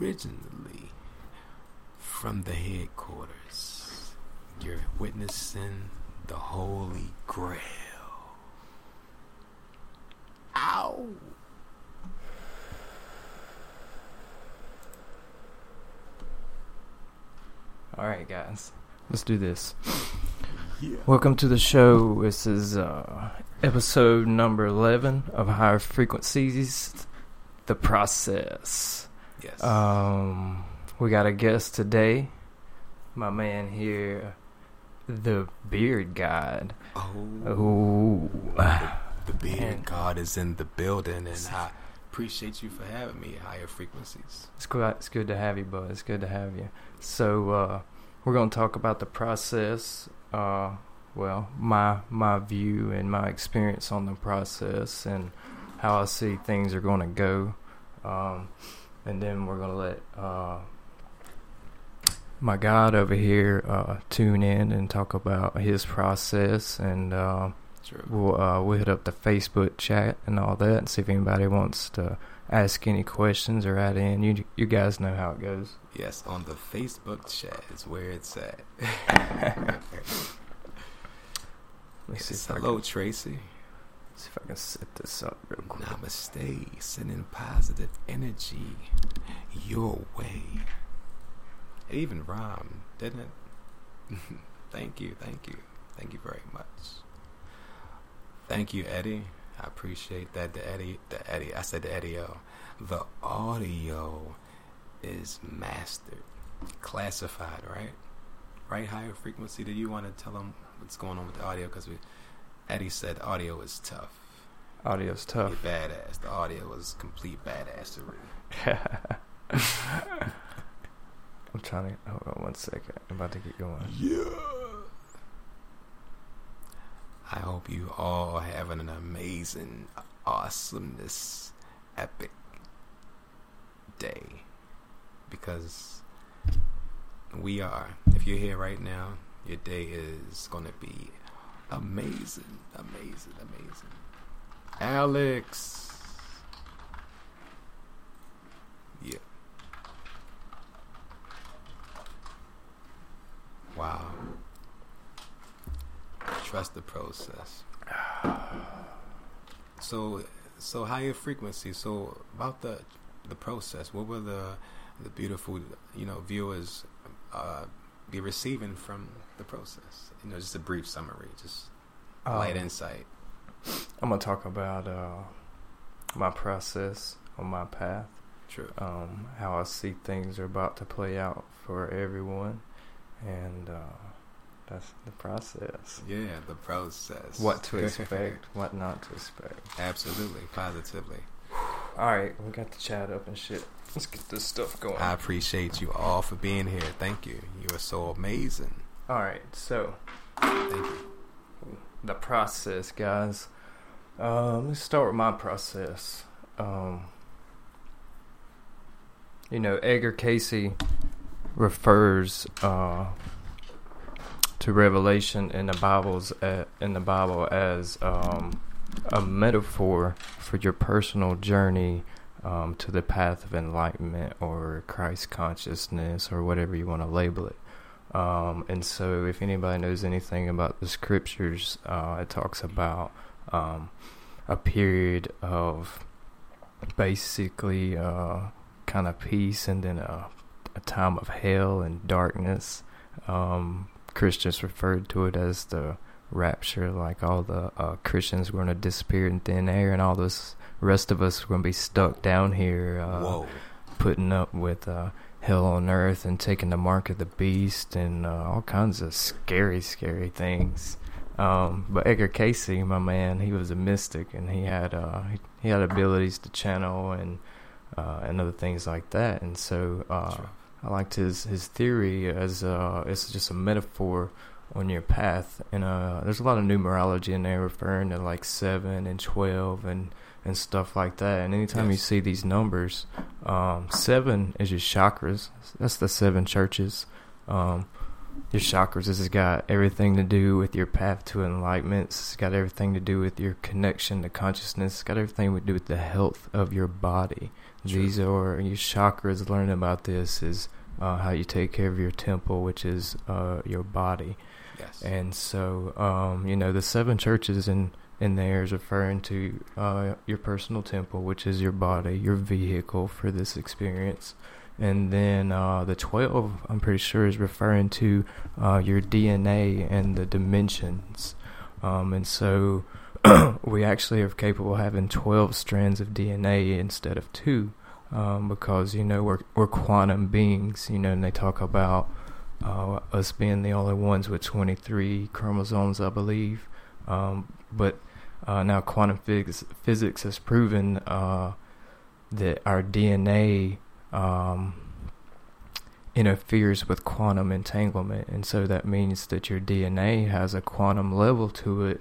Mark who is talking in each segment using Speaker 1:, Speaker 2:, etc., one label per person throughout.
Speaker 1: originally from the headquarters. You're witnessing the Holy Grail. Ow!
Speaker 2: All right, guys, let's do this.
Speaker 1: Yeah.
Speaker 2: Welcome to the show. This is uh, episode number 11 of Higher Frequencies The Process.
Speaker 1: Yes.
Speaker 2: Um, we got a guest today, my man here, the Beard God.
Speaker 1: oh.
Speaker 2: Ooh.
Speaker 1: The beard
Speaker 2: Man.
Speaker 1: God is in the building, and I appreciate you for having me. at Higher frequencies.
Speaker 2: It's good, it's good to have you, bud. It's good to have you. So, uh, we're going to talk about the process. Uh, well, my my view and my experience on the process and how I see things are going to go. Um, and then we're going to let uh, my God over here uh, tune in and talk about his process. And uh, we'll, uh, we'll hit up the Facebook chat and all that and see if anybody wants to ask any questions or add in. You, you guys know how it goes.
Speaker 1: Yes, on the Facebook chat is where it's at.
Speaker 2: Let me see
Speaker 1: Yes,
Speaker 2: if, I
Speaker 1: hello, Tracy.
Speaker 2: See if I can set this up real quick.
Speaker 1: Namaste. Sending positive energy your way. It even rhymed, didn't it? thank you, thank you, thank you very much. Thank you, Eddie. I appreciate that. The Eddie, the Eddie. I said the Eddie-o. The audio is mastered, classified, right? Right, higher frequency. Do you want to tell them what's going on with the audio? Because we, Eddie said audio is tough.
Speaker 2: Audio's
Speaker 1: You're
Speaker 2: tough.
Speaker 1: badass. The audio was complete badassery.
Speaker 2: I'm trying to. Hold on one second. I'm about to get going.
Speaker 1: Yeah. I hope you all are having an amazing, awesomeness, epic day. Because we are. If you're here right now, your day is going to be amazing, amazing, amazing. Alex. Yeah. Wow. Trust the process. So, so higher frequency. So about the the process. What will the the beautiful you know viewers uh, be receiving from the process? You know, just a brief summary, just light
Speaker 2: Um,
Speaker 1: insight.
Speaker 2: I'm gonna talk about uh, my process on my path.
Speaker 1: True.
Speaker 2: Um, how I see things are about to play out for everyone, and uh, that's the process.
Speaker 1: Yeah, the process.
Speaker 2: What to expect, what not to expect.
Speaker 1: Absolutely, positively.
Speaker 2: All right, we got the chat up and shit. Let's get this stuff going.
Speaker 1: I appreciate you all for being here. Thank you. You are so amazing.
Speaker 2: All right, so the process, guys. Um, let's start with my process. Um, you know, Edgar Cayce refers uh, to Revelation in the Bibles uh in the Bible as um, a metaphor for your personal journey um, to the path of enlightenment or Christ consciousness or whatever you want to label it. Um, and so, if anybody knows anything about the scriptures, uh, it talks about um, a period of basically uh, kind of peace and then a, a time of hell and darkness. Um, Christians referred to it as the rapture, like all the uh, Christians were going to disappear in thin air, and all this rest of us were going to be stuck down here. Uh, putting up with uh, hell on earth and taking the mark of the beast and uh, all kinds of scary, scary things. Um, but Edgar Cayce, my man, he was a mystic and he had uh, he, he had abilities to channel and uh, and other things like that. And so uh, I liked his his theory as uh, it's just a metaphor on your path. And uh, there's a lot of numerology in there referring to like seven and twelve and and stuff like that. And anytime you see these numbers, um, seven is your chakras. That's the seven churches. Um, your chakras. This has got everything to do with your path to enlightenment. It's got everything to do with your connection to consciousness. It's got everything to do with the health of your body.
Speaker 1: True.
Speaker 2: These are your chakras. Learning about this is uh, how you take care of your temple, which is uh, your body.
Speaker 1: Yes.
Speaker 2: And so, um, you know, the seven churches in in there is referring to uh, your personal temple, which is your body, your vehicle for this experience. And then uh, the 12, I'm pretty sure, is referring to uh, your DNA and the dimensions. Um, and so we actually are capable of having 12 strands of DNA instead of two um, because, you know, we're, we're quantum beings, you know, and they talk about uh, us being the only ones with 23 chromosomes, I believe. Um, but uh, now quantum phys- physics has proven uh, that our DNA um, interferes with quantum entanglement, and so that means that your DNA has a quantum level to it.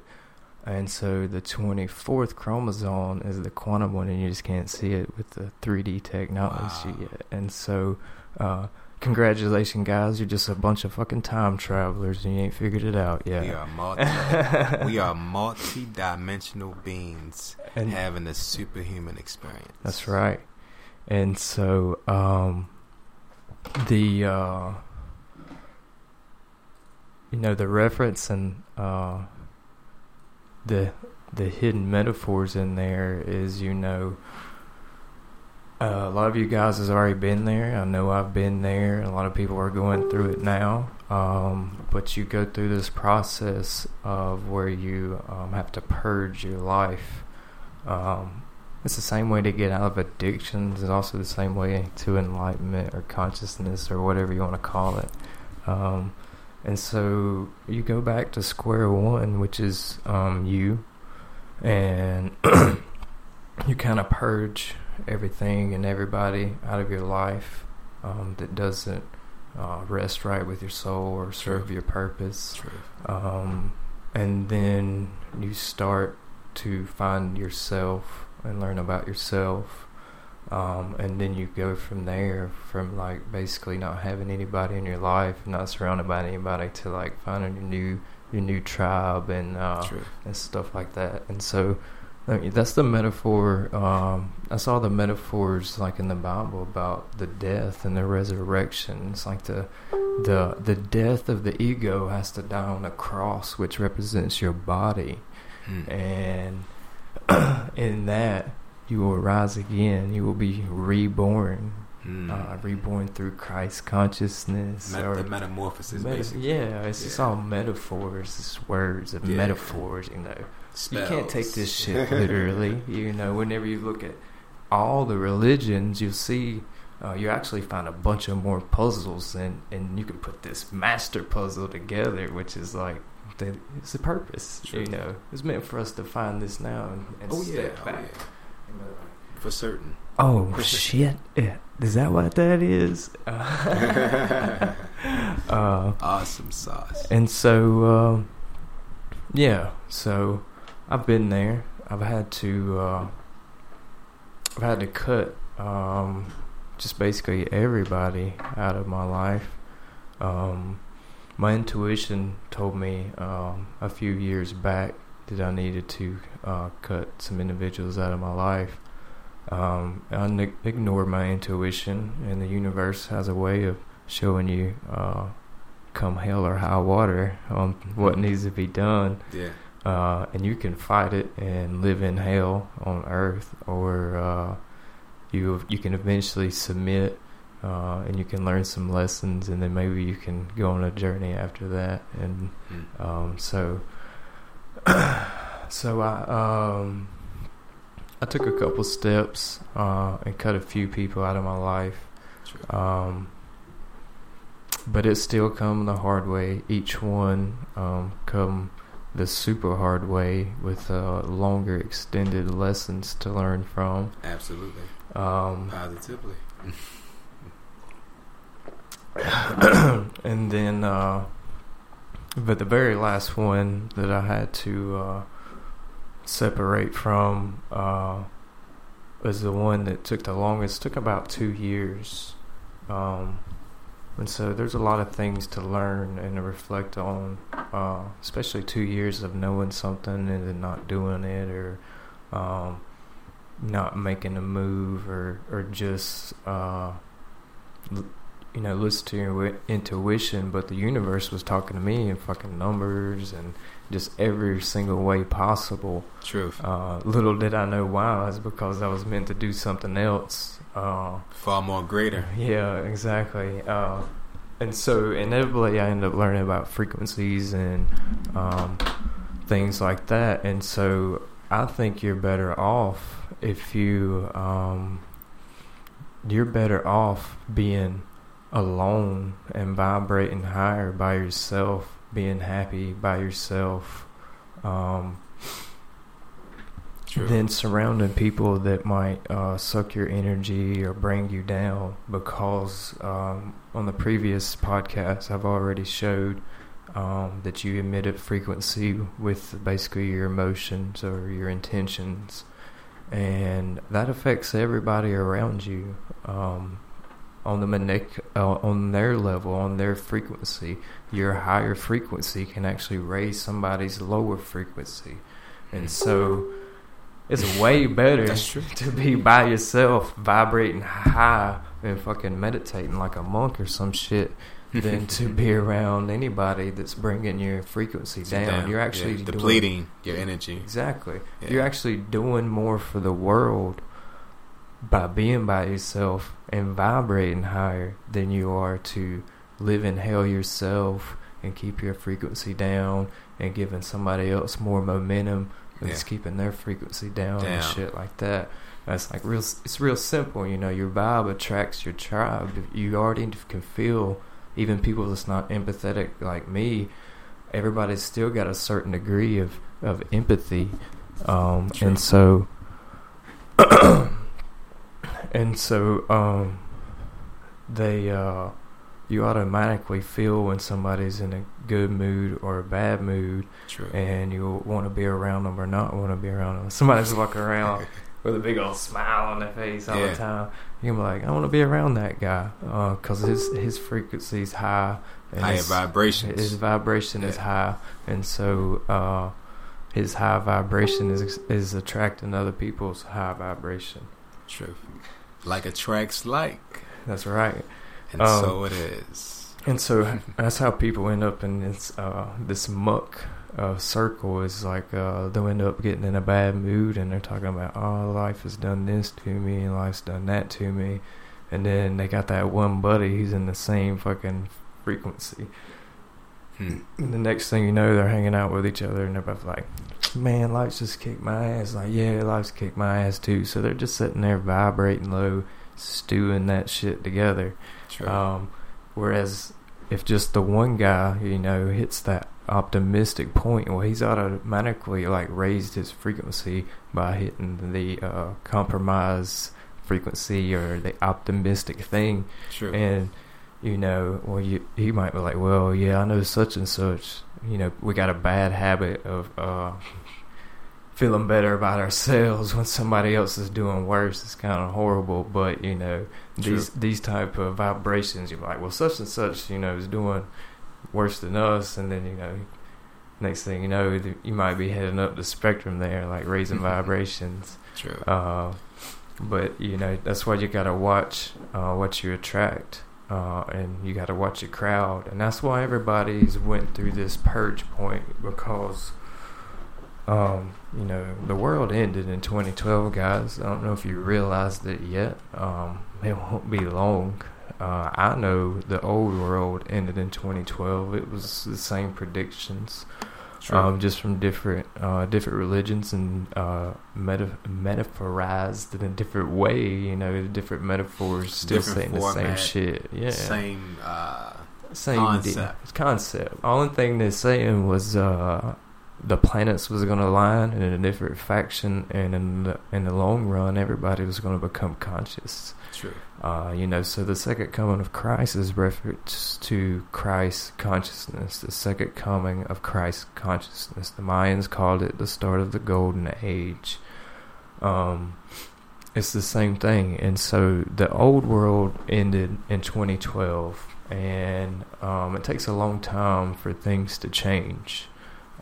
Speaker 2: And so the 24th chromosome is the quantum one, and you just can't see it with the 3D technology
Speaker 1: Wow.
Speaker 2: yet. And so, uh, congratulations, guys! You're just a bunch of fucking time travelers, and you ain't figured it out yet.
Speaker 1: We are multi. we are multi-dimensional beings
Speaker 2: And-
Speaker 1: having a superhuman experience.
Speaker 2: That's right. And so um the uh you know the reference and uh the the hidden metaphors in there is you know uh, a lot of you guys has already been there. I know I've been there. A lot of people are going through it now. Um, but you go through this process of where you um, have to purge your life. Um, it's the same way to get out of addictions. It's also the same way to enlightenment or consciousness or whatever you want to call it. Um, and so you go back to square one, which is um, you, and you kind of purge everything and everybody out of your life um, that doesn't uh, rest right with your soul or serve your purpose. Um, and then you start to find yourself and learn about yourself um, and then you go from there from like basically not having anybody in your life not surrounded by anybody to like finding your new your new tribe and uh, and stuff like that. And so I mean, that's the metaphor. Um, that's all the metaphors like in the Bible about the death and the resurrection. It's like the the the death of the ego has to die on a cross, which represents your body,
Speaker 1: Hmm.
Speaker 2: and in that you will rise again. You will be reborn,
Speaker 1: Hmm.
Speaker 2: uh, reborn through Christ consciousness.
Speaker 1: Met-
Speaker 2: or
Speaker 1: the metamorphosis,
Speaker 2: meta-
Speaker 1: basically.
Speaker 2: yeah, it's just all metaphors, it's words of
Speaker 1: Yeah.
Speaker 2: metaphors. You know, you can't take this shit literally. you know, whenever you look at all the religions, you'll see uh, you actually find a bunch of more puzzles, and and you can put this master puzzle together, which is like the, it's the purpose.
Speaker 1: True.
Speaker 2: You know, it's meant for us to find this now and, and
Speaker 1: Oh yeah,
Speaker 2: step
Speaker 1: oh,
Speaker 2: back.
Speaker 1: yeah.
Speaker 2: You know, like,
Speaker 1: for certain.
Speaker 2: Oh shit! Yeah. Is that what that is? uh,
Speaker 1: awesome sauce.
Speaker 2: and so, um, yeah. So, I've been there. I've had to. Uh, I've had to cut um, just basically everybody out of my life. Um, my intuition told me um, a few years back that I needed to uh, cut some individuals out of my life. Um, I n- ignored my intuition, and the universe has a way of showing you, uh, come hell or high water, on what needs to be done
Speaker 1: Yeah.
Speaker 2: uh, and you can fight it and live in hell on earth, or uh, you you can eventually submit, uh, and you can learn some lessons, and then maybe you can go on a journey after that. And
Speaker 1: Hmm.
Speaker 2: um, so, so I um, I took a couple steps uh, and cut a few people out of my life. Um, but it still come the hard way. Each one um, come the super hard way with uh, longer, extended lessons to learn from.
Speaker 1: Absolutely.
Speaker 2: Um,
Speaker 1: Positively.
Speaker 2: and then, uh, but the very last one that I had to uh, separate from uh, was the one that took the longest. Took about two years. Um, And so there's a lot of things to learn and to reflect on, uh, especially two years of knowing something and then not doing it or um, not making a move or, or just, uh, you know, listen to your intuition. But the universe was talking to me in fucking numbers and just every single way possible.
Speaker 1: Truth.
Speaker 2: Uh, little did I know why. It's because I was meant to do something else. Uh,
Speaker 1: Far more greater.
Speaker 2: yeah, exactly. Uh, and so inevitably, I ended up learning about frequencies and um, things like that. And so I think you're better off if you um, you're better off being alone and vibrating higher by yourself, being happy by yourself. Um, than surrounding people that might uh, suck your energy or bring you down because um, on the previous podcast I've already showed um, that you emit a frequency with basically your emotions or your intentions and that affects everybody around you um, on the manic- uh, on their level on their frequency your higher frequency can actually raise somebody's lower frequency and so it's way better to be by yourself, vibrating high and fucking meditating like a monk or some shit, than to be around anybody that's bringing your frequency
Speaker 1: Sit
Speaker 2: down. You're actually
Speaker 1: yeah,
Speaker 2: doing,
Speaker 1: depleting your energy.
Speaker 2: Exactly.
Speaker 1: Yeah.
Speaker 2: You're actually doing more for the world by being by yourself and vibrating higher than you are to live in hell yourself and keep your frequency down and giving somebody else more momentum and
Speaker 1: Yeah.
Speaker 2: keeping their frequency down, and shit like that. That's like real. It's real simple, you know. Your vibe attracts your tribe. You already can feel, even people that's not empathetic like me. Everybody's still got a certain degree of of empathy, um, and so, and so, um, they uh, you automatically feel when somebody's in a good mood or a bad mood,
Speaker 1: True.
Speaker 2: and you want to be around them or not want to be around them. Somebody's walking around with a big old smile on their face all
Speaker 1: Yeah.
Speaker 2: the time. You can be like, I want to be around that guy because his his frequency's high and
Speaker 1: Higher
Speaker 2: his,
Speaker 1: vibrations.
Speaker 2: his vibration is high, and so uh, his high vibration is is attracting other people's high vibration.
Speaker 1: True. Like attracts like.
Speaker 2: That's right.
Speaker 1: And
Speaker 2: Um,
Speaker 1: so it is.
Speaker 2: And so that's how people end up in this uh, this muck uh, circle. Is like uh, they'll end up getting in a bad mood, and they're talking about, "Oh, life has done this to me, and life's done that to me," and then they got that one buddy who's in the same fucking frequency.
Speaker 1: Hmm.
Speaker 2: And the next thing you know, they're hanging out with each other, and they're both like, "Man, life's just kicked my ass." Like, yeah, life's kicked my ass too. So they're just sitting there vibrating low, stewing that shit together.
Speaker 1: True.
Speaker 2: Um, whereas if just the one guy, you know, hits that optimistic point, well, he's automatically like raised his frequency by hitting the uh, compromise frequency or the optimistic thing,
Speaker 1: True.
Speaker 2: and you know, well, you he might be like, well, yeah, I know such and such. You know, we got a bad habit of uh, feeling better about ourselves when somebody else is doing worse. It's kind of horrible, but you know, these these type of vibrations, you're like, well, such and such, you know, is doing worse than us, and then you know, next thing you know, you might be heading up the spectrum there, like raising vibrations.
Speaker 1: True.
Speaker 2: Uh, but you know, that's why you gotta watch uh, what you attract. Uh, and you got to watch your crowd, and that's why everybody's went through this purge point because um, you know, the world ended in 2012, guys. I don't know if you realized it yet. Um, it won't be long. Uh, I know the old world ended in 2012. It was the same predictions. Um, just from different uh, different religions and uh, meta- metaphorized in a different way. You know, different metaphors still
Speaker 1: Different
Speaker 2: saying the same shit. Yeah,
Speaker 1: Same. Uh,
Speaker 2: same
Speaker 1: Concept.
Speaker 2: Concept. concept. Only thing they're saying was uh, the planets was going to align in a different faction, and in the, in the long run, everybody was going to become conscious.
Speaker 1: True.
Speaker 2: Uh, you know, so the second coming of Christ is reference to Christ consciousness, the second coming of Christ consciousness. The Mayans called it the start of the golden age. Um, it's the same thing. And so the old world ended in 2012, and um, it takes a long time for things to change.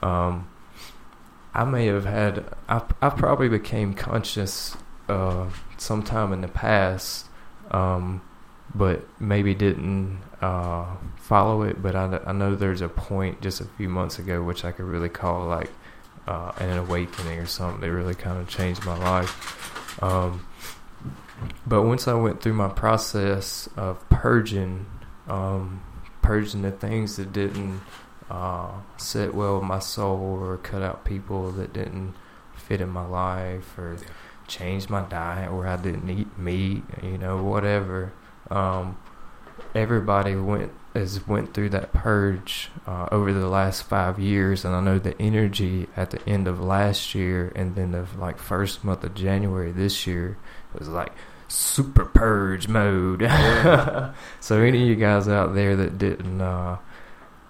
Speaker 2: Um, I may have had, I, I probably became conscious uh, sometime in the past, um, but maybe didn't uh, follow it. But I, I know there's a point just a few months ago which I could really call like uh, an awakening or something that really kind of changed my life. Um, but once I went through my process of purging, um, purging the things that didn't uh, sit well with my soul or cut out people that didn't fit in my life or change my diet or I didn't eat meat, you know, whatever. Um, everybody went has went through that purge uh, over the last five years, and I know the energy at the end of last year and then the like first month of January this year was like super purge mode. Yeah. so any of you guys out there that didn't uh,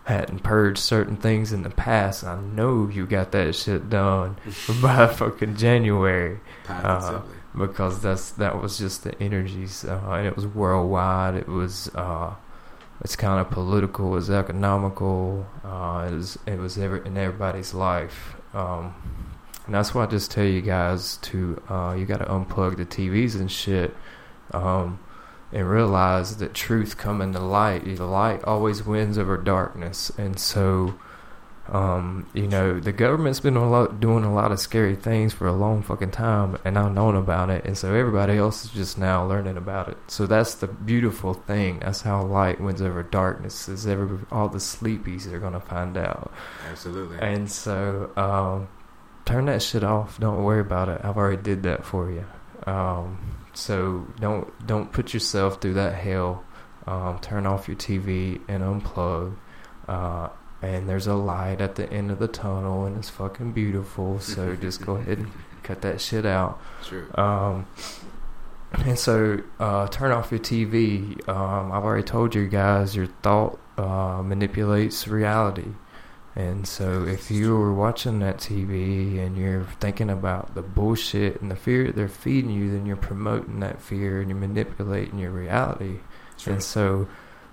Speaker 2: hadn't purged certain things in the past, I know you got that shit done by fucking January. Uh, because that's that was just the energies, uh, and it was worldwide. It was uh, it's kind of political, it's economical, uh, it was it was every, in everybody's life. Um, and that's why I just tell you guys to uh, you got to unplug the TVs and shit. Um, and realize that truth coming to light. The light always wins over darkness, and so um, you know the government's been a lot, doing a lot of scary things for a long fucking time, and I've known about it, and so everybody else is just now learning about it. So that's the beautiful thing. That's how light wins over darkness. Is every all the sleepies are gonna find out.
Speaker 1: Absolutely.
Speaker 2: And so um, turn that shit off. Don't worry about it. I've already did that for you. Um, so don't don't put yourself through that hell. Um, turn off your TV and unplug. Uh, and there's a light at the end of the tunnel, and it's fucking beautiful. So just go ahead and cut that shit out.
Speaker 1: True.
Speaker 2: Um, and so uh, turn off your TV. Um, I've already told you guys your thought uh, manipulates reality. And so, if you were watching that TV and you're thinking about the bullshit and the fear that they're feeding you, then you're promoting that fear and you're manipulating your reality. Sure. And so,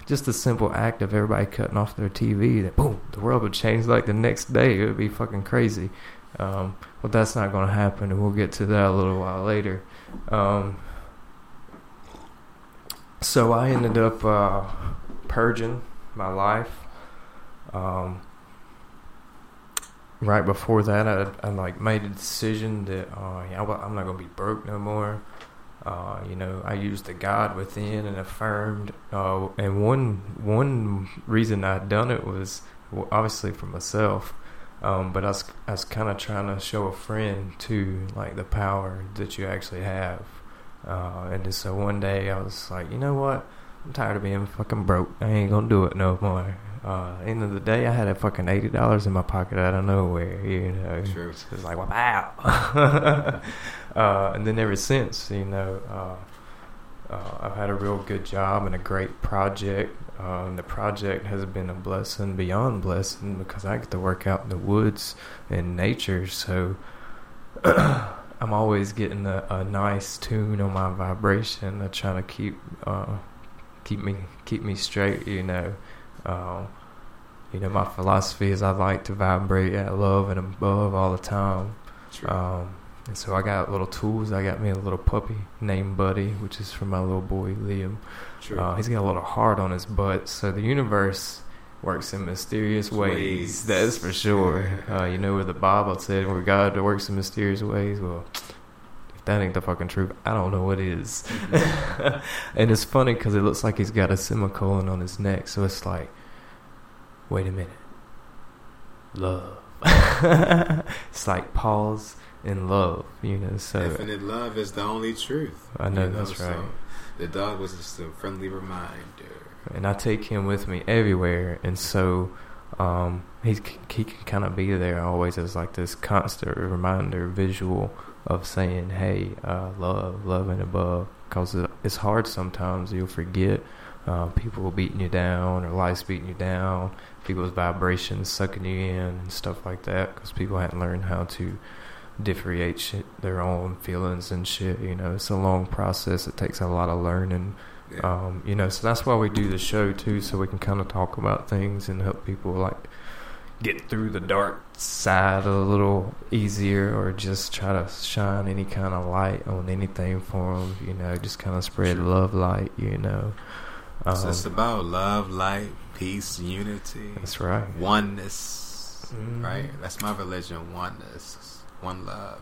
Speaker 2: just the simple act of everybody cutting off their TV, that boom, the world would change like the next day. It would be fucking crazy. Um, but that's not going to happen, and we'll get to that a little while later. Um, so I ended up uh, purging my life. Um, right before that, I, I like made a decision that uh, yeah, I'm not gonna be broke no more. Uh, you know, I used the God within and affirmed. Uh, and one one reason I'd done it was obviously for myself, um, but I was I was kind of trying to show a friend to like the power that you actually have. Uh, and so one day I was like, you know what? I'm tired of being fucking broke. I ain't gonna do it no more. Uh, end of the day, I had a fucking eighty dollars in my pocket out of nowhere. You know,
Speaker 1: True.
Speaker 2: it's like wow. uh, and then ever since, you know, uh, uh, I've had a real good job and a great project. And the project has been a blessing beyond blessing because I get to work out in the woods and nature. So I'm always getting a, a, nice tune on my vibration. I'm trying to keep uh, keep me keep me straight. You know. Um, you know, my philosophy is I like to vibrate at love and above all the time. Um, and so I got little tools. I got me a little puppy named Buddy, which is from my little boy Liam. Uh, he's got a little heart on his butt. So the universe works in mysterious ways. ways. That is for sure. Uh, you know where the Bible said where God works in mysterious ways. Well, if that ain't the fucking truth, I don't know what is. and it's funny because it looks like he's got a semicolon on his neck. So it's like wait a minute, love. it's like pause in love, you know. So
Speaker 1: infinite love is the only truth.
Speaker 2: I know, you know that's so right.
Speaker 1: The dog was just a friendly reminder,
Speaker 2: and I take him with me everywhere, and so um, he he can kind of be there always as like this constant reminder, visual of saying, "Hey, uh, love, love and above," because it's hard sometimes. You'll forget. Uh, people beating you down or life's beating you down people's vibrations sucking you in and stuff like that because people hadn't learned how to differentiate shit, their own feelings and shit. You know, it's a long process. It takes a lot of learning.
Speaker 1: Yeah.
Speaker 2: Um, you know, so that's why we do the show too, so we can kind of talk about things and help people like get through the dark side a little easier, or just try to shine any kind of light on anything for them. You know, just kind of spread
Speaker 1: Sure.
Speaker 2: love light. You know, um,
Speaker 1: so it's about love, light, peace, unity,
Speaker 2: that's right.
Speaker 1: oneness.
Speaker 2: Mhm.
Speaker 1: Right? That's my religion. Oneness, one love.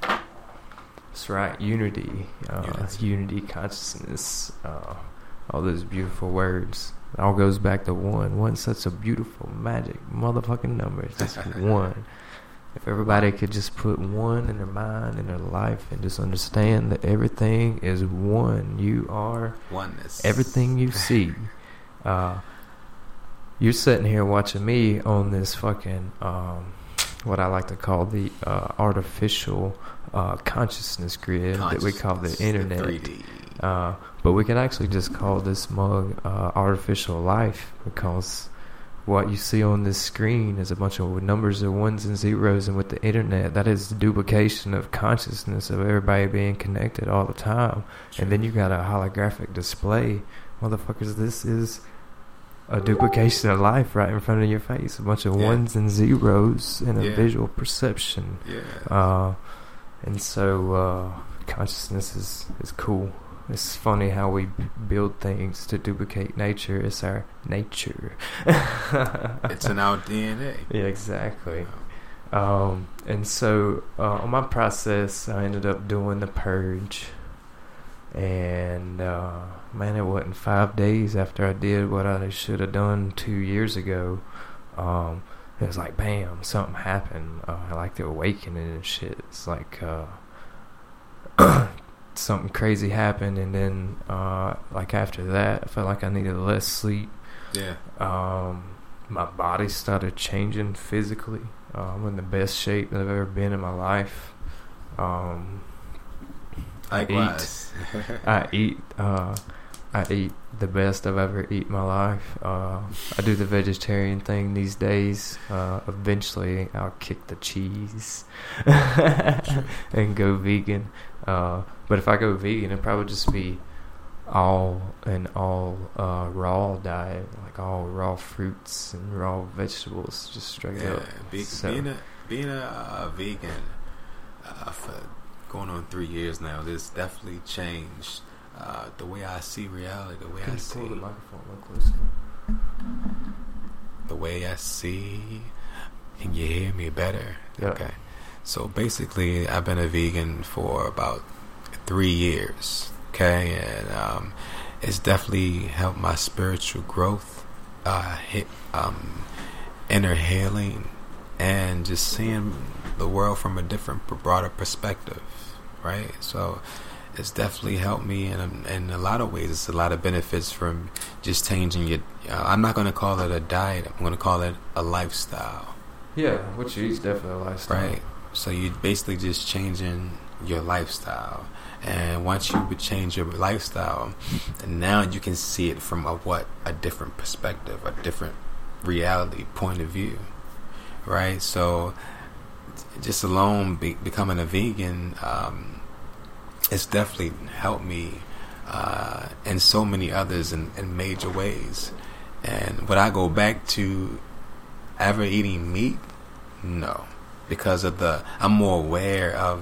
Speaker 2: That's right. Unity, uh,
Speaker 1: Unity.
Speaker 2: unity, consciousness, uh, all those beautiful words. It all goes back to one. One's such a beautiful, magic motherfucking number. It's just one. If everybody could just put one in their mind and their life and just understand that everything is one. You are
Speaker 1: Oneness.
Speaker 2: everything you see. Uh, you're sitting here watching me on this fucking um, what I like to call the uh, artificial uh, consciousness grid that we call the
Speaker 1: Consciousness,
Speaker 2: internet.
Speaker 1: 3D.
Speaker 2: Uh, but we can actually just call this mug uh, artificial life because what you see on this screen is a bunch of numbers of ones and zeros, and with the internet, that is the duplication of consciousness of everybody being connected all the time. And then you got a holographic display. Motherfuckers, this is a duplication of life right in front of your face. A bunch of
Speaker 1: Yeah.
Speaker 2: ones and zeros and a visual perception.
Speaker 1: Yeah.
Speaker 2: Uh, and so uh, consciousness is, is cool. It's funny how we build things to duplicate nature. It's our nature.
Speaker 1: it's in our DNA.
Speaker 2: yeah, exactly. Um, and so uh, on my process, I ended up doing the purge. And uh, man, it wasn't five days after I did what I should have done two years ago. Um, it was like, bam, something happened. Uh, like the awakening and shit. It's like uh, something crazy happened, and then uh, like after that, I felt like I needed less sleep.
Speaker 1: Yeah.
Speaker 2: Um, my body started changing physically. Uh, I'm in the best shape that I've ever been in my life. Um,
Speaker 1: Likewise.
Speaker 2: I eat. Uh, I eat the best I've ever eaten in my life. Uh, I do the vegetarian thing these days. Uh, eventually, I'll kick the cheese and go vegan. Uh, but if I go vegan, it'd probably just be all an all uh, raw diet, like all raw fruits and raw vegetables, just straight
Speaker 1: yeah.
Speaker 2: up.
Speaker 1: Be,
Speaker 2: So-
Speaker 1: being a being a, uh vegan uh, for going on three years now, this definitely changed uh, the way I see reality, the way I see the
Speaker 2: microphone a little closer?
Speaker 1: the way I see. Can you hear me better?
Speaker 2: Yeah.
Speaker 1: Okay. So basically, I've been a vegan for about three years. Okay, and um, it's definitely helped my spiritual growth, uh, hit, um, inner healing, and just seeing the world from a different, broader perspective. Right. So it's definitely helped me in a, in a lot of ways. It's a lot of benefits from just changing your. Uh, I'm not going to call it a diet. I'm going to call it a lifestyle.
Speaker 2: Yeah, what you eat is definitely a lifestyle.
Speaker 1: Right. So you're basically just changing your lifestyle, and once you change your lifestyle, now you can see it from a what a different perspective, a different reality point of view, right? So just alone be, becoming a vegan, um, it's definitely helped me uh, and so many others in, in major ways. And would I go back to ever eating meat? No, because of the I'm more aware of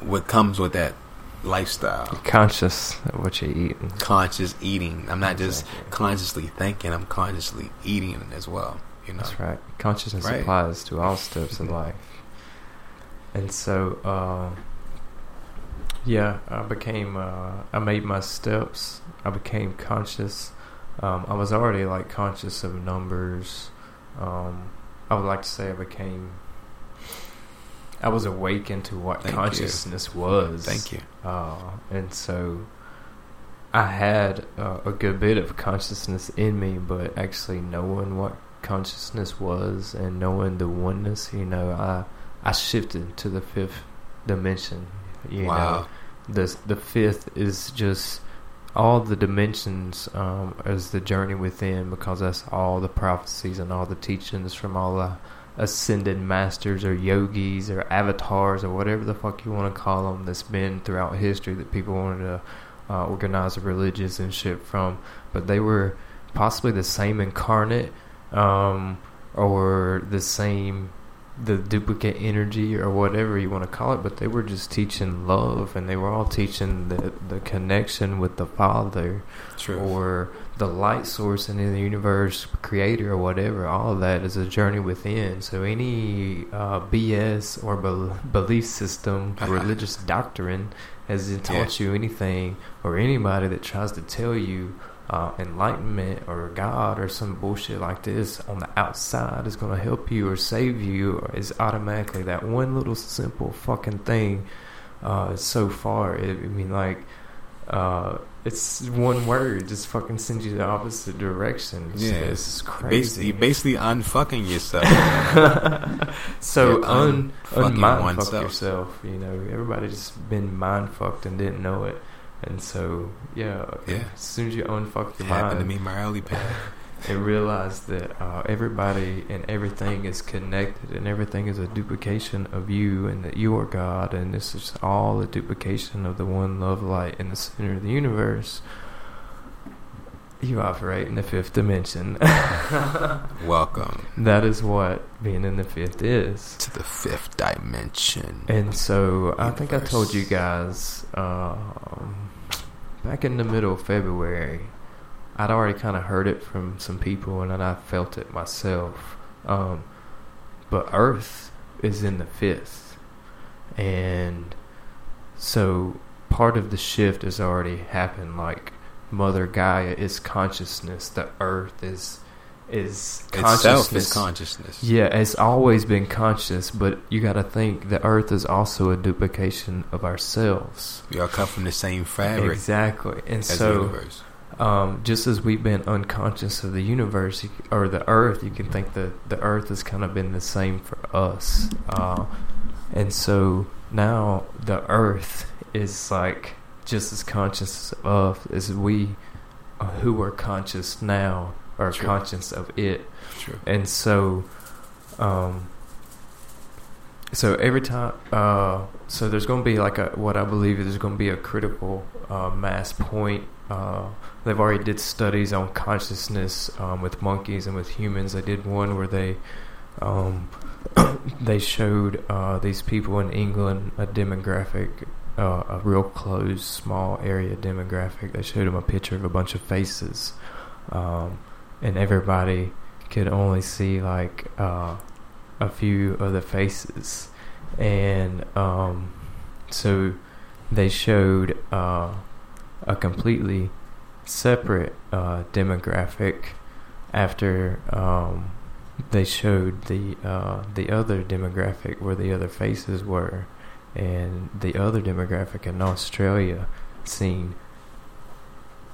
Speaker 1: what comes with that lifestyle.
Speaker 2: You're conscious of what you're eating.
Speaker 1: Conscious eating. I'm not just
Speaker 2: Exactly.
Speaker 1: consciously thinking. I'm consciously eating as well. You know.
Speaker 2: That's right. Consciousness
Speaker 1: Right.
Speaker 2: applies to all steps of life. And so, uh, yeah, I became, uh, I made my steps. I became conscious. Um, I was already like conscious of numbers. Um, I would like to say I became, I was awakened to what
Speaker 1: Thank you.
Speaker 2: consciousness was.
Speaker 1: Thank you.
Speaker 2: Uh, and so I had uh, a good bit of consciousness in me, but actually knowing what consciousness was and knowing the oneness, you know, I I shifted to the fifth dimension. You
Speaker 1: wow.
Speaker 2: know, the the fifth is just all the dimensions um, is the journey within because that's all the prophecies and all the teachings from all the ascended masters or yogis or avatars or whatever the fuck you want to call them that's been throughout history that people wanted to uh, organize religions and shit from, but they were possibly the same incarnate um, or the same the duplicate energy or whatever you want to call it, but they were just teaching love and they were all teaching the the connection with the Father
Speaker 1: True.
Speaker 2: or the light source in the universe, creator or whatever. All of that is a journey within. So any uh, BS or bel belief system, religious doctrine hasn't taught you anything, or anybody that tries to tell you uh, enlightenment or God or some bullshit like this on the outside is going to help you or save you or is automatically that one little simple fucking thing uh, so far. It, I mean, like, uh, it's one word just fucking sends you the opposite direction. It's,
Speaker 1: Yeah.
Speaker 2: it's
Speaker 1: Basically,
Speaker 2: crazy.
Speaker 1: you basically unfucking yourself.
Speaker 2: so
Speaker 1: You're
Speaker 2: un,
Speaker 1: unfucking
Speaker 2: unmind fuck yourself. You know, everybody just been mind fucked and didn't know it. And so, yeah,
Speaker 1: Yeah.
Speaker 2: as soon as you unfuck your
Speaker 1: Happened to
Speaker 2: mind
Speaker 1: me my early past.
Speaker 2: And realize that uh, everybody and everything is connected and everything is a duplication of you and that you are God and this is all a duplication of the one love light in the center of the universe. You operate in the fifth dimension.
Speaker 1: Welcome
Speaker 2: that is what being in the fifth is.
Speaker 1: to the fifth dimension.
Speaker 2: And so I think I told you guys um, back in the middle of February, I'd already kind of heard it from some people, and then I felt it myself. Um, but Earth is in the fifth, and so part of the shift has already happened. Like Mother Gaia is consciousness, the Earth is is
Speaker 1: Itself
Speaker 2: consciousness.
Speaker 1: is consciousness.
Speaker 2: Yeah, it's always been conscious, but you got to think the Earth is also a duplication of ourselves.
Speaker 1: We all come from the same fabric
Speaker 2: Exactly, and so
Speaker 1: universe.
Speaker 2: Um, just as we've been unconscious of the universe or the Earth, you can think that the Earth has kind of been the same for us, uh, and so now the Earth is like just as conscious of as we, uh, who are conscious now, are
Speaker 1: True.
Speaker 2: conscious of it.
Speaker 1: True.
Speaker 2: And so, um, so every time, uh, so there's going to be like a what I believe is going to be a critical uh, mass point. Uh, they've already did studies on consciousness um, with monkeys and with humans. They did one where they um, they showed uh, these people in England a demographic, uh, a real close, small area demographic. They showed them a picture of a bunch of faces, um, and everybody could only see like uh, a few of the faces, and um, so they showed uh, a completely separate uh, demographic after um, they showed the uh, the other demographic where the other faces were, and the other demographic in Australia seen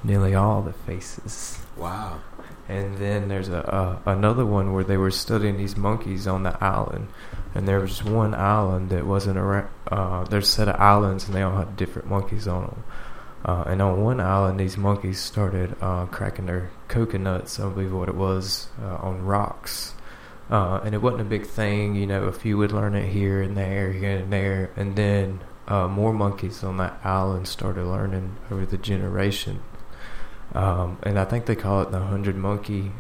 Speaker 2: nearly all the faces.
Speaker 1: Wow.
Speaker 2: And then there's a uh, another one where they were studying these monkeys on the island, and there was one island that wasn't around. Uh, there's a set of islands, and they all had different monkeys on them. Uh, and on one island, these monkeys started uh, cracking their coconuts, I believe what it was, uh, on rocks. Uh, and it wasn't a big thing, you know. A few would learn it here and there, here and there, and then uh, more monkeys on that island started learning over the generation. Um, and I think they call it the hundred monkey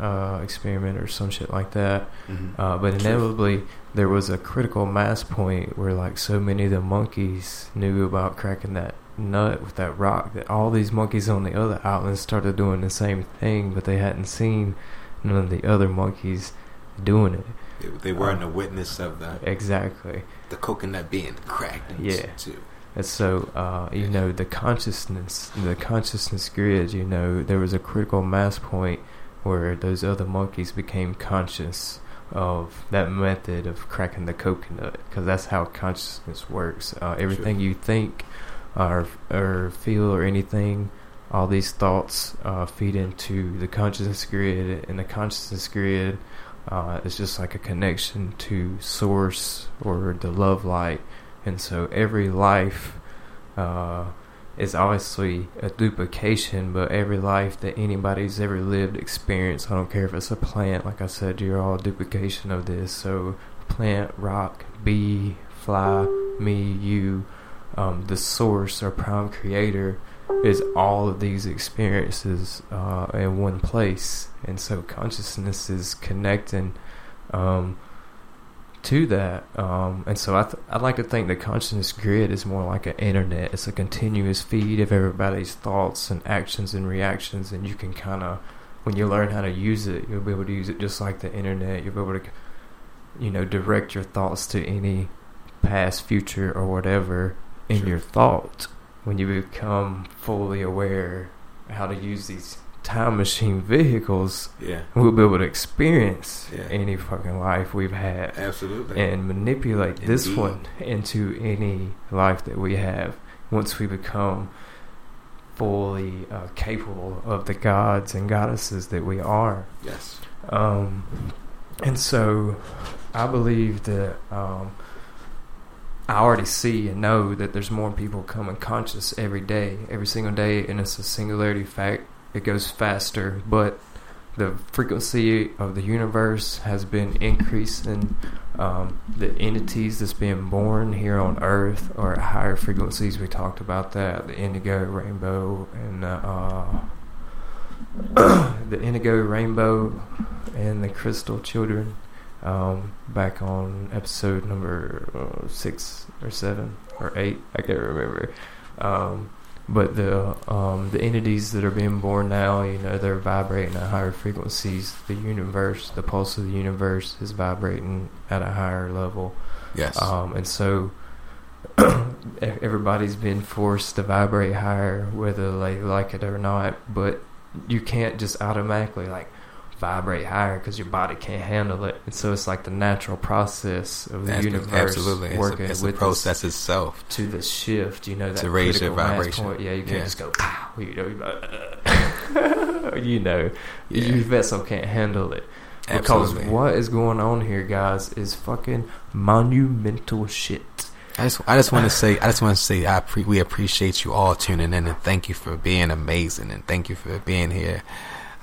Speaker 2: uh, experiment or some shit like that.
Speaker 1: Mhm.
Speaker 2: Uh, but inevitably, there was a critical mass point where, like, so many of the monkeys knew about cracking that nut with that rock that all these monkeys on the other islands started doing the same thing, but they hadn't seen none of the other monkeys doing it.
Speaker 1: They, they weren't a witness of the
Speaker 2: Exactly.
Speaker 1: the coconut being cracked.
Speaker 2: Yeah.
Speaker 1: two.
Speaker 2: And so, uh, you know, the consciousness, the consciousness grid, you know, there was a critical mass point where those other monkeys became conscious of that method of cracking the coconut, because that's how consciousness works. Uh, everything you think or, or feel or anything, all these thoughts uh, feed into the consciousness grid, and the consciousness grid uh, is just like a connection to source or the love light and so every life uh, is obviously a duplication, but every life that anybody's ever lived, experienced, I don't care if it's a plant, like I said, you're all duplication of this. So, plant, rock, bee, fly, me, you, um, the source or prime creator is all of these experiences uh, in one place. And so, consciousness is connecting. Um, to that. Um, and so I, th- I like to think the consciousness grid is more like an internet. It's a continuous feed of everybody's thoughts and actions and reactions, and you can kind of, when you learn how to use it, you'll be able to use it just like the internet. You'll be able to, you know, direct your thoughts to any past, future, or whatever in
Speaker 1: Sure.
Speaker 2: your thought. When you become fully aware how to use these time machine vehicles,
Speaker 1: Yeah.
Speaker 2: we'll be able to experience
Speaker 1: Yeah.
Speaker 2: any fucking life we've had
Speaker 1: Absolutely.
Speaker 2: and manipulate this one into any life that we have once we become fully uh, capable of the gods and goddesses that we are.
Speaker 1: yes.
Speaker 2: Um, and so I believe that um, I already see and know that there's more people coming conscious every day, every single day, and it's a singularity fact. It goes faster, but the frequency of the universe has been increasing. Um, the entities that's being born here on Earth are at higher frequencies. We talked about that, the indigo rainbow and uh, the indigo rainbow and the crystal children um, back on episode number uh, six or seven or eight i can't remember um, but the um, the entities that are being born now you know they're vibrating at higher frequencies the universe the pulse of the universe is vibrating at a higher level
Speaker 1: Yes.
Speaker 2: um, and so everybody's been forced to vibrate higher, whether they like it or not. But you can't just automatically like vibrate higher because your body can't handle it. And so it's like the natural process of the
Speaker 1: That's-
Speaker 2: universe
Speaker 1: absolutely. It's,
Speaker 2: working
Speaker 1: a, it's
Speaker 2: with us
Speaker 1: process itself.
Speaker 2: to the shift. You know that
Speaker 1: To raise your vibration.
Speaker 2: point. Yeah, you can't
Speaker 1: Yeah.
Speaker 2: just go pow. You know, you know,
Speaker 1: Yeah.
Speaker 2: your vessel can't handle it. Because
Speaker 1: Absolutely.
Speaker 2: what is going on here, guys, is fucking monumental shit.
Speaker 1: I just, I just want to say, I just want to say, I pre- we appreciate you all tuning in, and thank you for being amazing, and thank you for being here.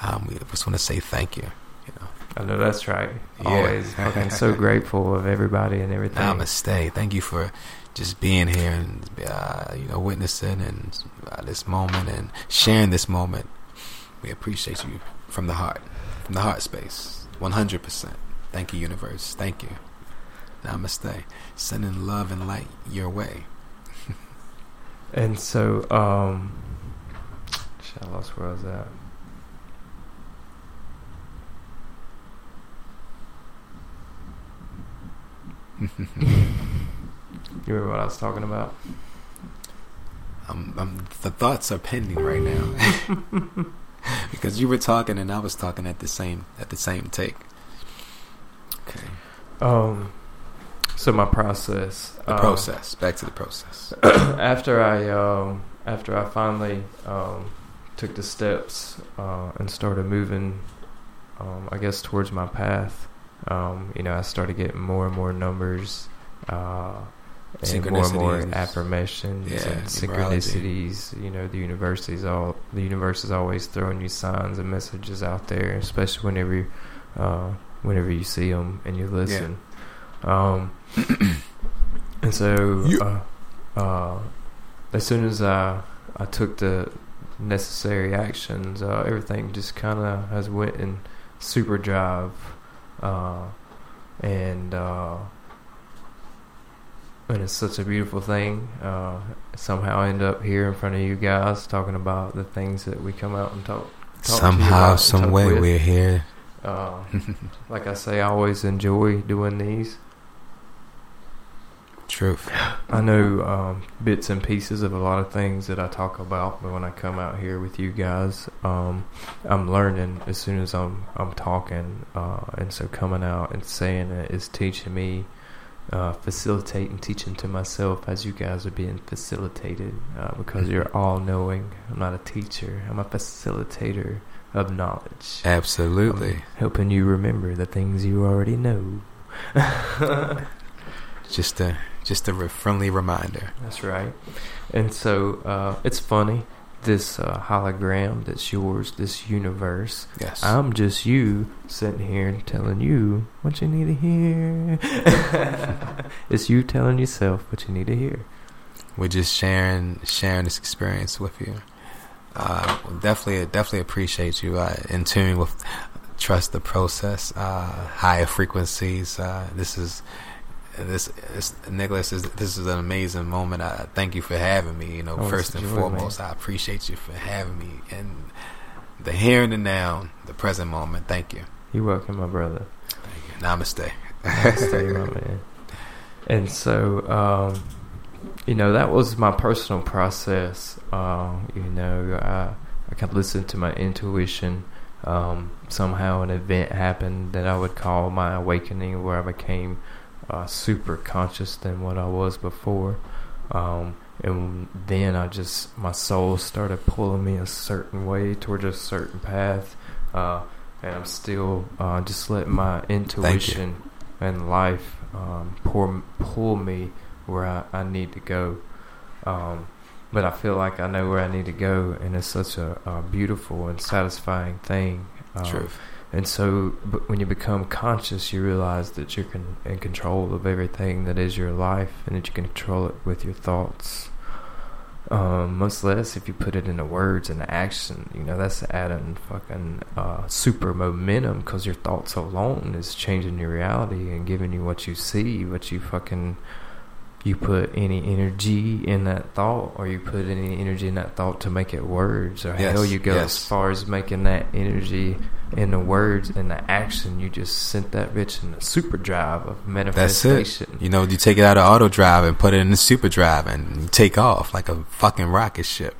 Speaker 1: Um, we just want to say thank you. You know,
Speaker 2: I know that's right.
Speaker 1: Yeah.
Speaker 2: Always fucking so grateful of everybody and everything.
Speaker 1: namaste. Thank you for just being here and uh, you know witnessing and uh, this moment and sharing this moment. We appreciate you from the heart, from the heart space, one hundred percent. Thank you, universe. Thank you. Namaste. Sending love and light your way.
Speaker 2: And so, um, shit, I lost where I was at. You remember what I was talking about?
Speaker 1: Um, um, the thoughts are pending right now because you were talking and I was talking at the same at the same take. Okay,
Speaker 2: Um, so my process.
Speaker 1: the
Speaker 2: um,
Speaker 1: process. Back to the process.
Speaker 2: after I um, after I finally um, took the steps uh, and started moving, um, I guess towards my path. Um, you know, I started getting more and more numbers, uh, and more and more affirmations
Speaker 1: Yeah,
Speaker 2: and synchronicities. You know, the universe is all the universe is always throwing you signs and messages out there, especially whenever you, uh, whenever you see them and you listen. Um, and so,
Speaker 1: Yeah.
Speaker 2: uh, uh, as soon as I I took the necessary actions, uh, everything just kind of has went in super drive, uh, and uh, and it's such a beautiful thing. Uh, somehow I end up here in front of you guys talking about the things that we come out and talk. talk
Speaker 1: Somehow, some way, we're here.
Speaker 2: Uh, like I say, I always enjoy doing these.
Speaker 1: Truth.
Speaker 2: I know um, bits and pieces of a lot of things that I talk about, but when I come out here with you guys, um, I'm learning as soon as I'm I'm talking, uh, and so coming out and saying it is teaching me, uh, facilitating, teaching to myself as you guys are being facilitated, uh, because you're all knowing. I'm not a teacher. I'm a facilitator of knowledge,
Speaker 1: Absolutely.
Speaker 2: helping you remember the things you already know.
Speaker 1: Just to Just a re- friendly reminder.
Speaker 2: That's right. And so uh, it's funny. This uh, hologram that's yours, this universe.
Speaker 1: Yes.
Speaker 2: I'm just you sitting here telling you what you need to hear. it's you telling yourself what you need to hear.
Speaker 1: We're just sharing sharing this experience with you. Uh, definitely, definitely appreciate you uh, in tune with trust the process, uh, higher frequencies. Uh, this is this, this Nicholas is this is an amazing moment. I thank you for having me. You know,
Speaker 2: Oh,
Speaker 1: first and
Speaker 2: joy,
Speaker 1: foremost, I appreciate you for having me and the here and the now, the present moment. Thank you.
Speaker 2: You're welcome, my brother.
Speaker 1: Thank you. Namaste.
Speaker 2: Stay, my man. And so, um, you know, that was my personal process. Uh, you know, I, I could listen to my intuition. Um, somehow, an event happened that I would call my awakening, where I became uh, super conscious than what I was before. Um, and then I just, my soul started pulling me a certain way towards a certain path. Uh, and I'm still uh, just letting my intuition and life um, pour, pull me where I, I need to go. Um, but I feel like I know where I need to go, and it's such a, a beautiful and satisfying thing. Um. And so, when you become conscious, you realize that you're con- in control of everything that is your life, and that you can control it with your thoughts. Um, much less if you put it into words and action. You know, that's adding fucking uh, super momentum because your thoughts alone is changing your reality and giving you what you see, what you fucking. You put any energy in that thought, or you put any energy in that thought to make it words, or
Speaker 1: Yes,
Speaker 2: hell, you go
Speaker 1: yes.
Speaker 2: as far as making that energy in the words and the action. You just sent that bitch in the super drive of
Speaker 1: That's
Speaker 2: manifestation.
Speaker 1: it. You know, you take it out of auto drive and put it in the super drive and take off like a fucking rocket ship.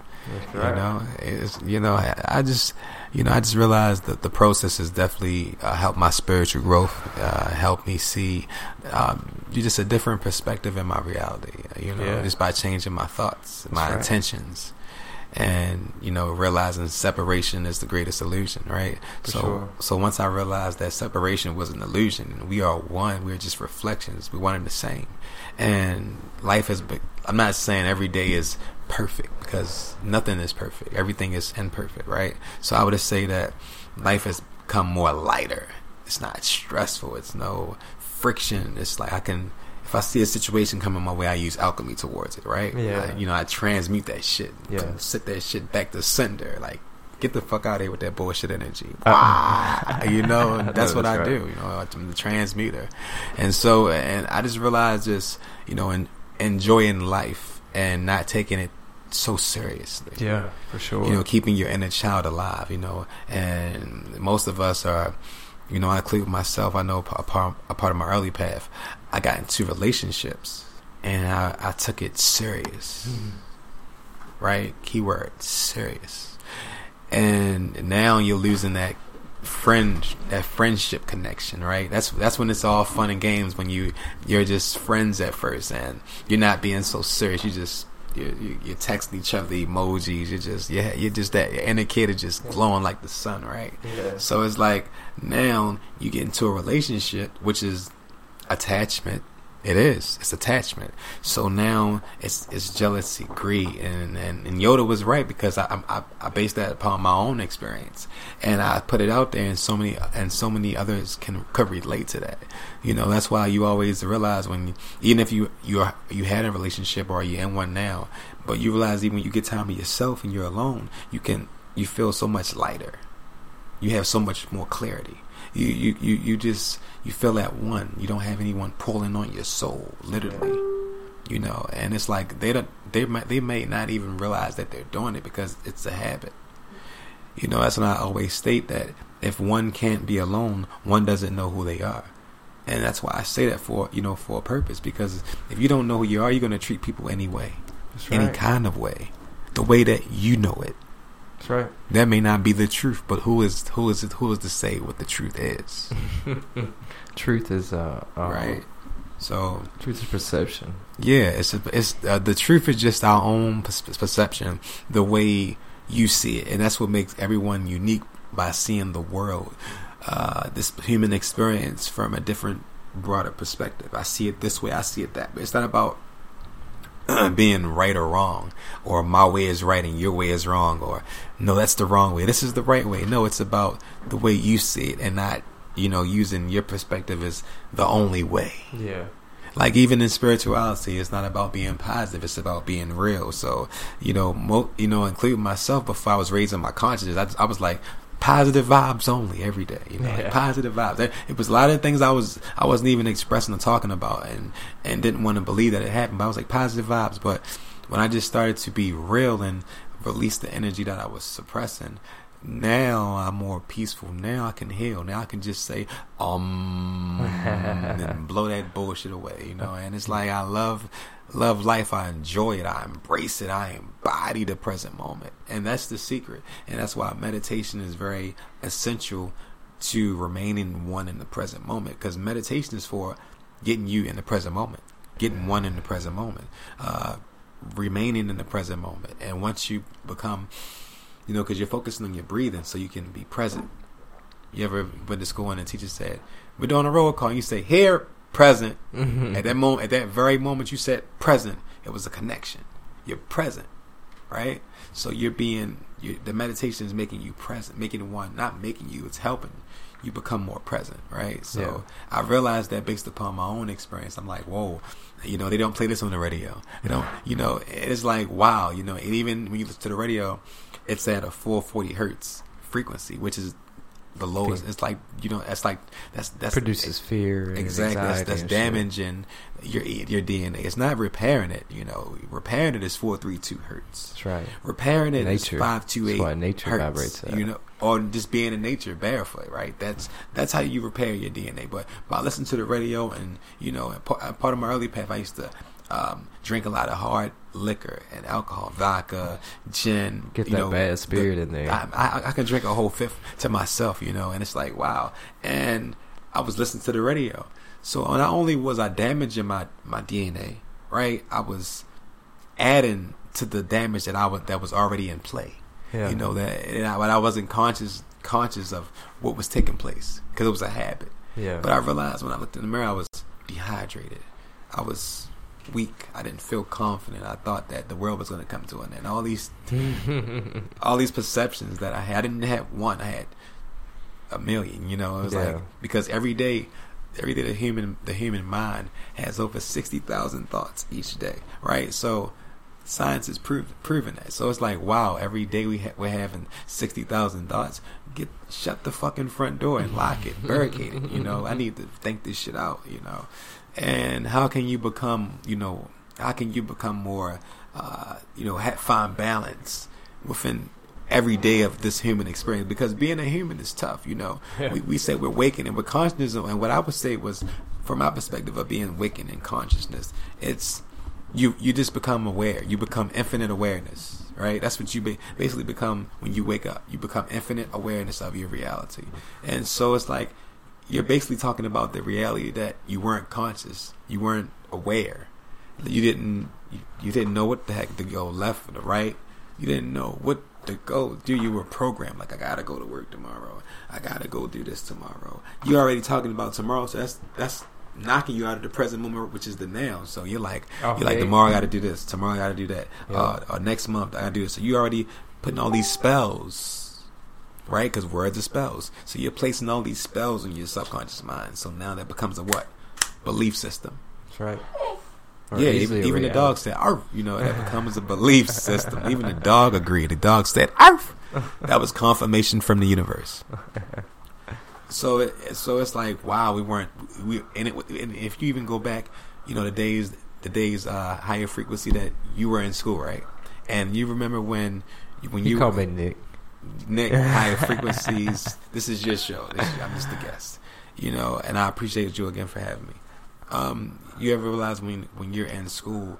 Speaker 2: That's
Speaker 1: You know, it's, you know, I, I just, you know, I just realized that the process has definitely uh, helped my spiritual growth, uh, helped me see, um, you just a different perspective in my reality. You know,
Speaker 2: Yeah.
Speaker 1: just by changing my thoughts, my intentions, and you know, realizing separation is the greatest illusion, right?
Speaker 2: For
Speaker 1: so,
Speaker 2: sure.
Speaker 1: so once I realized that separation was an illusion, and we are one, we're just reflections, we one and the same, and life has been. I'm not saying every day is perfect because nothing is perfect. Everything is imperfect, right? So I would say that life has become more lighter. It's not stressful. It's no friction. It's like I can, if I see a situation coming my way, I use alchemy towards it, right?
Speaker 2: Yeah.
Speaker 1: I- you know, I transmute that shit.
Speaker 2: Yeah.
Speaker 1: Sit that shit back to sender. Like, get the fuck out of here with that bullshit energy.
Speaker 2: Uh-uh.
Speaker 1: you know, that's what I
Speaker 2: right.
Speaker 1: do. You know, I'm the transmuter. And so, and I just realized just, you know, en- enjoying life and not taking it so seriously
Speaker 2: Yeah, for sure.
Speaker 1: you know, keeping your inner child alive, you know, and most of us are, you know, I include myself. I know a part, a part of my early path, I got into relationships and I, I took it serious, hmm. right? Keyword serious. And now you're losing that friend, that friendship connection, right? That's that's when it's all fun and games when you you're just friends at first and you're not being so serious. You just you you you're texting each other emojis. You're just yeah, you're just that your inner kid is just glowing like the sun, right?
Speaker 2: Yeah.
Speaker 1: So it's like now you get into a relationship, which is attachment. It is. It's attachment. So now it's it's jealousy, greed, and and, and Yoda was right because I, I I based that upon my own experience, and I put it out there, and so many and so many others can could relate to that. You know, that's why you always realize when you, even if you you you had a relationship or you're in one now, but you realize even when you get time to yourself and you're alone, you can you feel so much lighter. You have so much more clarity. You you you, you just you feel at one. You don't have anyone pulling on your soul, literally. You know, and it's like they don't they might they may not even realize that they're doing it because it's a habit. You know, that's when I always state that if one can't be alone, one doesn't know who they are. And that's why I say that for you know for a purpose because if you don't know who you are, you're gonna treat people anyway,
Speaker 2: That's
Speaker 1: any kind of way, the way that you know it.
Speaker 2: That's right.
Speaker 1: That may not be the truth, but who is who is it, who is to say what the truth is,
Speaker 2: Truth is uh, uh
Speaker 1: right? So
Speaker 2: Truth is perception.
Speaker 1: yeah, it's a, it's uh, the truth is just our own perception, the way you see it, and that's what makes everyone unique by seeing the world, uh, this human experience from a different broader perspective. I see it this way. I see it that way. It's not about being right or wrong, or my way is right and your way is wrong, or no, that's the wrong way. This is the right way. No, it's about the way you see it, and not you know using your perspective as the only way.
Speaker 2: Yeah.
Speaker 1: Like even in spirituality, it's not about being positive; it's about being real. So you know, mo- you know, including myself, before I was raising my consciousness, I, I was like, positive vibes only every day. You know, yeah. like positive vibes. It was a lot of things I was I wasn't even expressing or talking about, and and didn't want to believe that it happened. But I was like positive vibes. But when I just started to be real and release the energy that I was suppressing, now I'm more peaceful. Now I can heal. Now I can just say um and blow that bullshit away. You know, and it's like I love love life. I enjoy it. I embrace it. I embody the present moment. And that's the secret. And that's why meditation is very essential to remaining one in the present moment. Because meditation is for getting you in the present moment, getting one in the present moment, uh, remaining in the present moment. And once you become, you know, because you're focusing on your breathing so you can be present. You ever went to school and the teacher said, We're doing a roll call, and you say, Here, present. Mm-hmm. At that moment, at that very moment you said present, it was a connection. You're present, right? So you're being you, the meditation is making you present, making one, not making you. It's helping you become more present, right? So yeah. I realized that based upon my own experience, I'm like, whoa, you know, they don't play this on the radio. They don't, you know, it's like wow, you know, and even when you listen to the radio, it's at a 440 hertz frequency, which is the lowest. It's like you know, that's like that's that's
Speaker 2: produces fear.
Speaker 1: Exactly, that's, that's damaging your your DNA. It's not repairing it. You know, repairing it is four three two hertz.
Speaker 2: That's right.
Speaker 1: Repairing it nature. is five two eight. That's
Speaker 2: why nature hertz, vibrates.
Speaker 1: You know, or just being in nature barefoot. Right. That's that's how you repair your DNA. But by listening to the radio and you know, part of my early path, I used to um, drink a lot of hard liquor and alcohol, vodka, gin.
Speaker 2: Get that know, bad spirit the, in there.
Speaker 1: I, I, I, can drink a whole fifth to myself, you know, and it's like wow. And I was listening to the radio, so not only was I damaging my my DNA, right, I was adding to the damage that I was that was already in play. Yeah. You know that, and I, but I wasn't conscious conscious of what was taking place because it was a habit.
Speaker 2: Yeah.
Speaker 1: But I realized when I looked in the mirror, I was dehydrated. I was weak. I didn't feel confident. I thought that the world was going to come to an end. All these, all these perceptions that I had. I didn't have one. I had a million. You know, it was yeah. like because every day, every day the human the human mind has over sixty thousand thoughts each day. Right. So science is prov- proven that. So it's like wow. Every day we ha- we're having sixty thousand thoughts. Get shut the fucking front door and lock it, barricade it. You know, I need to think this shit out. You know and how can you become you know how can you become more uh, you know find balance within every day of this human experience? Because being a human is tough you know. We, we say we're waking and we're consciousness and what i would say was from my perspective of being waking in consciousness it's you you just become aware. You become infinite awareness right? That's what you be, basically become when you wake up. You become infinite awareness of your reality. And so it's like you're basically talking about the reality that you weren't conscious, you weren't aware, you didn't you, didn't know what the heck to go left or the right, you didn't know what to go do. You were programmed like I gotta go to work tomorrow, I gotta go do this tomorrow. You're already talking about tomorrow, so that's that's knocking you out of the present moment, which is the now. So you're like, okay. you're like tomorrow I got to do this, tomorrow I got to do that, yep. uh, or next month I got to do this. So you already putting all these spells right? Because words are spells. So you're placing all these spells in your subconscious mind. So now that becomes a what? Belief system.
Speaker 2: That's right.
Speaker 1: Or yeah, even, even the dog said, "Arf!" You know, that becomes a belief system. Even the dog agreed. The dog said, "Arf!" That was confirmation from the universe. So, it, so it's like, wow, we weren't. We and, it, and if you even go back, you know, the days, the days uh, higher frequency that you were in school, right? And you remember when when you,
Speaker 2: you called me Nick.
Speaker 1: Nick, higher frequencies. This is your show. Is, I'm just a guest, you know. And I appreciate you again for having me. Um, you ever realize when when you're in school,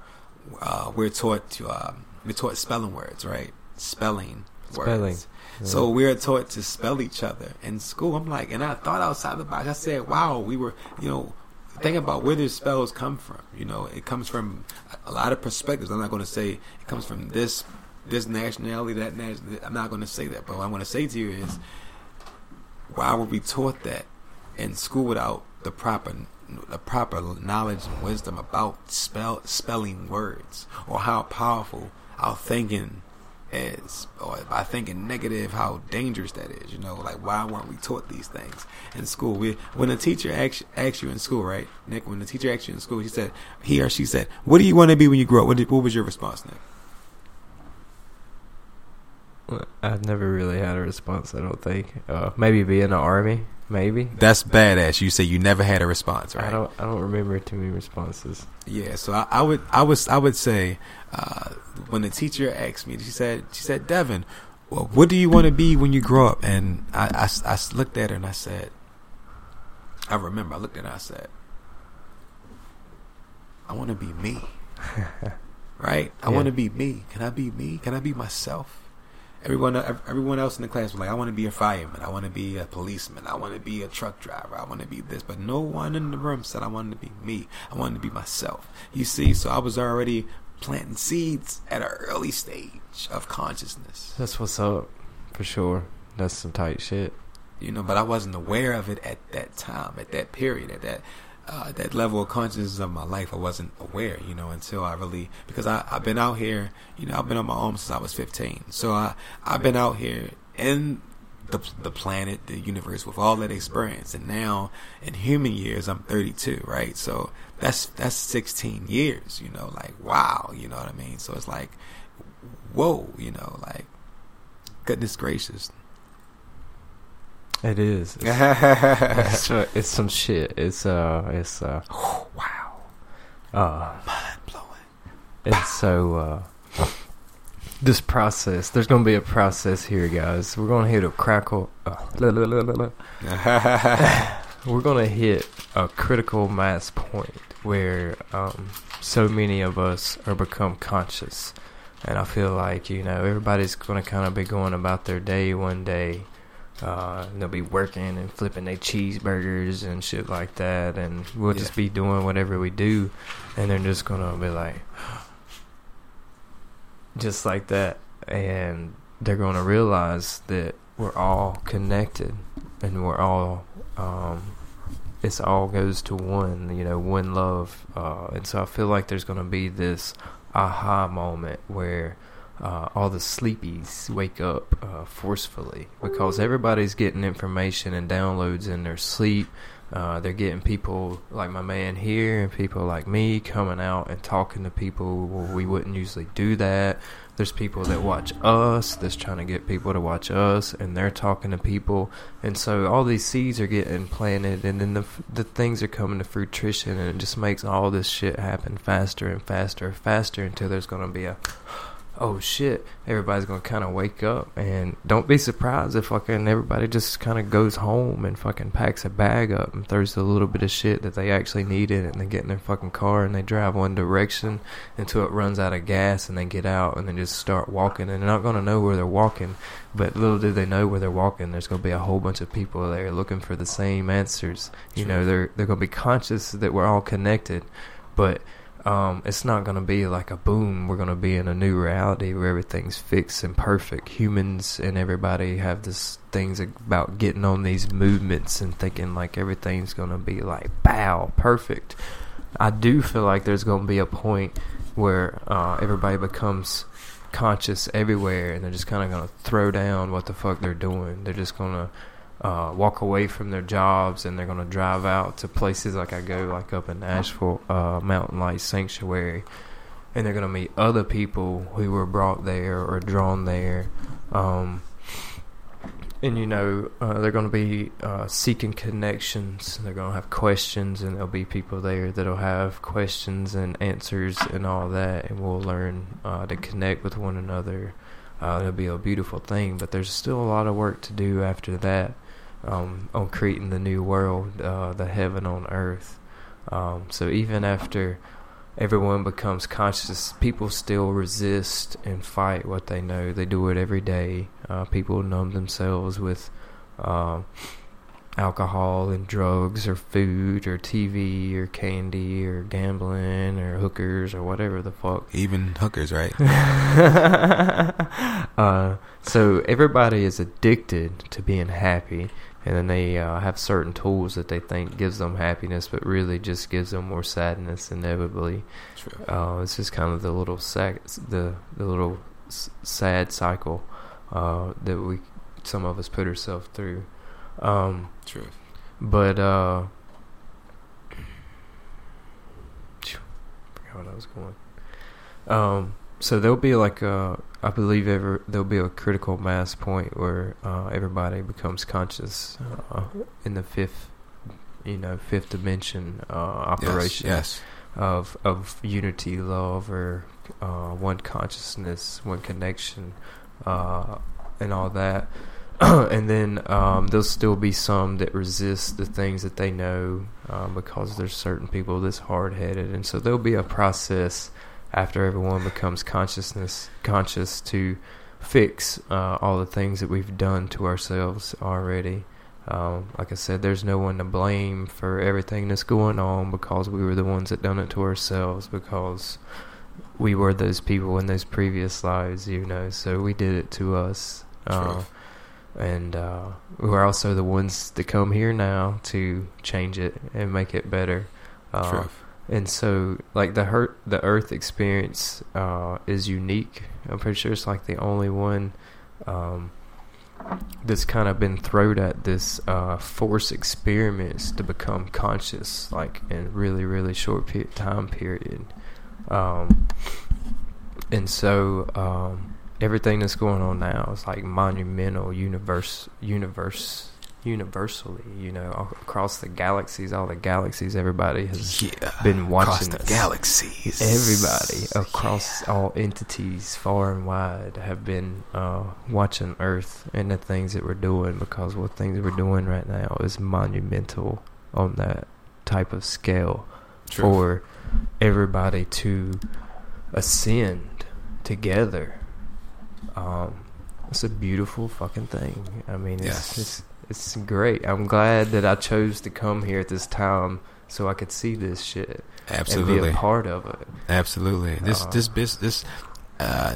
Speaker 1: uh, we're taught to uh, we're taught spelling words, right? Spelling,
Speaker 2: spelling.
Speaker 1: words. Yeah. So we're taught to spell each other in school. I'm like, and I thought outside the box. I said, wow, we were, you know, think about where these spells come from. You know, it comes from a lot of perspectives. I'm not going to say it comes from this this nationality, that nationality. I'm not going to say that, but what I want to say to you is, why were we taught that in school without the proper the proper knowledge and wisdom about spell spelling words? Or how powerful our thinking is? Or by thinking negative how dangerous that is you know? Like why weren't we taught these things in school? We when a teacher asks, asks you in school right nick when the teacher asks you in school he said he or she said what do you want to be when you grow up? What, did, what was your response nick
Speaker 2: I've never really had a response. I don't think. Uh, maybe be in the army. Maybe.
Speaker 1: That's badass. You say you never had a response, right?
Speaker 2: I don't. I don't remember too many responses.
Speaker 1: Yeah. So I, I would. I was. I would say uh, when the teacher asked me, she said. She said, Devin, well, what do you want to be when you grow up? And I, I, I looked at her and I said, I remember. I looked at her. and I said, I want to be me. right. I
Speaker 2: Yeah.
Speaker 1: want to be me. Can I be me? Can I be myself? Everyone, everyone else in the class was like, "I want to be a fireman. I want to be a policeman. I want to be a truck driver. I want to be this." But no one in the room said I wanted to be me. I wanted to be myself. You see, so I was already planting seeds at an early stage of consciousness.
Speaker 2: That's what's up, for sure. That's some tight shit.
Speaker 1: You know, but I wasn't aware of it at that time, at that period, at that uh, that level of consciousness of my life. I wasn't aware, you know, until I really because I I've been out here, you know, I've been on my own since I was 15. So I I've been out here in the the planet, the universe with all that experience, and now in human years I'm 32, right? So that's that's 16 years, you know, like wow, you know what I mean? So it's like whoa, you know, like goodness gracious.
Speaker 2: It is. It's, it's, uh, it's some shit. It's uh. It's uh.
Speaker 1: wow,
Speaker 2: Uh.
Speaker 1: mind blowing.
Speaker 2: And so, uh, this process, there's going to be a process here, guys. We're going to hit a crackle. Uh, la, la, la. We're going to hit a critical mass point where um, so many of us are become conscious. And I feel like, you know, everybody's going to kind of be going about their day one day. Uh, they'll be working and flipping their cheeseburgers and shit like that. And we'll just be doing whatever we do. And they're just going to be like, just like that and they're going to realize that we're all connected and we're all um it's all goes to one you know one love uh and so i feel like there's going to be this aha moment where uh, all the sleepies wake up uh, forcefully because everybody's getting information and downloads in their sleep. Uh, they're getting people like my man here and people like me coming out and talking to people we wouldn't usually do that. There's people that watch us that's trying to get people to watch us, and they're talking to people, and so all these seeds are getting planted, and then the the things are coming to fruition, and it just makes all this shit happen faster and faster and faster until there's gonna be a oh shit, everybody's gonna kind of wake up, and don't be surprised if fucking everybody just kind of goes home and fucking packs a bag up and throws a little bit of shit that they actually need in it, and they get in their fucking car and they drive one direction until it runs out of gas, and they get out and then just start walking, and they're not gonna know where they're walking, but little do they know where they're walking. There's gonna be a whole bunch of people there looking for the same answers. You know, they're they're gonna be conscious that we're all connected, but um, it's not going to be like a boom. We're going to be in a new reality where everything's fixed and perfect. Humans and everybody have this things about getting on these movements and thinking like everything's going to be like bow perfect. I do feel like there's going to be a point where uh, everybody becomes conscious everywhere and they're just kind of going to throw down what the fuck they're doing. They're just going to uh, walk away from their jobs and they're going to drive out to places like I go, like up in Nashville, uh, Mountain Light Sanctuary, and they're going to meet other people who were brought there or drawn there. Um, and you know, uh, they're going to be uh, seeking connections. They're going to have questions, and there'll be people there that'll have questions and answers and all that, and we'll learn uh, to connect with one another. Uh, it'll be a beautiful thing, but there's still a lot of work to do after that um, on creating the new world, uh, the heaven on earth. Um, so even after everyone becomes conscious, people still resist and fight what they know. They do it every day. Uh, people numb themselves with uh, alcohol and drugs or food or TV or candy or gambling or hookers or whatever the fuck.
Speaker 1: Even hookers, right?
Speaker 2: uh, so everybody is addicted to being happy, and then they uh, have certain tools that they think gives them happiness, but really just gives them more sadness inevitably.
Speaker 1: True.
Speaker 2: Uh, it's just kind of the little sac- the the little s- sad cycle uh, that we some of us put ourselves through. Um,
Speaker 1: True.
Speaker 2: but uh, phew, forgot what I was going. Um, so there'll be like a, I believe ever there'll be a critical mass point where uh, everybody becomes conscious uh, in the fifth, you know, fifth dimension uh, operation
Speaker 1: Yes.
Speaker 2: of of unity, love, or uh, one consciousness, one connection, uh, and all that. and then um, there'll still be some that resist the things that they know um, because there's certain people that's hard headed, and so there'll be a process after everyone becomes consciousness conscious to fix uh, all the things that we've done to ourselves already. Um, like I said, there's no one to blame for everything that's going on because we were the ones that done it to ourselves because we were those people in those previous lives, you know. So we did it to us, uh, and uh, we're also the ones that come here now to change it and make it better. Uh. And so, like the hurt, the Earth experience uh, is unique. I'm pretty sure it's like the only one um, that's kind of been thrown at this uh, force experiments to become conscious, like in really, really short pe- time period. Um, and so, um, everything that's going on now is like monumental, universe, universe, universally. You know, across the galaxies, all the galaxies, everybody has
Speaker 1: Yeah.
Speaker 2: been
Speaker 1: Across
Speaker 2: watching
Speaker 1: the galaxies.
Speaker 2: Everybody across all entities, far and wide, have been uh, watching Earth and the things that we're doing because what things we're doing right now is monumental on that type of scale
Speaker 1: True.
Speaker 2: for everybody to ascend together. Um, it's a beautiful fucking thing. I mean, it's,
Speaker 1: Yes.
Speaker 2: it's it's great. I'm glad that I chose to come here at this time so I could see this shit and
Speaker 1: Absolutely.
Speaker 2: be a part of it.
Speaker 1: Absolutely. This
Speaker 2: Uh,
Speaker 1: this this this uh,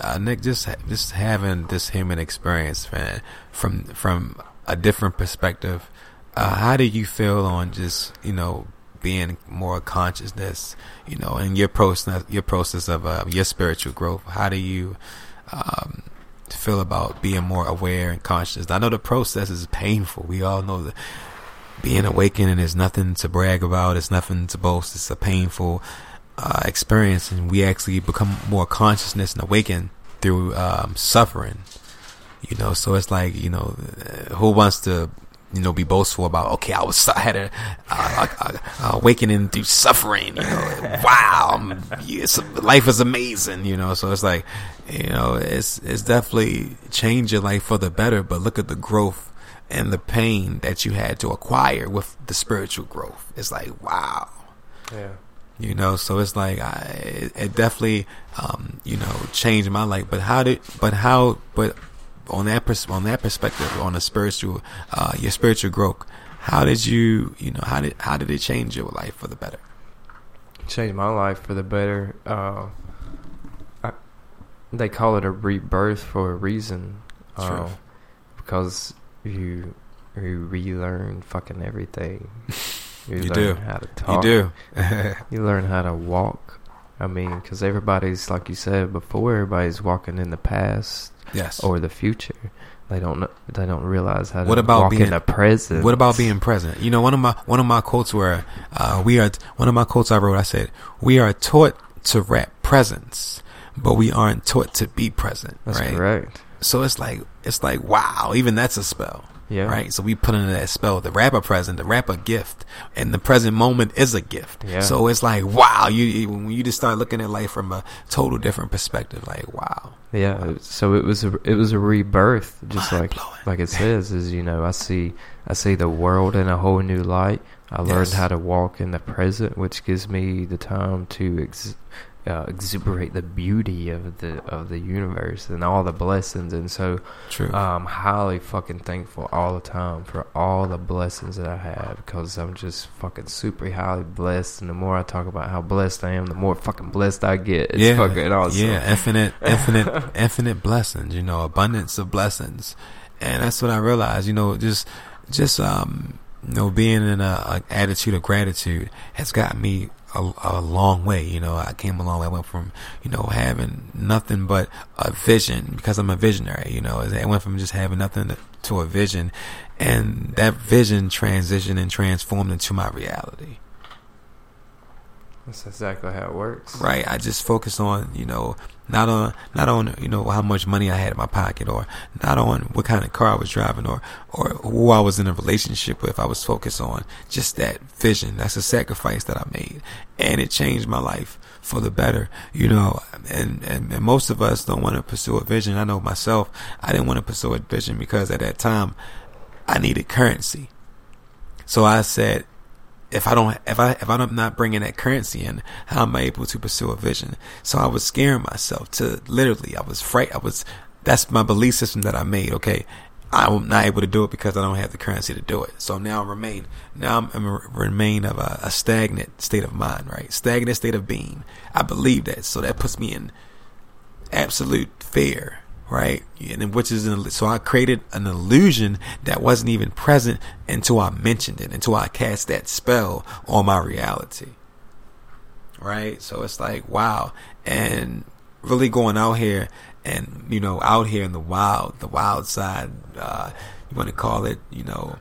Speaker 1: uh Nick just just having this human experience man from from a different perspective. Uh how do you feel on just, you know, being more consciousness, you know, in your process your process of uh, your spiritual growth? How do you um feel about being more aware and conscious? I know the process is painful. We all know that being awakened is nothing to brag about. It's nothing to boast. It's a painful uh, experience, and we actually become more consciousness and awaken through um, suffering. You know, so it's like you know, who wants to you know be boastful about? Okay, I was I had a uh, awakening through suffering. You know, wow, yes, life is amazing. You know, so it's like you know, it's it's definitely changed your life for the better. But look at the growth and the pain that you had to acquire with the spiritual growth. It's like wow
Speaker 2: Yeah.
Speaker 1: you know so it's like I, it, it definitely um you know changed my life but how did but how but on that pers- on that perspective on the spiritual uh your spiritual growth how did you you know how did how did it change your life for the better
Speaker 2: Changed my life for the better. Uh, I, they call it a rebirth for a reason.
Speaker 1: True.
Speaker 2: Uh, because you you relearn fucking everything. You,
Speaker 1: You
Speaker 2: learn
Speaker 1: do.
Speaker 2: how to talk.
Speaker 1: you do
Speaker 2: You learn how to walk. I mean, because everybody's like you said before, everybody's walking in the past
Speaker 1: yes
Speaker 2: or the future. They don't know. They don't realize how to
Speaker 1: What about
Speaker 2: walk
Speaker 1: being-
Speaker 2: in the present.
Speaker 1: What about being present? You know, one of my one of my quotes were, uh, "We are." One of my quotes I wrote. I said, "We are taught to wrap presents, but we aren't taught to be present."
Speaker 2: That's
Speaker 1: right?
Speaker 2: correct.
Speaker 1: So it's like it's like wow, even that's a spell.
Speaker 2: Yeah.
Speaker 1: Right. So we put into that spell the rapper present, the rapper gift, and the present moment is a gift.
Speaker 2: Yeah.
Speaker 1: So it's like wow, you, you when you just start looking at life from a total different perspective, like wow.
Speaker 2: Yeah, so it was a it was a rebirth, just like
Speaker 1: Mind-blowing.
Speaker 2: like it says. Is you know I see I see the world in a whole new light. I learned
Speaker 1: Yes.
Speaker 2: how to walk in the present, which gives me the time to ex, uh, exuberate the beauty of the of the universe and all the blessings. And so
Speaker 1: True.
Speaker 2: I'm highly fucking thankful all the time for all the blessings that I have because I'm just fucking super highly blessed. And the more I talk about how blessed I am, the more fucking blessed I get. It's fucking awesome.
Speaker 1: Yeah, infinite, infinite, infinite blessings. You know, abundance of blessings, and that's what I realized. You know, just just um, you know, being in a, a attitude of gratitude has got me a, a, long way. You know, I came a long way. I went from, you know, having nothing but a vision because I'm a visionary. You know, I went from just having nothing to, to a vision, and that vision transitioned and transformed into my reality.
Speaker 2: That's exactly how it works.
Speaker 1: Right. I just focus on, you know, not on not on you know how much money I had in my pocket, or not on what kind of car I was driving, or or who I was in a relationship with. I was focused on just that vision. That's a sacrifice that I made, and it changed my life for the better. You know, and and, and most of us don't want to pursue a vision. I know myself. I didn't want to pursue a vision because at that time I needed currency. So I said, if I don't, if I, if I'm not bringing that currency in, how am I able to pursue a vision? So I was scaring myself to literally, I was fright. I was, that's my belief system that I made. Okay. I'm not able to do it because I don't have the currency to do it. So now I remain, now I'm, I'm remain of a, a stagnant state of mind, right? Stagnant state of being. I believe that. So that puts me in absolute fear right? And which is an, so I created an illusion that wasn't even present until I mentioned it, until I cast that spell on my reality, right? So it's like wow, and really going out here and you know out here in the wild, the wild side, uh, you want to call it, you know.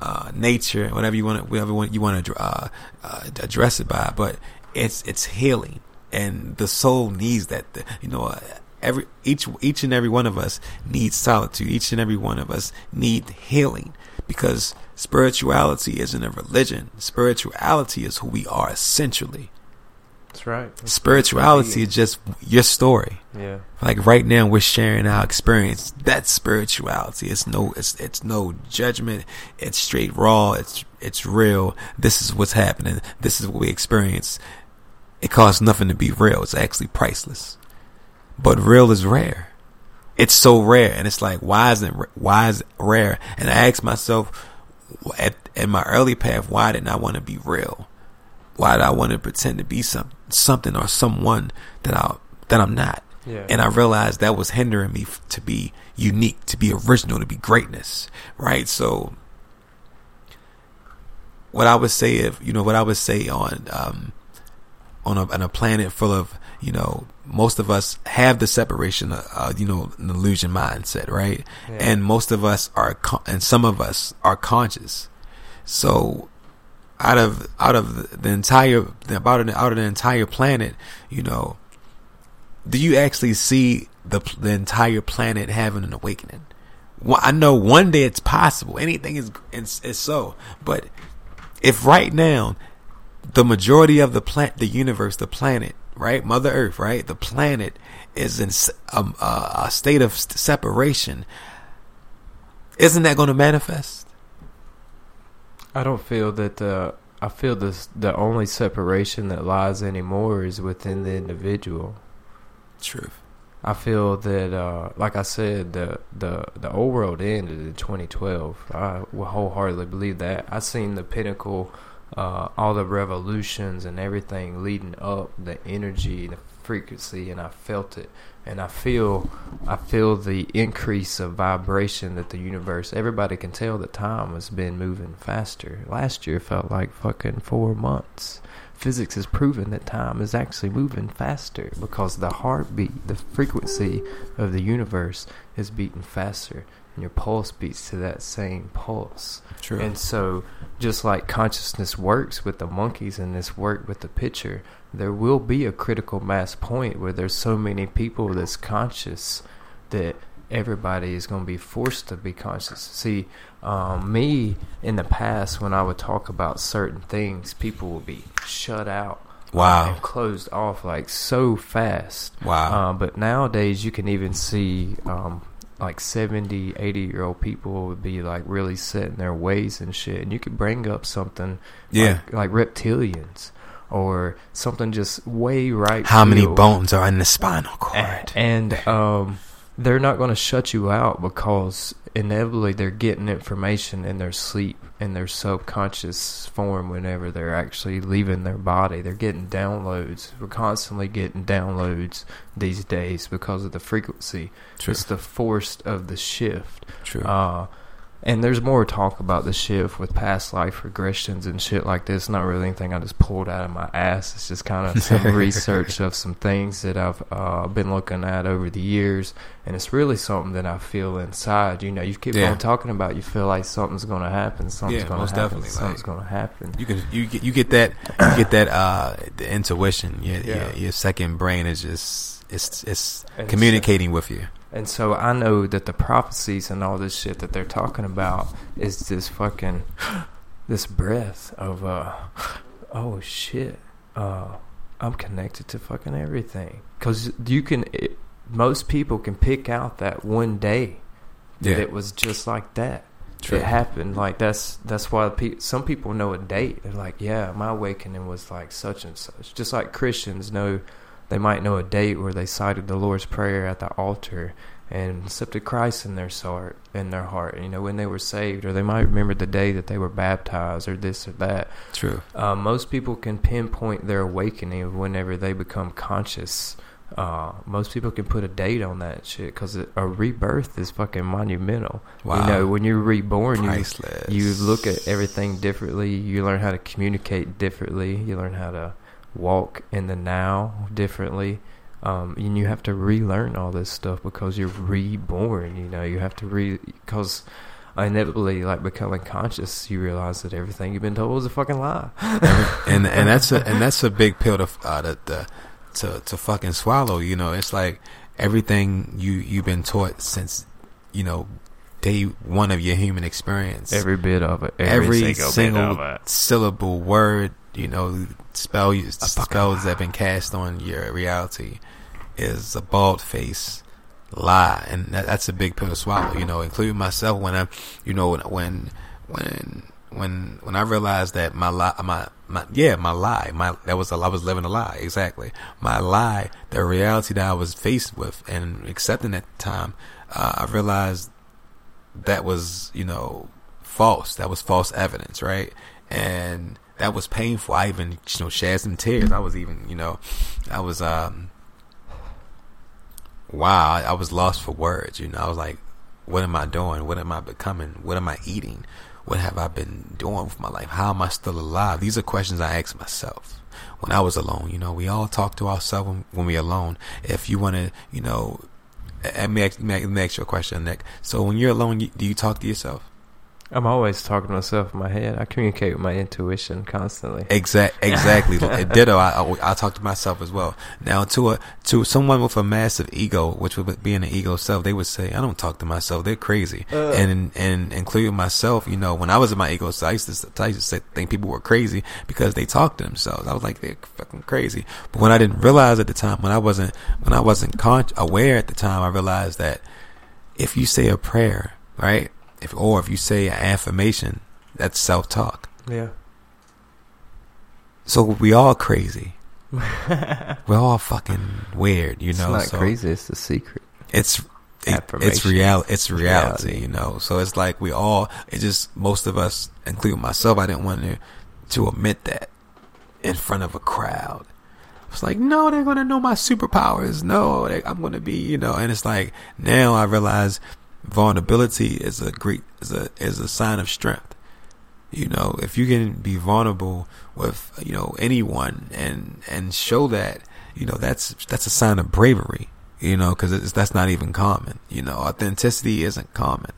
Speaker 1: Uh, nature, whatever you want, whatever you want to uh, uh, address it by, but it's it's healing, and the soul needs that. You know, every each each and every one of us needs solitude. Each and every one of us need healing because spirituality isn't a religion. Spirituality is who we are essentially.
Speaker 2: That's right. That's
Speaker 1: spirituality is just your story.
Speaker 2: Yeah.
Speaker 1: Like right now we're sharing our experience. That's spirituality. It's no it's it's no judgment. It's straight raw. It's it's real. This is what's happening. This is what we experience. It costs nothing to be real. It's actually priceless but real is rare. It's so rare, and it's like, why isn't why is it rare? And I ask myself, at in my early path, why didn't I want to be real? Why did I want to pretend to be some something or someone that I that I'm not?
Speaker 2: Yeah.
Speaker 1: And I realized that was hindering me to be unique, to be original, to be greatness, right? So, what I would say, if you know, what I would say on um, on a, on a planet full of you know most of us have the separation, uh, you know, an illusion mindset, right? Yeah. And most of us are, con- and some of us are conscious. So, out of out of the entire about out of the entire planet, you know, do you actually see the the entire planet having an awakening? Well, I know one day it's possible. Anything is is, is so, but if right now the majority of the plant, the universe, the planet right? Mother Earth, right? The planet is in a, um, a, a state of separation. Isn't that going to manifest?
Speaker 2: I don't feel that the. I feel this the only separation that lies anymore is within the individual.
Speaker 1: Truth.
Speaker 2: I feel that, uh, like I said, the the the old world ended in 2012. I wholeheartedly believe that. I seen the pinnacle uh, all the revolutions and everything leading up, the energy, the frequency, and I felt it. And I feel, I feel the increase of vibration that the universe. Everybody can tell that time has been moving faster. Last year felt like fucking four months. Physics has proven that time is actually moving faster because the heartbeat, the frequency of the universe is beating faster and your pulse beats to that same pulse.
Speaker 1: True.
Speaker 2: And so, just like consciousness works with the monkeys and this work with the pitcher, there will be a critical mass point where there's so many people that's conscious that everybody is going to be forced to be conscious. See, um, me in the past, when I would talk about certain things, people would be shut out.
Speaker 1: Wow.
Speaker 2: And closed off like so fast.
Speaker 1: Wow.
Speaker 2: Um, but nowadays, you can even see um, like 70 80 year old people would be like really set in their ways and shit. And you could bring up something
Speaker 1: yeah.
Speaker 2: like, like reptilians or something just way right
Speaker 1: how many bones are in the spinal cord?
Speaker 2: And, and um they're not going to shut you out because inevitably they're getting information in their sleep in their subconscious form whenever they're actually leaving their body they're getting downloads we're constantly getting downloads these days because of the frequency
Speaker 1: True.
Speaker 2: it's the force of the shift
Speaker 1: True.
Speaker 2: Uh, And there's more talk about the shift with past life regressions and shit like this. Not really anything I just pulled out of my ass. It's just kind of some research of some things that I've uh, been looking at over the years, and it's really something that I feel inside. You know, you keep
Speaker 1: Yeah.
Speaker 2: on talking about. You feel like something's going to happen. Something's
Speaker 1: Yeah,
Speaker 2: going to happen.
Speaker 1: definitely,
Speaker 2: Something's
Speaker 1: like-
Speaker 2: going to happen.
Speaker 1: You can you get you get that you get that uh the intuition. Your,
Speaker 2: Yeah.
Speaker 1: your your second brain is just it's it's
Speaker 2: And
Speaker 1: communicating with you.
Speaker 2: And so I know that the prophecies and all this shit that they're talking about is this fucking this breath of uh oh shit uh I'm connected to fucking everything cuz you can it, most people can pick out that one day that
Speaker 1: Yeah.
Speaker 2: it was just like that.
Speaker 1: True.
Speaker 2: It happened like that's that's why pe- some people know a date. They're like, yeah, my awakening was like such and such. Just like Christians know, they might know a date where they cited the Lord's prayer at the altar and accepted Christ in their heart, in their heart. You know, when they were saved, or they might remember the day that they were baptized, or this or that.
Speaker 1: True.
Speaker 2: Uh, most people can pinpoint their awakening of whenever they become conscious. Uh, most people can put a date on that shit because a rebirth is fucking monumental.
Speaker 1: Wow.
Speaker 2: You know, when you're reborn, you you look at everything differently. You learn how to communicate differently. You learn how to walk in the now differently. Um, and you have to relearn all this stuff because you're reborn. You know, you have to re because inevitably, like becoming conscious, you realize that everything you've been told was a fucking lie.
Speaker 1: and and that's a and that's a big pill to uh, to, to to to fucking swallow. You know, it's like everything you you've been taught since you know day one of your human experience.
Speaker 2: Every bit of it.
Speaker 1: every,
Speaker 2: single,
Speaker 1: single,
Speaker 2: bit of it.
Speaker 1: syllable word, you know, spell spells that have been cast on your reality is a bald face lie, and that, that's a big pill to swallow. You know, including myself when I, you know, when when when when when I realized that my lie, my my yeah, my lie, my that was a, I was living a lie exactly. My lie, the reality that I was faced with and accepting at the time, uh, I realized that was you know false. That was false evidence, right? And that was painful. I even you know shed some tears. I was even you know I was um wow. I, was lost for words. You know, I was like, what am I doing? What am I becoming? What am I eating? What have I been doing with my life? How am I still alive? These are questions I ask myself when I was alone. You know, we all talk to ourselves when, when we're alone. If you want to, you know, let me, ask, let me ask you a question, Nick. So when you're alone, do you talk to yourself?
Speaker 2: I'm always talking to myself in my head. I communicate with my intuition constantly.
Speaker 1: Exact, exactly. Ditto. I, I I talk to myself as well. Now, to a to someone with a massive ego, which would be an ego self, they would say, "I don't talk to myself. They're crazy."
Speaker 2: Uh.
Speaker 1: and and including myself, you know, when I was in my ego self, I used to I used to say, think people were crazy because they talk to themselves. I was like, they're fucking crazy. But when I didn't realize at the time, when I wasn't when I wasn't con- aware at the time, I realized that if you say a prayer, right, if or if you say an affirmation, that's self talk.
Speaker 2: Yeah.
Speaker 1: So we all crazy. We're all fucking weird, you know.
Speaker 2: it's not
Speaker 1: so
Speaker 2: crazy. It's the secret.
Speaker 1: It's it, it's
Speaker 2: Affirmation.
Speaker 1: real. It's reality,
Speaker 2: reality.
Speaker 1: you know. So it's like we all. It just most of us, including myself, I didn't want to to admit that in front of a crowd. It's like, no, they're gonna know my superpowers. No, they, I'm gonna be, you know. And it's like now I realize vulnerability is a great is a is a sign of strength. You know, if you can be vulnerable with you know anyone and and show that, you know, that's that's a sign of bravery. You know, because that's not even common. You know, authenticity isn't common.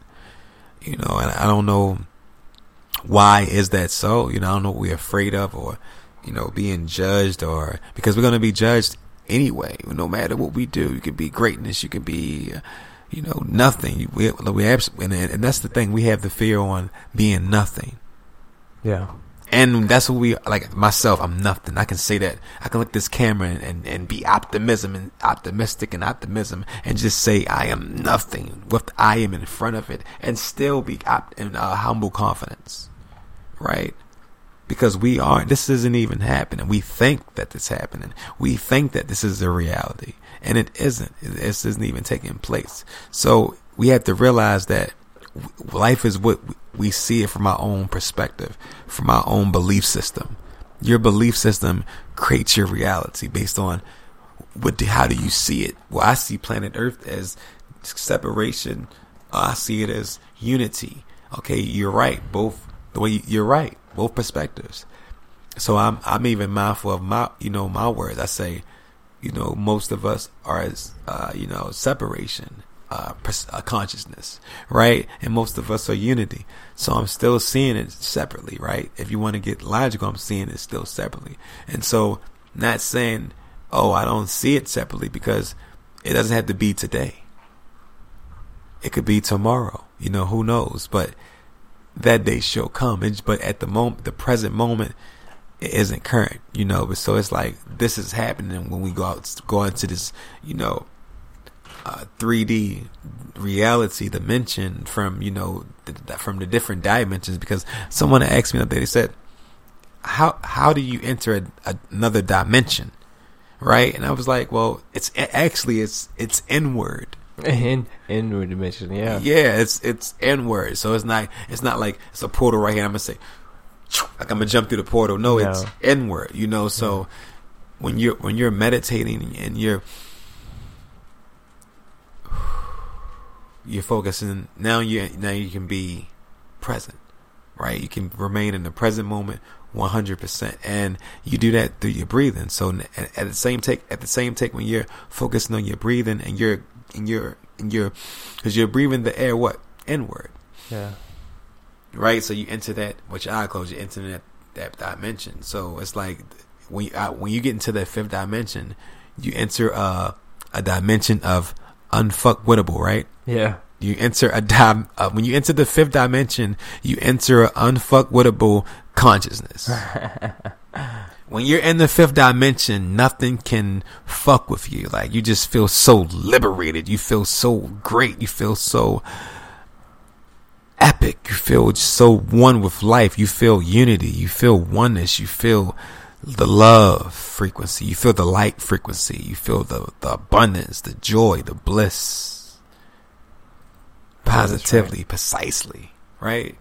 Speaker 1: You know, and I don't know why is that so. You know, I don't know what we're afraid of, or you know, being judged, or because we're going to be judged anyway. No matter what we do, you can be greatness, you can be, you know, nothing. We we abs- and and that's the thing. We have the fear on being nothing.
Speaker 2: Yeah.
Speaker 1: And that's what we like myself. I'm nothing. I can say that. I can look this camera and, and, and be optimism and optimistic and optimism and just say I am nothing with I am in front of it and still be op- in uh, humble confidence, right? Because we are. This isn't even happening. We think that it's happening. We think that this is a reality, and it isn't. This isn't even taking place. So we have to realize that life is what we see it from our own perspective, from our own belief system. Your belief system creates your reality based on what do, how do you see it? Well, I see planet Earth as separation. Uh, I see it as unity. okay, you're right. Both the way you, you're right, both perspectives. So I'm I'm even mindful of my you know my words. I say, you know, most of us are as uh, you know separation, uh, uh, consciousness, right? And most of us are unity. So I'm still seeing it separately, right? If you want to get logical, I'm seeing it still separately. And so, not saying, oh, I don't see it separately because it doesn't have to be today. It could be tomorrow. You know, who knows? But that day shall come. But at the moment, the present moment, it isn't current. You know, but so it's like this is happening when we go out, go into this, you know, uh, 3D reality dimension from you know the, from the different dimensions. Because someone asked me that day, they said, "How how do you enter a, a, another dimension?" Right, and I was like, "Well, it's actually it's it's inward."
Speaker 2: In inward dimension, yeah,
Speaker 1: yeah, it's it's inward. So it's not it's not like it's a portal right here. I'm gonna say, like I'm gonna jump through the portal. No, no. it's inward. You know, so yeah. when you're when you're meditating and you're you're focusing now you now you can be present right you can remain in the present moment 100% and you do that through your breathing so at the same take at the same take when you're focusing on your breathing and you're and you're and you're because you're breathing the air what inward
Speaker 2: yeah
Speaker 1: right so you enter that with your eye closed, you enter that that dimension so it's like when you, uh, when you get into that fifth dimension you enter uh, a dimension of unfuckwittable, right?
Speaker 2: Yeah.
Speaker 1: You enter a dim- uh, when you enter the fifth dimension, you enter an unfuckwittable consciousness. when you're in the fifth dimension, nothing can fuck with you. Like you just feel so liberated. You feel so great. You feel so epic. You feel so one with life. You feel unity. You feel oneness. You feel the love frequency. You feel the light frequency. You feel the, the abundance, the joy, the bliss. Positively, right. precisely, right?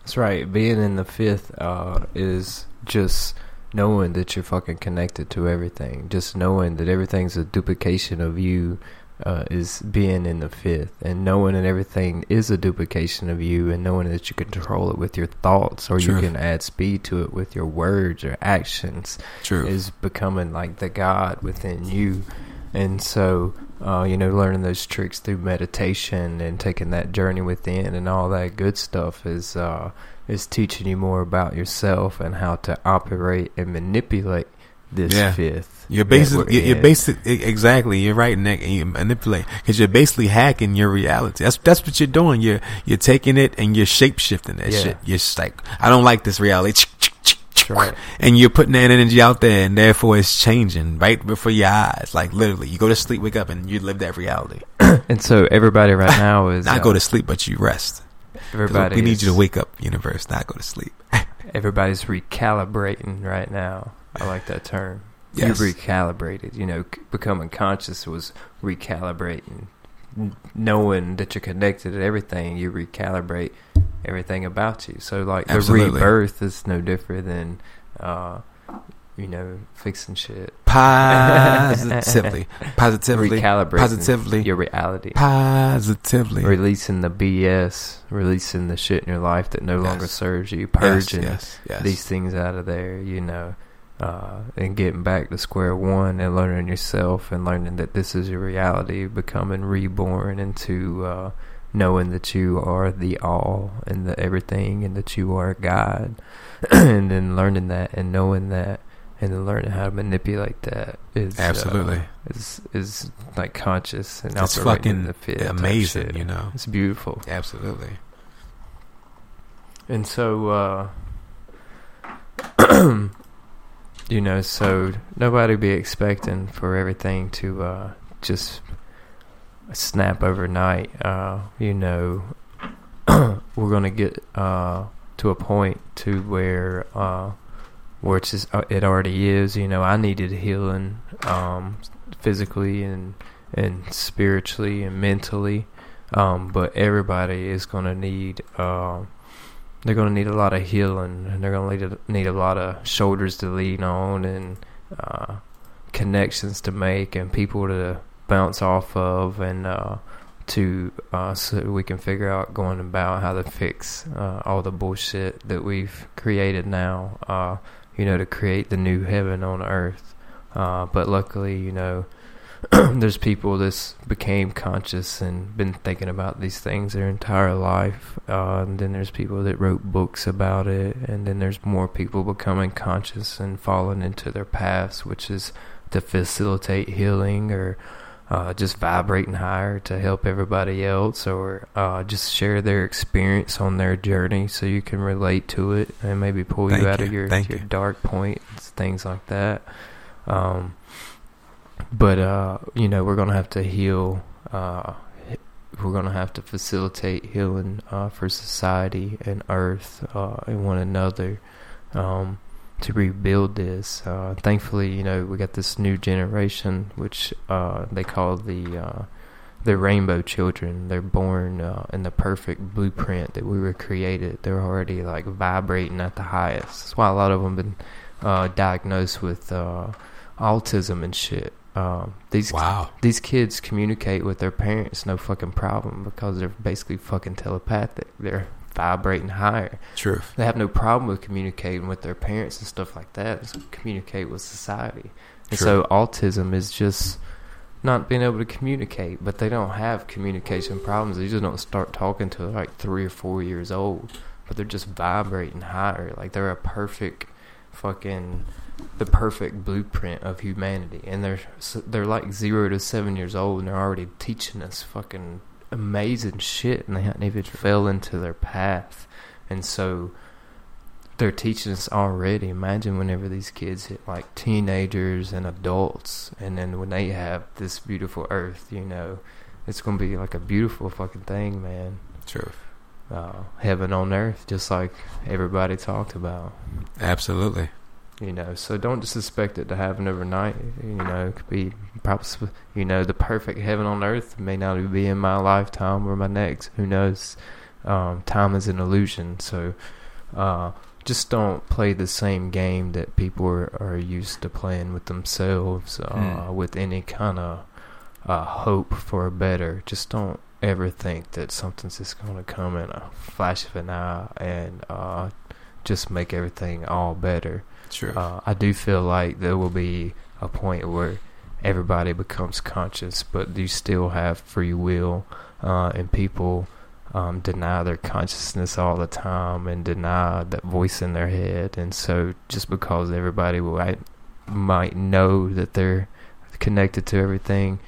Speaker 2: That's right. Being in the fifth uh, is just knowing that you're fucking connected to everything. Just knowing that everything's a duplication of you uh, is being in the fifth and knowing that everything is a duplication of you and knowing that you control it with your thoughts or True. you can add speed to it with your words or actions
Speaker 1: True.
Speaker 2: is becoming like the God within you. And so, uh, you know, learning those tricks through meditation and taking that journey within and all that good stuff is uh, is teaching you more about yourself and how to operate and manipulate this yeah. fifth
Speaker 1: you're basically, you're, basically exactly. You're right, Nick. And you manipulate because you're basically hacking your reality. That's that's what you're doing. You're you're taking it and you're shape shifting that yeah. shit. You're just like, I don't like this reality. Right. And you're putting that energy out there, and therefore it's changing right before your eyes. Like literally, you go to sleep, wake up, and you live that reality.
Speaker 2: and so everybody right now is
Speaker 1: not uh, go to sleep, but you rest. Everybody, we need you to wake up, universe, not go to sleep.
Speaker 2: everybody's recalibrating right now. I like that term. Yes. You're recalibrated. You know, becoming conscious was recalibrating, knowing that you're connected to everything. You recalibrate everything about you. So, like Absolutely. the rebirth is no different than, uh, you know, fixing shit.
Speaker 1: Positively, positively,
Speaker 2: recalibrating
Speaker 1: positively
Speaker 2: your reality.
Speaker 1: Positively,
Speaker 2: releasing the BS, releasing the shit in your life that no yes. longer serves you, purging
Speaker 1: yes, yes,
Speaker 2: these things out of there. You know uh, and getting back to square one and learning yourself and learning that this is your reality, becoming reborn into uh, knowing that you are the all and the everything and that you are God, and then learning that and knowing that and then learning how to manipulate that is
Speaker 1: absolutely uh,
Speaker 2: is is like conscious and
Speaker 1: it's fucking amazing, you know.
Speaker 2: It's beautiful,
Speaker 1: absolutely.
Speaker 2: And so. Uh, you know, so nobody be expecting for everything to uh, just snap overnight. Uh, you know, we're gonna get uh, to a point to where uh, where it's just, uh, it already is. You know, I needed healing um, physically and and spiritually and mentally, um, but everybody is gonna need. Uh, they're going to need a lot of healing and they're going to need a, lot of shoulders to lean on and uh, connections to make and people to bounce off of and uh, to uh, so we can figure out going about how to fix uh, all the bullshit that we've created now. Uh, you know, to create the new heaven on earth. Uh, but luckily, you know, there's people that's became conscious and been thinking about these things their entire life. Uh, and then there's people that wrote books about it. And then there's more people becoming conscious and falling into their paths, which is to facilitate healing or uh, just vibrating higher to help everybody else or uh, just share their experience on their journey so you can relate to it and maybe pull
Speaker 1: Thank
Speaker 2: you out
Speaker 1: you.
Speaker 2: of your, your
Speaker 1: you.
Speaker 2: dark points, things like that. Um, but, uh, you know, we're to have to heal. Uh, we're to have to facilitate healing uh, for society and Earth uh, and one another. Um, to rebuild this. Uh, thankfully, you know, we got this new generation, which uh, they call the the rainbow children. They're born in the perfect blueprint that we were created. They're already like vibrating at the highest. That's why a lot of them been diagnosed with autism and shit. Um, these
Speaker 1: Wow.
Speaker 2: these kids communicate with their parents no fucking problem because they're basically fucking telepathic. They're vibrating higher
Speaker 1: Truth.
Speaker 2: they have no problem with communicating with their parents and stuff like that. Communicate with society. And
Speaker 1: True.
Speaker 2: so autism is just not being able to communicate, but they don't have communication problems. They just don't start talking till like three or four years old, but they're just vibrating higher. Like they're a perfect fucking the perfect blueprint of humanity, and they're they're like zero to seven years old, and they're already teaching us fucking amazing shit, and they hadn't even fell into their path, and so they're teaching us already. Imagine whenever these kids hit like teenagers and adults, and then when they have this beautiful earth, you know, it's gonna be like a beautiful fucking thing, man.
Speaker 1: Truth.
Speaker 2: Uh, heaven on earth, just like everybody talked about.
Speaker 1: Absolutely.
Speaker 2: You know, so don't just expect it to happen overnight. You know, it could be perhaps you know the perfect heaven on earth may not be in my lifetime or my next. Who knows? Um, time is an illusion, so uh, just don't play the same game that people are, are used to playing with themselves. Uh,
Speaker 1: Hmm.
Speaker 2: With any kind of uh, hope for a better, just don't ever think that something's just going to come in a flash of an eye and uh, just make everything all better.
Speaker 1: Truth.
Speaker 2: Uh, I do feel like there will be a point where everybody becomes conscious, but you still have free will, uh, and people um, deny their consciousness all the time and deny that voice in their head. And so, just because everybody will, I, might know that they're connected to everything,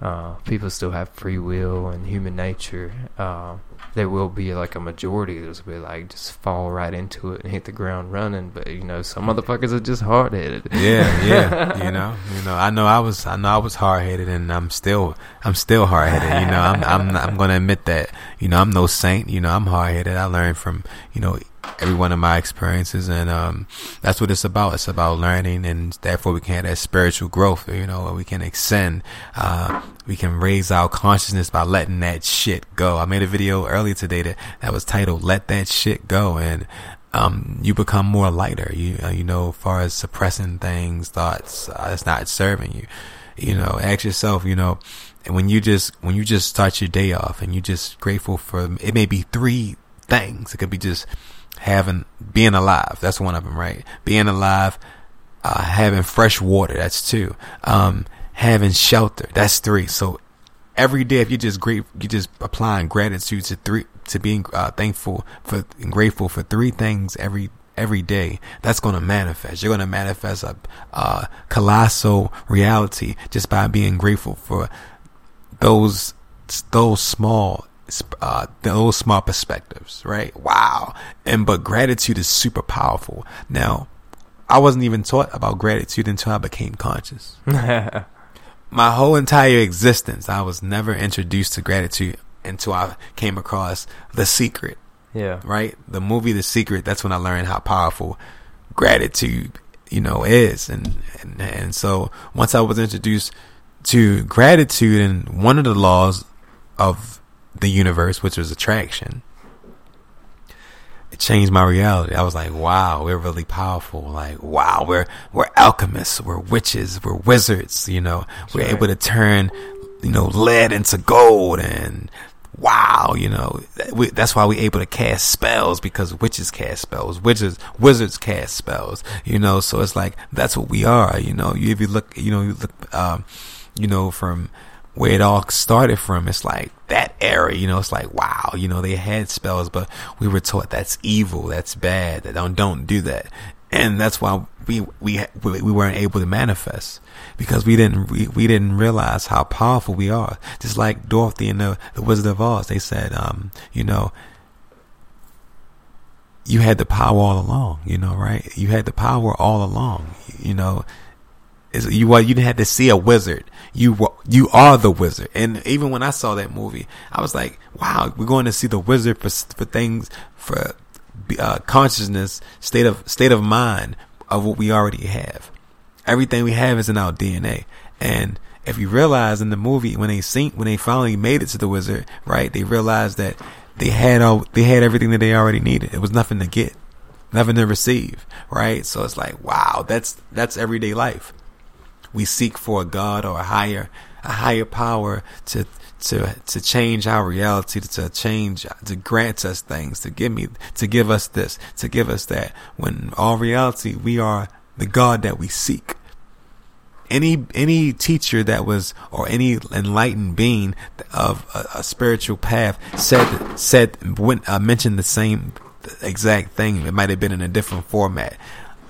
Speaker 2: uh, people still have free will and human nature. Uh, there will be like a majority that's will be like just fall right into it and hit the ground running. But you know, some motherfuckers are just hard headed.
Speaker 1: yeah, yeah. You know, you know. I know I was, I know I was hard headed, and I'm still, I'm still hard headed. You know, I'm, I'm, I'm going to admit that. You know, I'm no saint. You know, I'm hard headed. I learned from, you know, every one of my experiences, and um, that's what it's about. It's about learning, and therefore we can have that spiritual growth. You know, we can extend. Uh, we can raise our consciousness by letting that shit go. I made a video earlier today that that was titled "Let That Shit Go," and um, you become more lighter. You uh, you know, far as suppressing things, thoughts, uh, not serving you. You know, ask yourself. You know, when you just when you just start your day off and you're just grateful for it may be three things. It could be just having being alive. That's one of them, right? Being alive, uh, having fresh water. That's two. Um, having shelter. That's three. So every day, if you just great, you just applying gratitude to three, to being uh, thankful for and grateful for three things every every day. That's going to manifest. You're going to manifest a uh, colossal reality just by being grateful for those those small uh, those small perspectives, right? Wow. And but gratitude is super powerful. Now, I wasn't even taught about gratitude until I became conscious. My whole entire existence, I was never introduced to gratitude until I came across The Secret,
Speaker 2: yeah.
Speaker 1: right? The movie The Secret, that's when I learned how powerful gratitude, you know, is. And, and, and so once I was introduced to gratitude and one of the laws of the universe, which was attraction, it changed my reality. I was like, wow, we're really powerful. Like, wow, we're, we're alchemists, we're witches, we're wizards, you know, we're
Speaker 2: right.
Speaker 1: able to turn you know, lead into gold and wow, you know, we, that's why we're able to cast spells because witches cast spells, witches, wizards cast spells, you know, so it's like, that's what we are, you know, you, if you look, you know, you look, um, you know, from where it all started from, it's like that era, you know, it's like, wow, you know, they had spells, but we were taught that's evil, that's bad, that don't, don't do that. And that's why we, we, we weren't able to manifest because we didn't, we, we didn't realize how powerful we are. Just like Dorothy and the, the Wizard of Oz, they said, um, you know, you had the power all along, you know, right? You had the power all along, you know, you what you didn't have to see a wizard. You you are the wizard. And even when I saw that movie, I was like, wow, we're going to see the wizard for for things for uh, consciousness, state of state of mind of what we already have. Everything we have is in our DNA. And if you realize in the movie when they seen when they finally made it to the wizard, right? They realized that they had all they had everything that they already needed. It was nothing to get, nothing to receive, right? So it's like, wow, that's that's everyday life we seek for a God or a higher a higher power to to to change our reality, to change, to grant us things, to give me, to give us this, to give us that. When all reality, we are the God that we seek. Any any teacher that was or any enlightened being of a, a spiritual path said said went, uh, mentioned the same exact thing. It might have been in a different format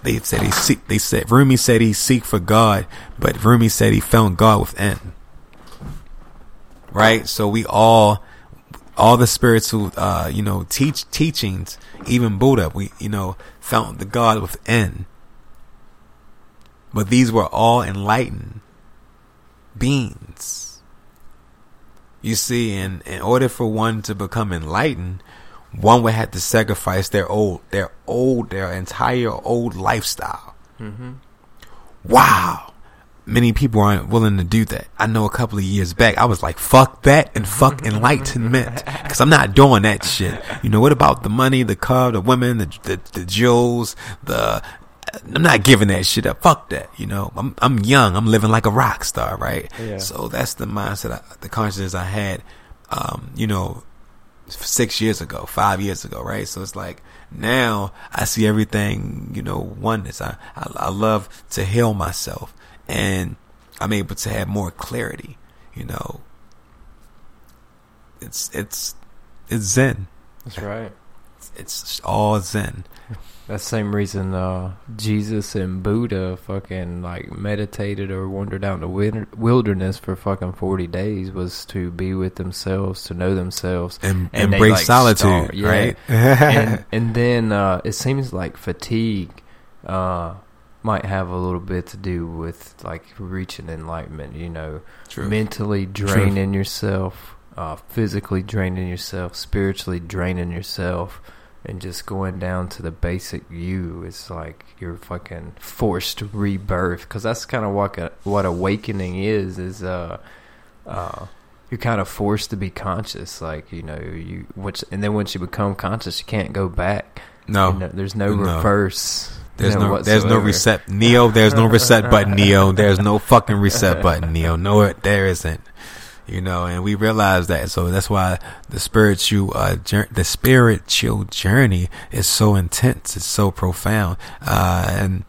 Speaker 1: they said he seek. They said Rumi said he seek for God, but Rumi said he found God within. Right. So we all, all the spiritual, uh, you know, teach teachings, even Buddha, we you know found the God within. But these were all enlightened beings. You see, in in order for one to become enlightened, one would have to sacrifice their old, their old, their entire old lifestyle. Mm-hmm. Wow. Many people aren't willing to do that. I know a couple of years back, I was like, fuck that and fuck enlightenment. Cause I'm not doing that shit. You know, what about the money, the car, the women, the, the, the jewels, the, I'm not giving that shit up. Fuck that. You know, I'm, I'm young. I'm living like a rock star, right? Yeah. So that's the mindset, I, the consciousness I had, um, you know, six years ago, five years ago, right? So it's like now I see everything, you know, oneness. I, I, I love to heal myself and I'm able to have more clarity, you know. It's, it's, it's Zen.
Speaker 2: That's right.
Speaker 1: It's all Zen.
Speaker 2: That same reason uh, Jesus and Buddha fucking like meditated or wandered out in the wilderness for fucking forty days was to be with themselves, to know themselves,
Speaker 1: and, and embrace like, solitude, yeah. right?
Speaker 2: and, and, then uh, it seems like fatigue uh, might have a little bit to do with like reaching enlightenment. You know, True. mentally draining True. yourself, uh, physically draining yourself, spiritually draining yourself and just going down to the basic you is like you're fucking forced rebirth because that's kind of what what awakening is is uh uh you're kind of forced to be conscious like you know you which and then once you become conscious you can't go back.
Speaker 1: No,
Speaker 2: you know, there's no, no, reverse.
Speaker 1: There's no, there's no reset. Neo there's no reset button neo. There's no fucking reset button neo. No there isn't you know, and we realize that. So that's why the spiritual, uh, the spiritual journey is so intense. It's so profound. Uh, and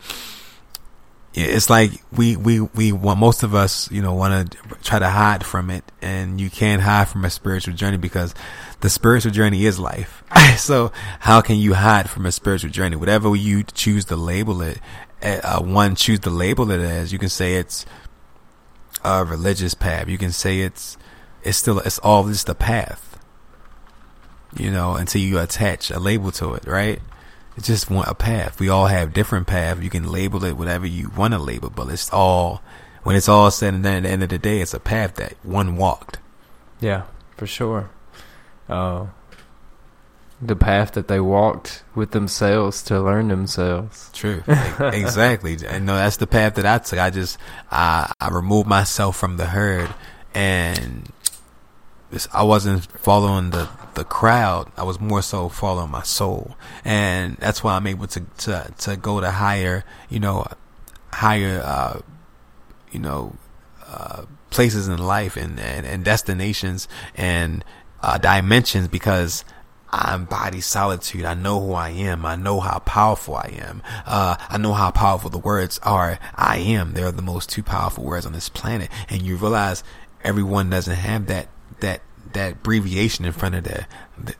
Speaker 1: it's like we, we, we want, most of us, you know, want to try to hide from it and you can't hide from a spiritual journey because the spiritual journey is life. so how can you hide from a spiritual journey? Whatever you choose to label it, uh, one choose to label it as, you can say it's, a religious path. You can say it's it's still it's all just a path. You know, until you attach a label to it, right? It's just one a path. We all have different paths. You can label it whatever you want to label, but it's all when it's all said and done. At the end of the day, it's a path that one walked.
Speaker 2: Yeah, for sure. Uh, the path that they walked with themselves to learn themselves.
Speaker 1: True, exactly. And no, that's the path that I took. I just I I removed myself from the herd, and I wasn't following the the crowd. I was more so following my soul, and that's why I'm able to to to go to higher, you know, higher, uh, you know, uh, places in life and, and, and destinations and uh, dimensions because I embody solitude. I know who I am. I know how powerful I am. Uh, I know how powerful the words are. I am. They're the most two powerful words on this planet. And you realize everyone doesn't have that, that, that abbreviation in front of their,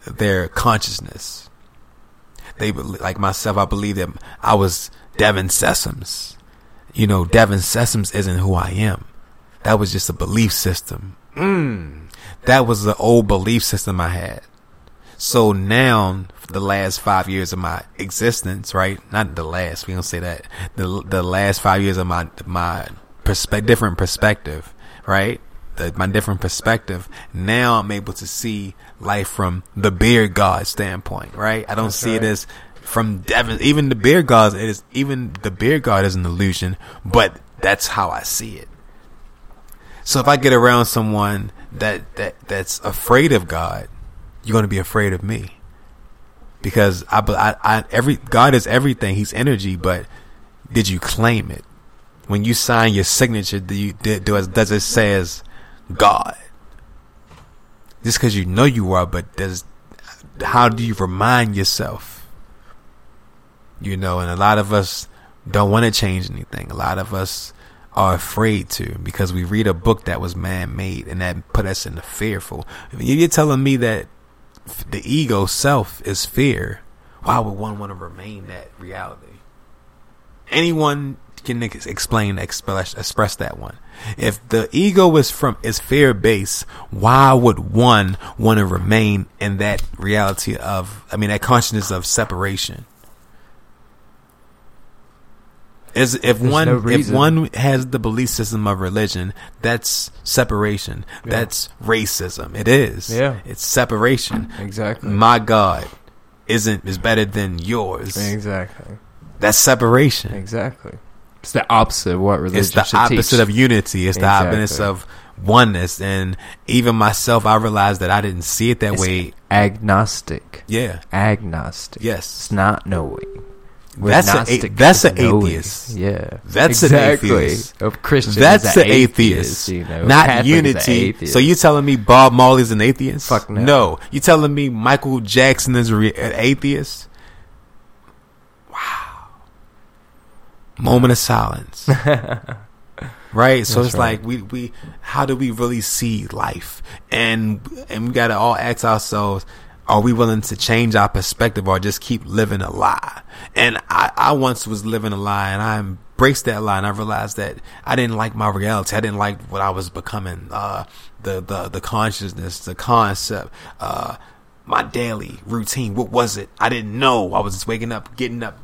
Speaker 1: their consciousness. They, like myself, I believe that I was Devin Sessoms. You know, Devin Sessoms isn't who I am. That was just a belief system. Mm. That was the old belief system I had. So now, the last five years of my existence, right? Not the last, we don't say that. The the last five years of my my perspective, different perspective, right? The, my different perspective. Now I'm able to see life from the beard god standpoint, right? I don't That's see right. it as from Devin. Even the beard god is even the beard god is an illusion, but that's how I see it. So if I get around someone that that that's afraid of God, you're going to be afraid of me because I, I, I every God is everything. He's energy, but did you claim it? When you sign your signature, do you do, does it says God? Just because you know you are, but does how do you remind yourself? You know, and a lot of us don't want to change anything. A lot of us are afraid to because we read a book that was man made and that put us in the fearful. You're telling me that the ego self is fear. Why would one want to remain that reality? Anyone can explain, express, express that one. If the ego is from is fear based, why would one want to remain in that reality of, I mean, that consciousness of separation? Is if There's one no if one has the belief system of religion, that's separation. Yeah. That's racism. It is.
Speaker 2: Yeah.
Speaker 1: It's separation.
Speaker 2: Exactly.
Speaker 1: My God isn't is better than yours.
Speaker 2: Exactly.
Speaker 1: That's separation.
Speaker 2: Exactly. It's the opposite of what religion is. It's
Speaker 1: the opposite
Speaker 2: teach.
Speaker 1: of unity. It's exactly. the opposite of oneness. And even myself, I realized that I didn't see it that
Speaker 2: it's
Speaker 1: way.
Speaker 2: Agnostic.
Speaker 1: Yeah.
Speaker 2: Agnostic.
Speaker 1: Yes.
Speaker 2: It's not knowing.
Speaker 1: That's a, that's an atheist.
Speaker 2: Yeah,
Speaker 1: that's exactly. an atheist.
Speaker 2: Of Christian,
Speaker 1: that's an atheist. atheist. You know, not Catholic unity. So you telling me Bob Marley's an atheist?
Speaker 2: Fuck no.
Speaker 1: No, you telling me Michael Jackson is an atheist? Wow. Moment of silence. right so That's it's right. like we we how do we really see life and and we got to all ask ourselves are we willing to change our perspective or just keep living a lie? And I, I once was living a lie and I embraced that lie and I realized that I didn't like my reality. I didn't like what I was becoming, uh, the, the, the consciousness, the concept, uh, my daily routine. What was it? I didn't know. I was just waking up, getting up,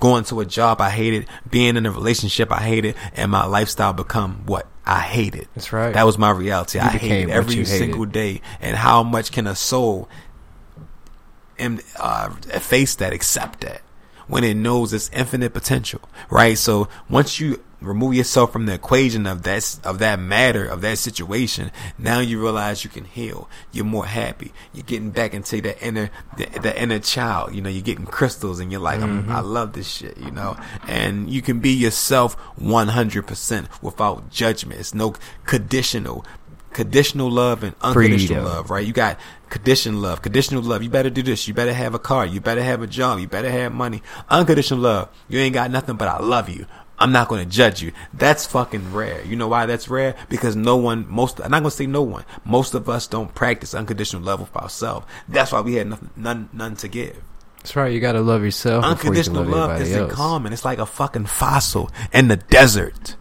Speaker 1: going to a job I hated, being in a relationship I hated, and my lifestyle become what I hated.
Speaker 2: That's right.
Speaker 1: That was my reality. You I hated every single day. And how much can a soul and uh, face that, accept that when it knows its infinite potential, right? So once you remove yourself from the equation of that of that matter of that situation, now you realize you can heal. You're more happy. You're getting back into the inner the, the inner child. You know, you're getting crystals, and you're like, mm-hmm. i love this shit. You know, and you can be yourself 100 percent without judgment. It's no conditional conditional love and unconditional Freedom. love, right? You got conditional love, conditional love. You better do this. You better have a car. You better have a job. You better have money. Unconditional love. You ain't got nothing, but I love you. I'm not going to judge you. That's fucking rare. You know why that's rare? Because no one, most, I'm not going to say no one. Most of us don't practice unconditional love with ourselves. That's why we had nothing, none, none to give.
Speaker 2: That's right. You got to love yourself.
Speaker 1: Unconditional
Speaker 2: you
Speaker 1: love
Speaker 2: isn't
Speaker 1: else. common. It's like a fucking fossil in the desert.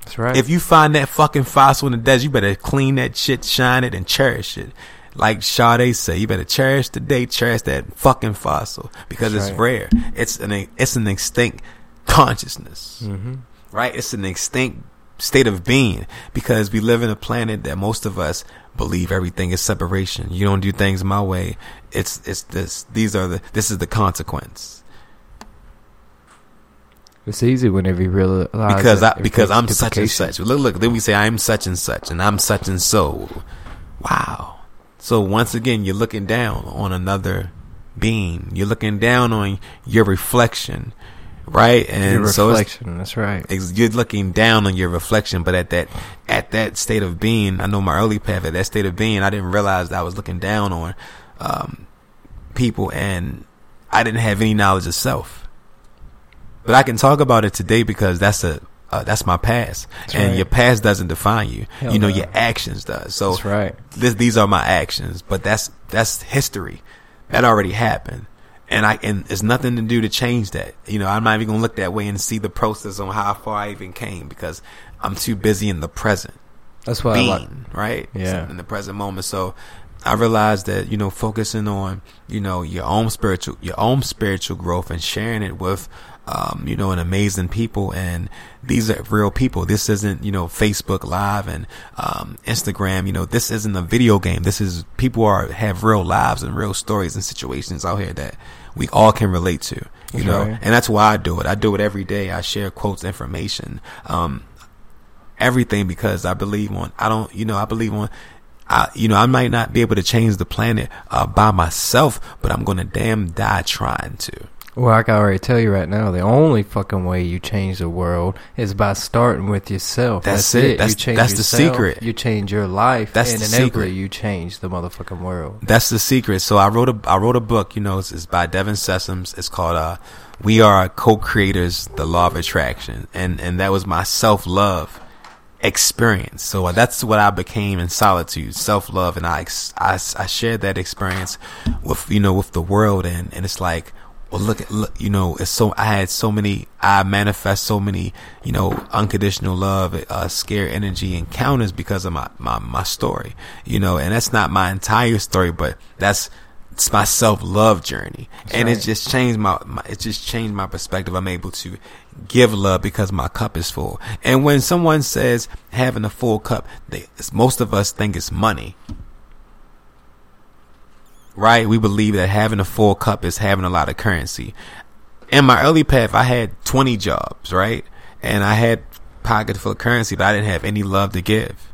Speaker 2: That's right.
Speaker 1: If you find that fucking fossil in the desert, you better clean that shit, shine it, and cherish it. Like Sade say, you better cherish the day, cherish that fucking fossil because That's it's right. rare. It's an it's an extinct consciousness,
Speaker 2: mm-hmm.
Speaker 1: right? It's an extinct state of being because we live in a planet that most of us believe everything is separation. You don't do things my way. It's it's this. These are the. This is the consequence.
Speaker 2: It's easy whenever you realize
Speaker 1: because I because I'm such and such. Look, look. Then we say I'm such and such, and I'm such and so. Wow. So once again, you're looking down on another being. You're looking down on your reflection. right? And
Speaker 2: Your
Speaker 1: so
Speaker 2: reflection. That's right.
Speaker 1: you're looking down on your reflection, but at that at that state of being, I know my early path. At that state of being, I didn't realize that I was looking down on um, people, and I didn't have any knowledge of self. But I can talk about it today because that's a uh, that's my past,
Speaker 2: That's
Speaker 1: and
Speaker 2: right.
Speaker 1: your past doesn't define you.
Speaker 2: Hell
Speaker 1: you know,
Speaker 2: no.
Speaker 1: your actions does. So
Speaker 2: That's right.
Speaker 1: this, these are my actions, but that's that's history. That already happened, and I and it's nothing to do to change that. You know, I'm not even gonna look that way and see the process on how far I even came because I'm too busy in the present
Speaker 2: That's why I like.
Speaker 1: right?
Speaker 2: Yeah.
Speaker 1: in the present moment. So I realized that you know focusing on you know your own spiritual your own spiritual growth and sharing it with um, you know an amazing people and these are real people. This isn't you know Facebook Live and um, Instagram. You know this isn't a video game. This is people are have real lives and real stories and situations out here that we all can relate to. You
Speaker 2: That's
Speaker 1: know,
Speaker 2: right.
Speaker 1: and that's why I do it. I do it every day. I share quotes, information. Um, everything because I believe on I don't you know I believe on I you know I might not be able to change the planet uh, by myself but I'm gonna damn die trying to
Speaker 2: Well, I can already tell you right now, the only fucking way you change the world is by starting with yourself.
Speaker 1: That's it. That's-
Speaker 2: you change
Speaker 1: that's the secret.
Speaker 2: You change your life.
Speaker 1: That's
Speaker 2: and
Speaker 1: the secret.
Speaker 2: you change the motherfucking world.
Speaker 1: that's the secret so I wrote a I wrote a book you know it's, it's by Devin Sessoms it's called uh we are co-creators the law of attraction and and that was my self-love experience so uh, that's what I became in solitude self-love and I, I I shared that experience with you know with the world and and it's like well look at look you know it's so I had so many I manifest so many you know unconditional love uh scare energy encounters because of my my my story you know and that's not my entire story but that's it's my self love journey, and
Speaker 2: right.
Speaker 1: it just changed my, my it just changed my perspective. I'm able to give love because my cup is full. And when someone says having a full cup, they, most of us think it's money, right? We believe that having a full cup is having a lot of currency. In my early path, I had 20 jobs, right? And I had pockets full of currency, but I didn't have any love to give.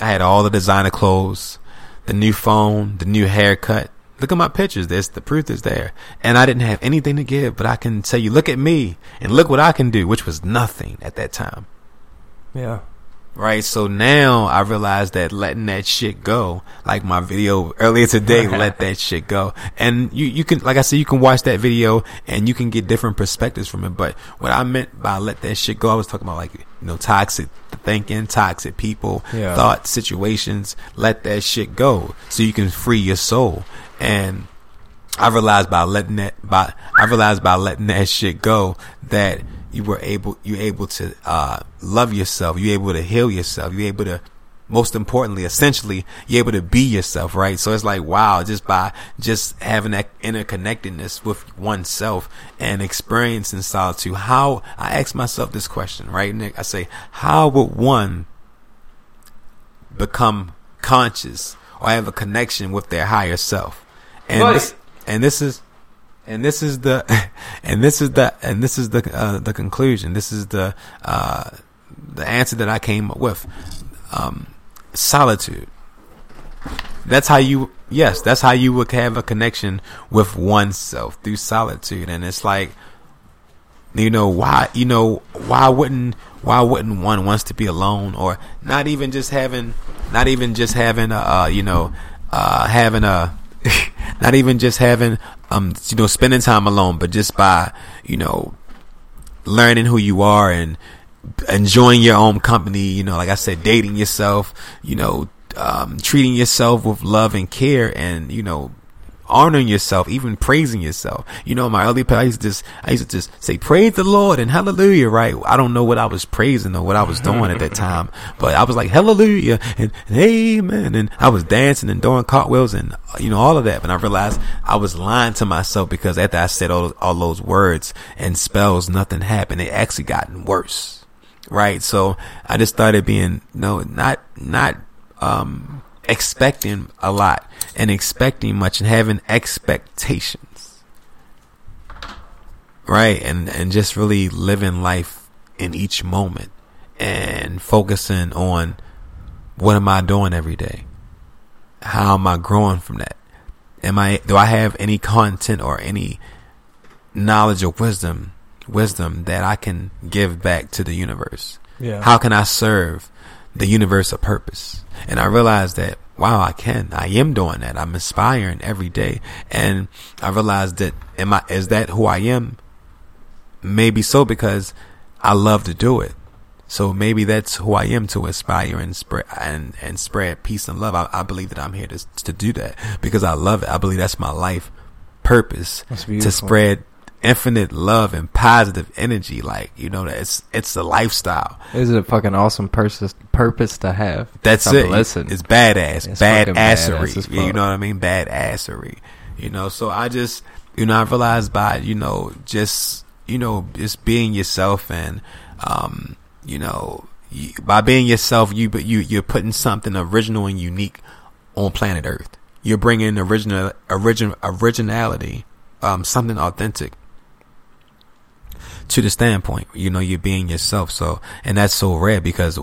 Speaker 1: I had all the designer clothes, the new phone, the new haircut. Look at my pictures. This the proof is there. And I didn't have anything to give, but I can tell you, look at me and look what I can do, which was nothing at that time.
Speaker 2: Yeah.
Speaker 1: Right. So now I realize that letting that shit go, like my video earlier today, let that shit go. And you, you can, like I said, you can watch that video and you can get different perspectives from it. But what I meant by let that shit go, I was talking about like, you know, toxic thinking, toxic people,
Speaker 2: Yeah.
Speaker 1: thought situations, let that shit go so you can free your soul. And I realized by letting that by I realized by letting that shit go that you were able you're able to uh love yourself, you're able to heal yourself, you're able to most importantly, essentially, you're able to be yourself, right? So it's like, wow, just by just having that interconnectedness with oneself and experiencing solitude, how I ask myself this question, right, Nick? I say, how would one become conscious or have a connection with their higher self? And
Speaker 2: Right.
Speaker 1: this, and this is and this is the and this is the and this is the uh, the conclusion. This is the uh, the answer that I came up with. Um, solitude. That's how you yes, that's how you would have a connection with oneself through solitude. And it's like you know why you know why wouldn't why wouldn't one wants to be alone or not even just having not even just having a uh, you know uh having a not even just having um you know spending time alone but just by you know learning who you are and enjoying your own company you know like i said dating yourself you know um treating yourself with love and care and you know honoring yourself, even praising yourself. You know, my early, I used to just, I used to just say, praise the Lord and hallelujah, right? I don't know what I was praising or what I was doing at that time, but I was like, hallelujah and, and amen. And I was dancing and doing cartwheels and, you know, all of that. But I realized I was lying to myself because after I said all, all those words and spells, nothing happened. It actually gotten worse. Right. So I just started being, no, not, not, um, expecting a lot and expecting much and having expectations right and and just really living life in each moment and focusing on what am i doing every day how am i growing from that am i do i have any content or any knowledge or wisdom wisdom that I can give back to the universe?
Speaker 2: Yeah.
Speaker 1: How can I serve the universe a purpose? And I realized that wow, I can. I am doing that. I'm inspiring every day. And I realized that am I is that who I am? Maybe so because I love to do it. So maybe that's who I am to inspire and spread and, and spread peace and love. I, I believe that I'm here to to do that because I love it. I believe that's my life purpose
Speaker 2: That's
Speaker 1: to spread infinite love and positive energy. Like you know, that it's it's a lifestyle.
Speaker 2: It's a fucking awesome purpose purpose to have.
Speaker 1: That's it.
Speaker 2: blessing.
Speaker 1: It's badass.
Speaker 2: It's
Speaker 1: bad
Speaker 2: badass
Speaker 1: assery. You know what I mean? Bad assery. You know, so I just, you know, I realized by, you know, just, you know, just being yourself and, um, you know, you, by being yourself, you, but you, you're putting something original and unique on planet Earth. You're bringing original, origin, originality, um, something authentic to the standpoint. You know, you're being yourself. So, and that's so rare because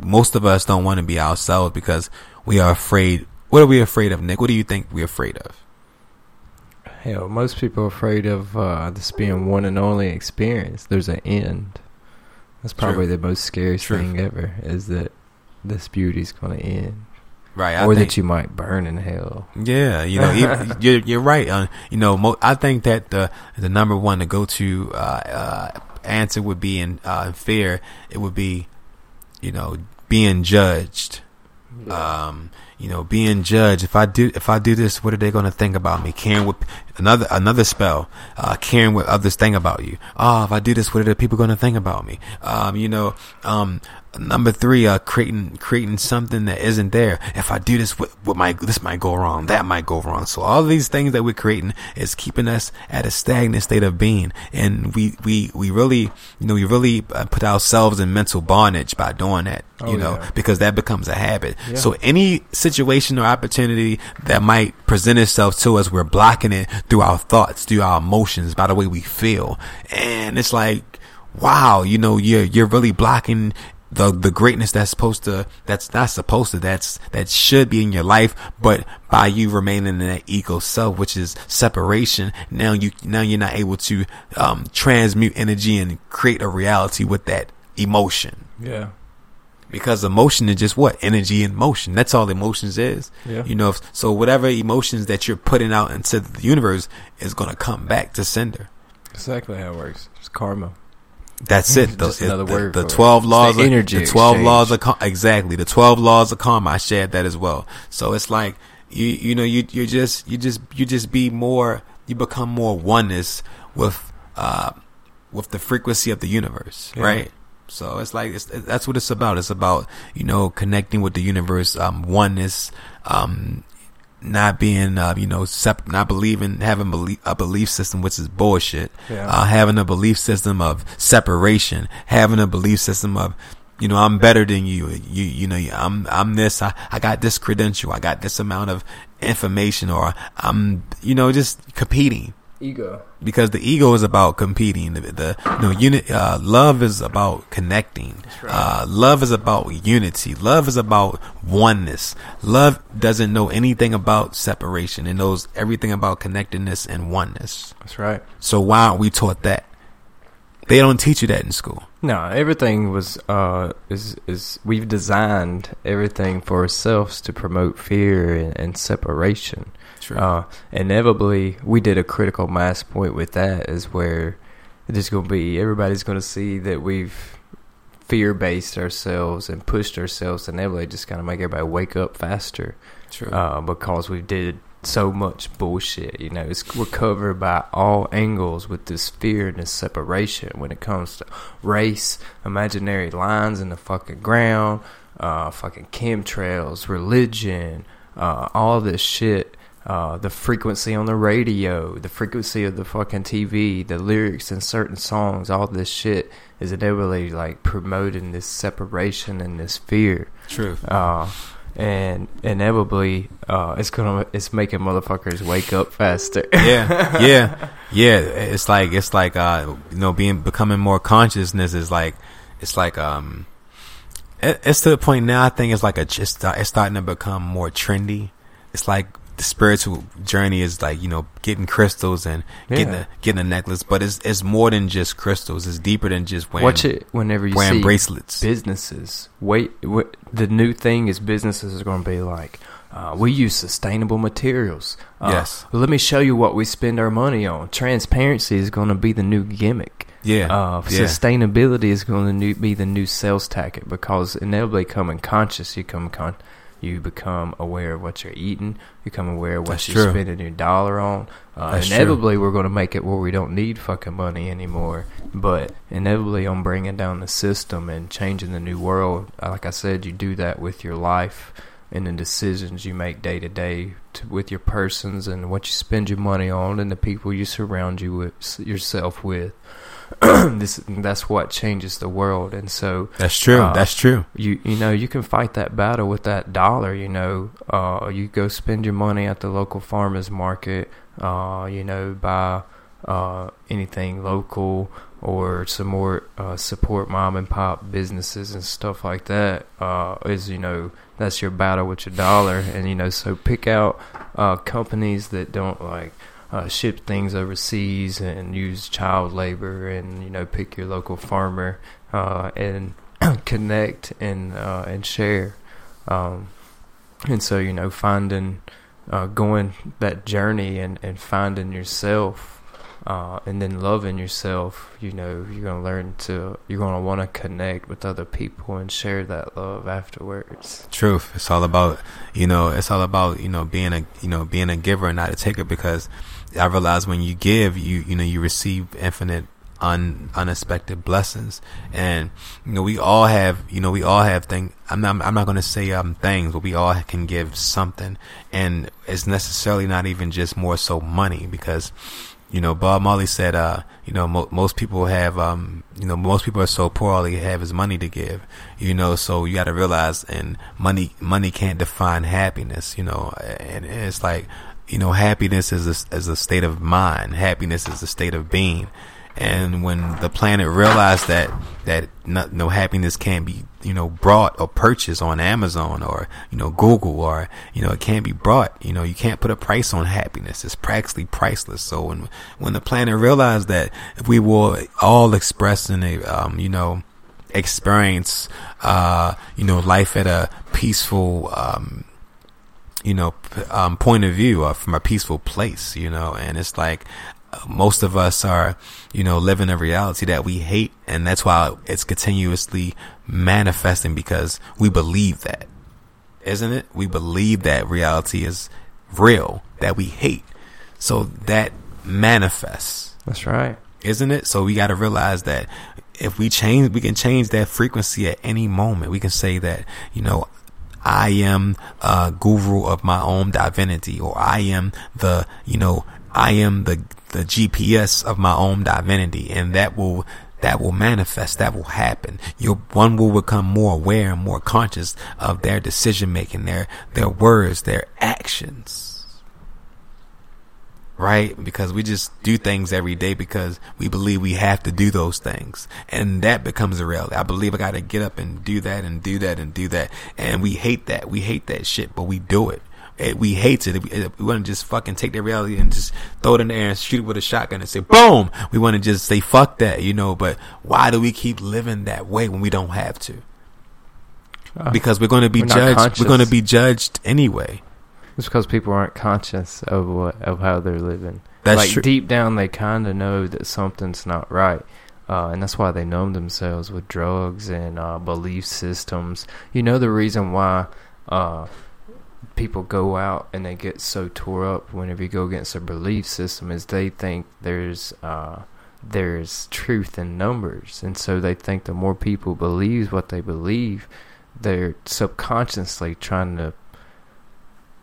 Speaker 1: most of us don't want to be ourselves because we are afraid. What are we afraid of, Nick? What do you think we're afraid of?
Speaker 2: Hell, most people are afraid of uh, this being one and only experience. There's an end. That's probably the most scariest
Speaker 1: True.
Speaker 2: thing ever. Is that this beauty's going to end,
Speaker 1: Right. I
Speaker 2: or
Speaker 1: think,
Speaker 2: that you might burn in hell.
Speaker 1: Yeah, you know, even, you're you're right. Uh, you know, mo- I think that the the number one to go to uh, uh, answer would be in uh, fear. It would be, you know, being judged. Um, you know, being judged. If I do if I do this, what are they going to think about me? Caring what another another spell. Uh, caring what others think about you. Oh, if I do this, what are the people going to think about me? Um, you know, um, number three, uh, creating creating something that isn't there. If I do this, what, what might this might go wrong? That might go wrong. So all these things that we're creating is keeping us at a stagnant state of being, and we we we really you know we really uh, put ourselves in mental bondage by doing that.
Speaker 2: Oh,
Speaker 1: you know,
Speaker 2: yeah.
Speaker 1: because that becomes a habit.
Speaker 2: Yeah.
Speaker 1: So any situation or opportunity that might present itself to us, we're blocking it through our thoughts, through our emotions, by the way we feel. And it's like, wow, you know, you're, you're really blocking the, the greatness that's supposed to, that's not supposed to, that's, that should be in your life, but by you remaining in that ego self, which is separation, now you, now you're not able to, um, transmute energy and create a reality with that emotion.
Speaker 2: Yeah.
Speaker 1: Because emotion is just what? Energy in motion. That's all emotions is.
Speaker 2: Yeah.
Speaker 1: You know, if- so whatever emotions that you're putting out into the universe is going to come back to sender.
Speaker 2: Exactly how it works. It's karma.
Speaker 1: That's it. The,
Speaker 2: Just another
Speaker 1: the,
Speaker 2: word
Speaker 1: The
Speaker 2: it.
Speaker 1: twelve
Speaker 2: It's
Speaker 1: laws.
Speaker 2: the
Speaker 1: of,
Speaker 2: energy
Speaker 1: The twelve
Speaker 2: exchange.
Speaker 1: laws of karma. Exactly. The twelve laws of karma. I shared that as well. So it's like you. You know. You. You just. You just. You just be more. You become more oneness with. Uh, with the frequency of the universe,
Speaker 2: Yeah.
Speaker 1: right? So it's like it's, that's what it's about. It's about you know connecting with the universe, um, oneness, um, not being uh, you know sep- not believing having belie- a belief system which is bullshit.
Speaker 2: Yeah.
Speaker 1: Uh, having a belief system of separation, having a belief system of you know I'm better than you. You you know I'm I'm this. I I got this credential. I got this amount of information, or I'm you know just competing
Speaker 2: Ego.
Speaker 1: because the ego is about competing. The, the you know, unit, uh, love is about connecting.
Speaker 2: right.
Speaker 1: Uh, love is about unity. Love is about oneness. Love doesn't know anything about separation. It knows everything about connectedness and oneness.
Speaker 2: That's right.
Speaker 1: So why aren't we taught that? They don't teach you that in school.
Speaker 2: No, everything was uh is is we've designed everything for ourselves to promote fear and, and separation. Uh, inevitably, we did a critical mass point with that, is where it's going to be everybody's going to see that we've fear based ourselves and pushed ourselves, and inevitably just kind of make everybody wake up faster
Speaker 1: True.
Speaker 2: uh, because we did so much bullshit. You know, it's, we're covered by all angles with this fear and this separation when it comes to race, imaginary lines in the fucking ground, uh, fucking chemtrails, religion, uh, all this shit. Uh, the frequency on the radio, the frequency of the fucking TV, the lyrics in certain songs, all this shit is inevitably like promoting this separation and this fear
Speaker 1: True.
Speaker 2: uh, and inevitably uh, it's gonna it's making motherfuckers wake up faster.
Speaker 1: yeah, yeah, yeah. It's like it's like uh, you know, being becoming more consciousness is like it's like um, it, it's to the point now. I think it's like a just it's starting to become more trendy. It's like the spiritual journey is like you know getting crystals and getting a getting a necklace, but it's it's more than just crystals. It's deeper than just wearing
Speaker 2: Watch it whenever you
Speaker 1: wearing
Speaker 2: see
Speaker 1: bracelets.
Speaker 2: businesses. Wait, the new thing is businesses are going to be like, uh, we use sustainable materials. Uh,
Speaker 1: Yes.
Speaker 2: Let me show you what we spend our money on. Transparency is going to be the new gimmick.
Speaker 1: Yeah,
Speaker 2: Uh,
Speaker 1: yeah.
Speaker 2: Sustainability is going to be the new sales tactic because inevitably, becoming conscious, you come con- you become aware of what you're eating. You become aware of what
Speaker 1: That's
Speaker 2: you're
Speaker 1: true.
Speaker 2: spending your dollar on. Uh,
Speaker 1: That's true.
Speaker 2: inevitably, we're going to make it where we don't need fucking money anymore. But inevitably, on bringing down the system and changing the new world, uh, like I said, you do that with your life and the decisions you make day to day with your persons and what you spend your money on and the people you surround you with yourself with. this that's what changes the world, and so
Speaker 1: That's true.
Speaker 2: Uh,
Speaker 1: That's true.
Speaker 2: you you know you can fight that battle with that dollar. You know, uh, you go spend your money at the local farmers market. Uh, you know, buy uh, anything local or some more uh, support mom and pop businesses and stuff like that. Uh, is you know that's your battle with your dollar, and you know so pick out uh, companies that don't like uh, ship things overseas and use child labor, and you know pick your local farmer uh, and connect and uh, and share. Um, and so you know finding uh, going that journey and, and finding yourself uh, and then loving yourself you know you're gonna learn to you're gonna want to connect with other people and share that love afterwards
Speaker 1: Truth. It's all about you know. It's all about you know being a you know being a giver and not a taker because I realize when you give, you you know you receive infinite un, unexpected blessings, and you know we all have you know we all have things. I'm not I'm not going to say um things, but we all can give something, and it's necessarily not even just more so money because you know, Bob Marley said, uh, you know, mo- most people have, um, you know, most people are so poor, all they have is money to give, you know, so you got to realize, and money, money can't define happiness, you know, and it's like, you know, happiness is a, is a state of mind, happiness is a state of being. And when the planet realized that that no, no happiness can't be you know brought or purchased on Amazon or you know Google or you know it can't be brought you know you can't put a price on happiness. It's practically priceless. So when when the planet realized that if we were all expressing a um, you know experience uh, you know life at a peaceful um, you know um, point of view or from a peaceful place you know and it's like uh, most of us are you know living a reality that we hate and that's why it's continuously manifesting because we believe that isn't it we believe that reality is real that we hate so that manifests
Speaker 2: that's right
Speaker 1: isn't it? So we got to realize that if we change, we can change that frequency at any moment. We can say that, you know, I am a guru of my own divinity, or I am the, you know, I am the the GPS of my own divinity, and that will that will manifest. That will happen. Your one will become more aware and more conscious of their decision making, their their words, their actions right? Because we just do things every day because we believe we have to do those things. And that becomes a reality. I believe I got to get up and do that and do that and do that. And we hate that. We hate that shit, but we do it. It- we hate it. We, we want to just fucking take that reality and just throw it in the air and shoot it with a shotgun and say, boom! We want to just say, fuck that, you know, but why do we keep living that way when we don't have to? Because we're going to be
Speaker 2: We're
Speaker 1: judged. We're going to be judged anyway.
Speaker 2: It's because people aren't conscious of what of how they're living.
Speaker 1: That's
Speaker 2: like
Speaker 1: true.
Speaker 2: deep down they kind of know that something's not right. Uh, and that's why they numb themselves with drugs and uh, belief systems. You know the reason why uh, people go out and they get so tore up whenever you go against a belief system is they think there's uh, there's truth in numbers. And so they think the more people believe what they believe they're subconsciously trying to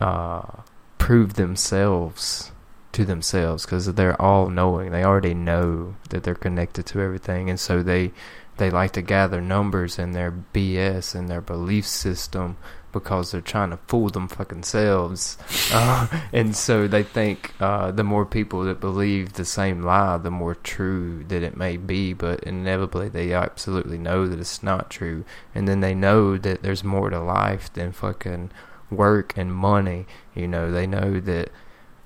Speaker 2: uh, prove themselves to themselves because they're all knowing. They already know that they're connected to everything, and so they they like to gather numbers in their BS and their belief system because they're trying to fool them fucking selves. Uh, and so they think uh, the more people that believe the same lie, the more true that it may be. But inevitably, they absolutely know that it's not true. And then they know that there's more to life than fucking work and money. You know, they know that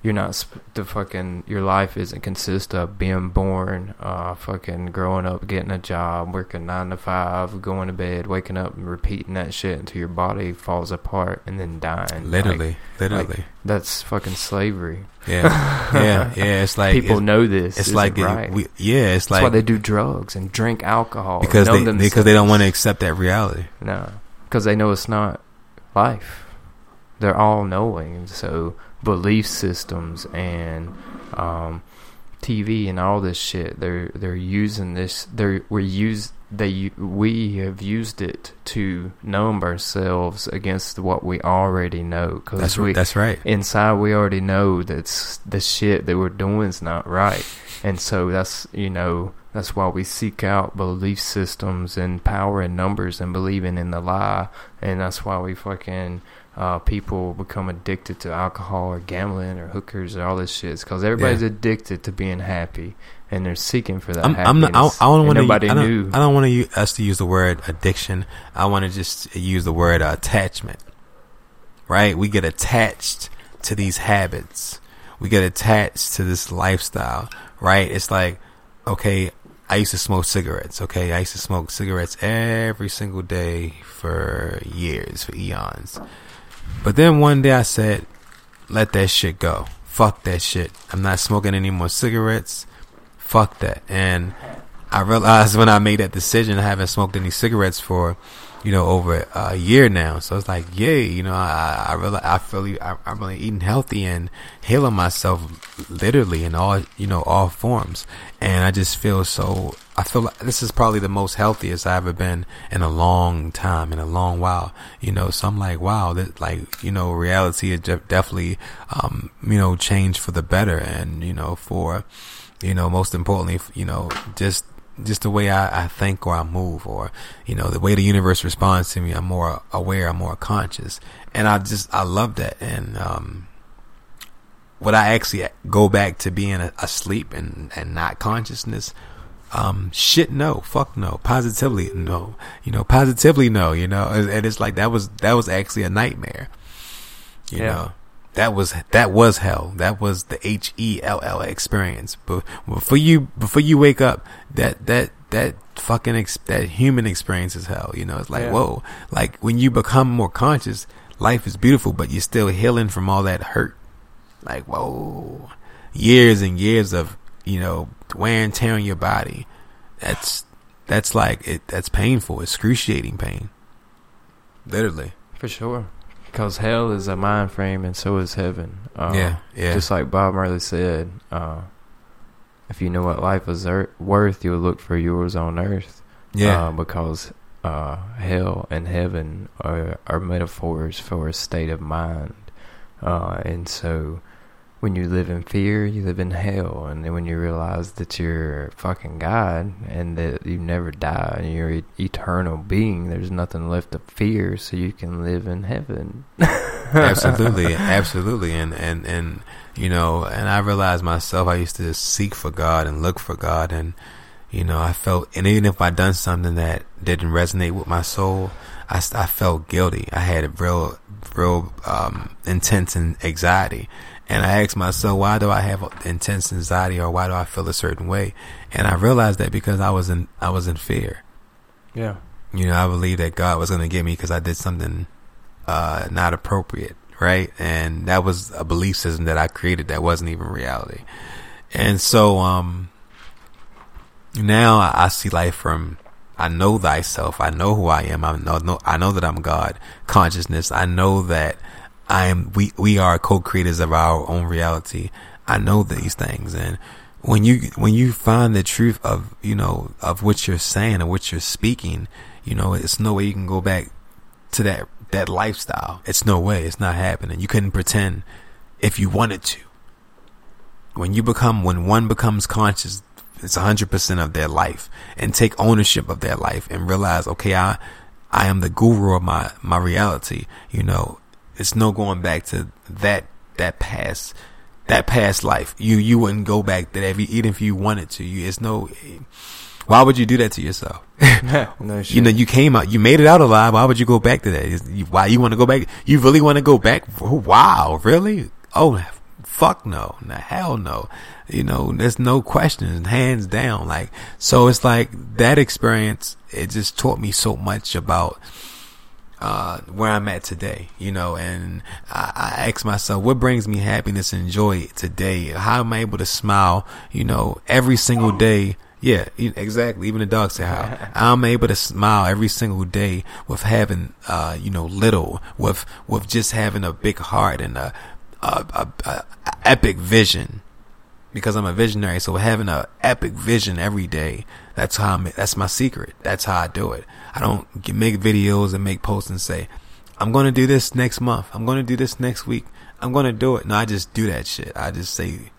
Speaker 2: you're not sp- the fucking your life isn't consist of being born, uh, fucking growing up, getting a job, working nine to five, going to bed, waking up, and repeating that shit until your body falls apart and then dying.
Speaker 1: Literally,
Speaker 2: Like,
Speaker 1: literally.
Speaker 2: like, that's fucking slavery.
Speaker 1: yeah, yeah, yeah. It's like
Speaker 2: People
Speaker 1: it's,
Speaker 2: know this.
Speaker 1: it's like it-
Speaker 2: right.
Speaker 1: we, yeah, it's
Speaker 2: that's why
Speaker 1: like
Speaker 2: they do drugs and drink alcohol
Speaker 1: because they because they don't want to accept that reality.
Speaker 2: No, because they know it's not life. They're all knowing. So belief systems and um, TV and all this shit, they're they're using this. They're we use they we have used it to numb ourselves against what we already know.
Speaker 1: That's
Speaker 2: Because
Speaker 1: right.
Speaker 2: we
Speaker 1: That's right.
Speaker 2: inside we already know that the shit that we're doing is not right and so that's you know that's why we seek out belief systems and power in numbers and believing in the lie and that's why we fucking uh, people become addicted to alcohol or gambling or hookers or all this shit because everybody's
Speaker 1: Yeah.
Speaker 2: addicted to being happy and they're seeking for that
Speaker 1: I'm,
Speaker 2: happiness
Speaker 1: I'm not. I, I don't want to. I don't, I don't want to us to use the word addiction. I want to just use the word attachment. Right? We get attached to these habits. We get attached to this lifestyle. Right? It's like, okay, I used to smoke cigarettes. Okay, I used to smoke cigarettes every single day for years, for eons. But then one day I said, let that shit go. Fuck that shit. I'm not smoking any more cigarettes. Fuck that. And I realized when I made that decision, I haven't smoked any cigarettes for, you know, over a year now. So it's like, yay, you know, I, I really, I feel, I, I'm really eating healthy and healing myself literally in all, you know, all forms. And I just feel so, I feel like this is probably the most healthiest I've ever been in a long time, in a long while, you know, so I'm like, wow, that like, you know, reality has definitely, um, you know, changed for the better and, you know, for, you know, most importantly, you know, just just the way I, I think or I move or, you know, the way the universe responds to me, I'm more aware, I'm more conscious. And I just, I love that. And, um, would I actually go back to being asleep and, and not consciousness? Um, shit, no, fuck no, positively no, you know, positively no, you know, and it's like that was, that was actually a nightmare, you
Speaker 2: Yeah.
Speaker 1: know, that was, that was hell. That was the H E L L experience. But before you, before you wake up, that, that, that fucking, ex- that human experience is hell, you know, it's like,
Speaker 2: Yeah.
Speaker 1: whoa, like when you become more conscious, life is beautiful, but you're still healing from all that hurt. Like, whoa, years and years of, you know, wear and tear on your body. That's, that's like, it, that's painful, excruciating pain. Literally.
Speaker 2: for sure because hell is a mind frame and so is heaven uh,
Speaker 1: yeah, yeah.
Speaker 2: Just like Bob Marley said, uh, if you know what life is er- worth, you'll look for yours on earth.
Speaker 1: yeah.
Speaker 2: Uh, because uh, hell and heaven are, are metaphors for a state of mind. Uh, and so when you live in fear, you live in hell. And when you realize that you're fucking God and that you never die and you're an eternal being, there's nothing left to fear, so you can live in heaven.
Speaker 1: absolutely absolutely and and and you know and i realized myself i used to seek for god and look for god and you know i felt and even if i done something that didn't resonate with my soul I felt guilty i had a real real um intense an- anxiety and i asked myself why do i have intense anxiety or why do i feel a certain way and i realized that because i was in i was in fear
Speaker 2: Yeah.
Speaker 1: you know, I believe that God was going to get me because I did something uh, not appropriate, right? And that was a belief system that I created that wasn't even reality. And so um, now I, I see life from I know thyself. I know who I am. I know, know I know that I'm God consciousness. I know that I am. We we are co-creators of our own reality. I know these things, and when you when you find the truth of you know of what you're saying and what you're speaking, you know it's no way you can go back to that that lifestyle. It's no way. It's not happening. You couldn't pretend if you wanted to. When you become when one becomes conscious, it's hundred percent of their life and take ownership of their life and realize, okay, I I am the guru of my my reality. You know, it's no going back to that that past that past life. You you wouldn't go back there if you, even if you wanted to. You it's no. Why would you do that to yourself?
Speaker 2: no
Speaker 1: you know, you came out, you made it out alive. Why would you go back to that? Why you want to go back? You really want to go back? Oh, wow, really? Oh, fuck no, no, hell no. You know, there's no questions, hands down. Like, so it's like that experience. It just taught me so much about uh, where I'm at today, you know, and I, I ask myself, what brings me happiness and joy today? How am I able to smile, you know, every single day? Yeah, exactly. Even the dog say how I'm able to smile every single day with having, uh, you know, little, with with just having a big heart and a, a, a, a epic vision because I'm a visionary. So having a epic vision every day, that's how I'm, that's my secret. That's how I do it. I don't make videos and make posts and say, I'm going to do this next month. I'm going to do this next week. I'm going to do it. No, I just do that shit. I just say,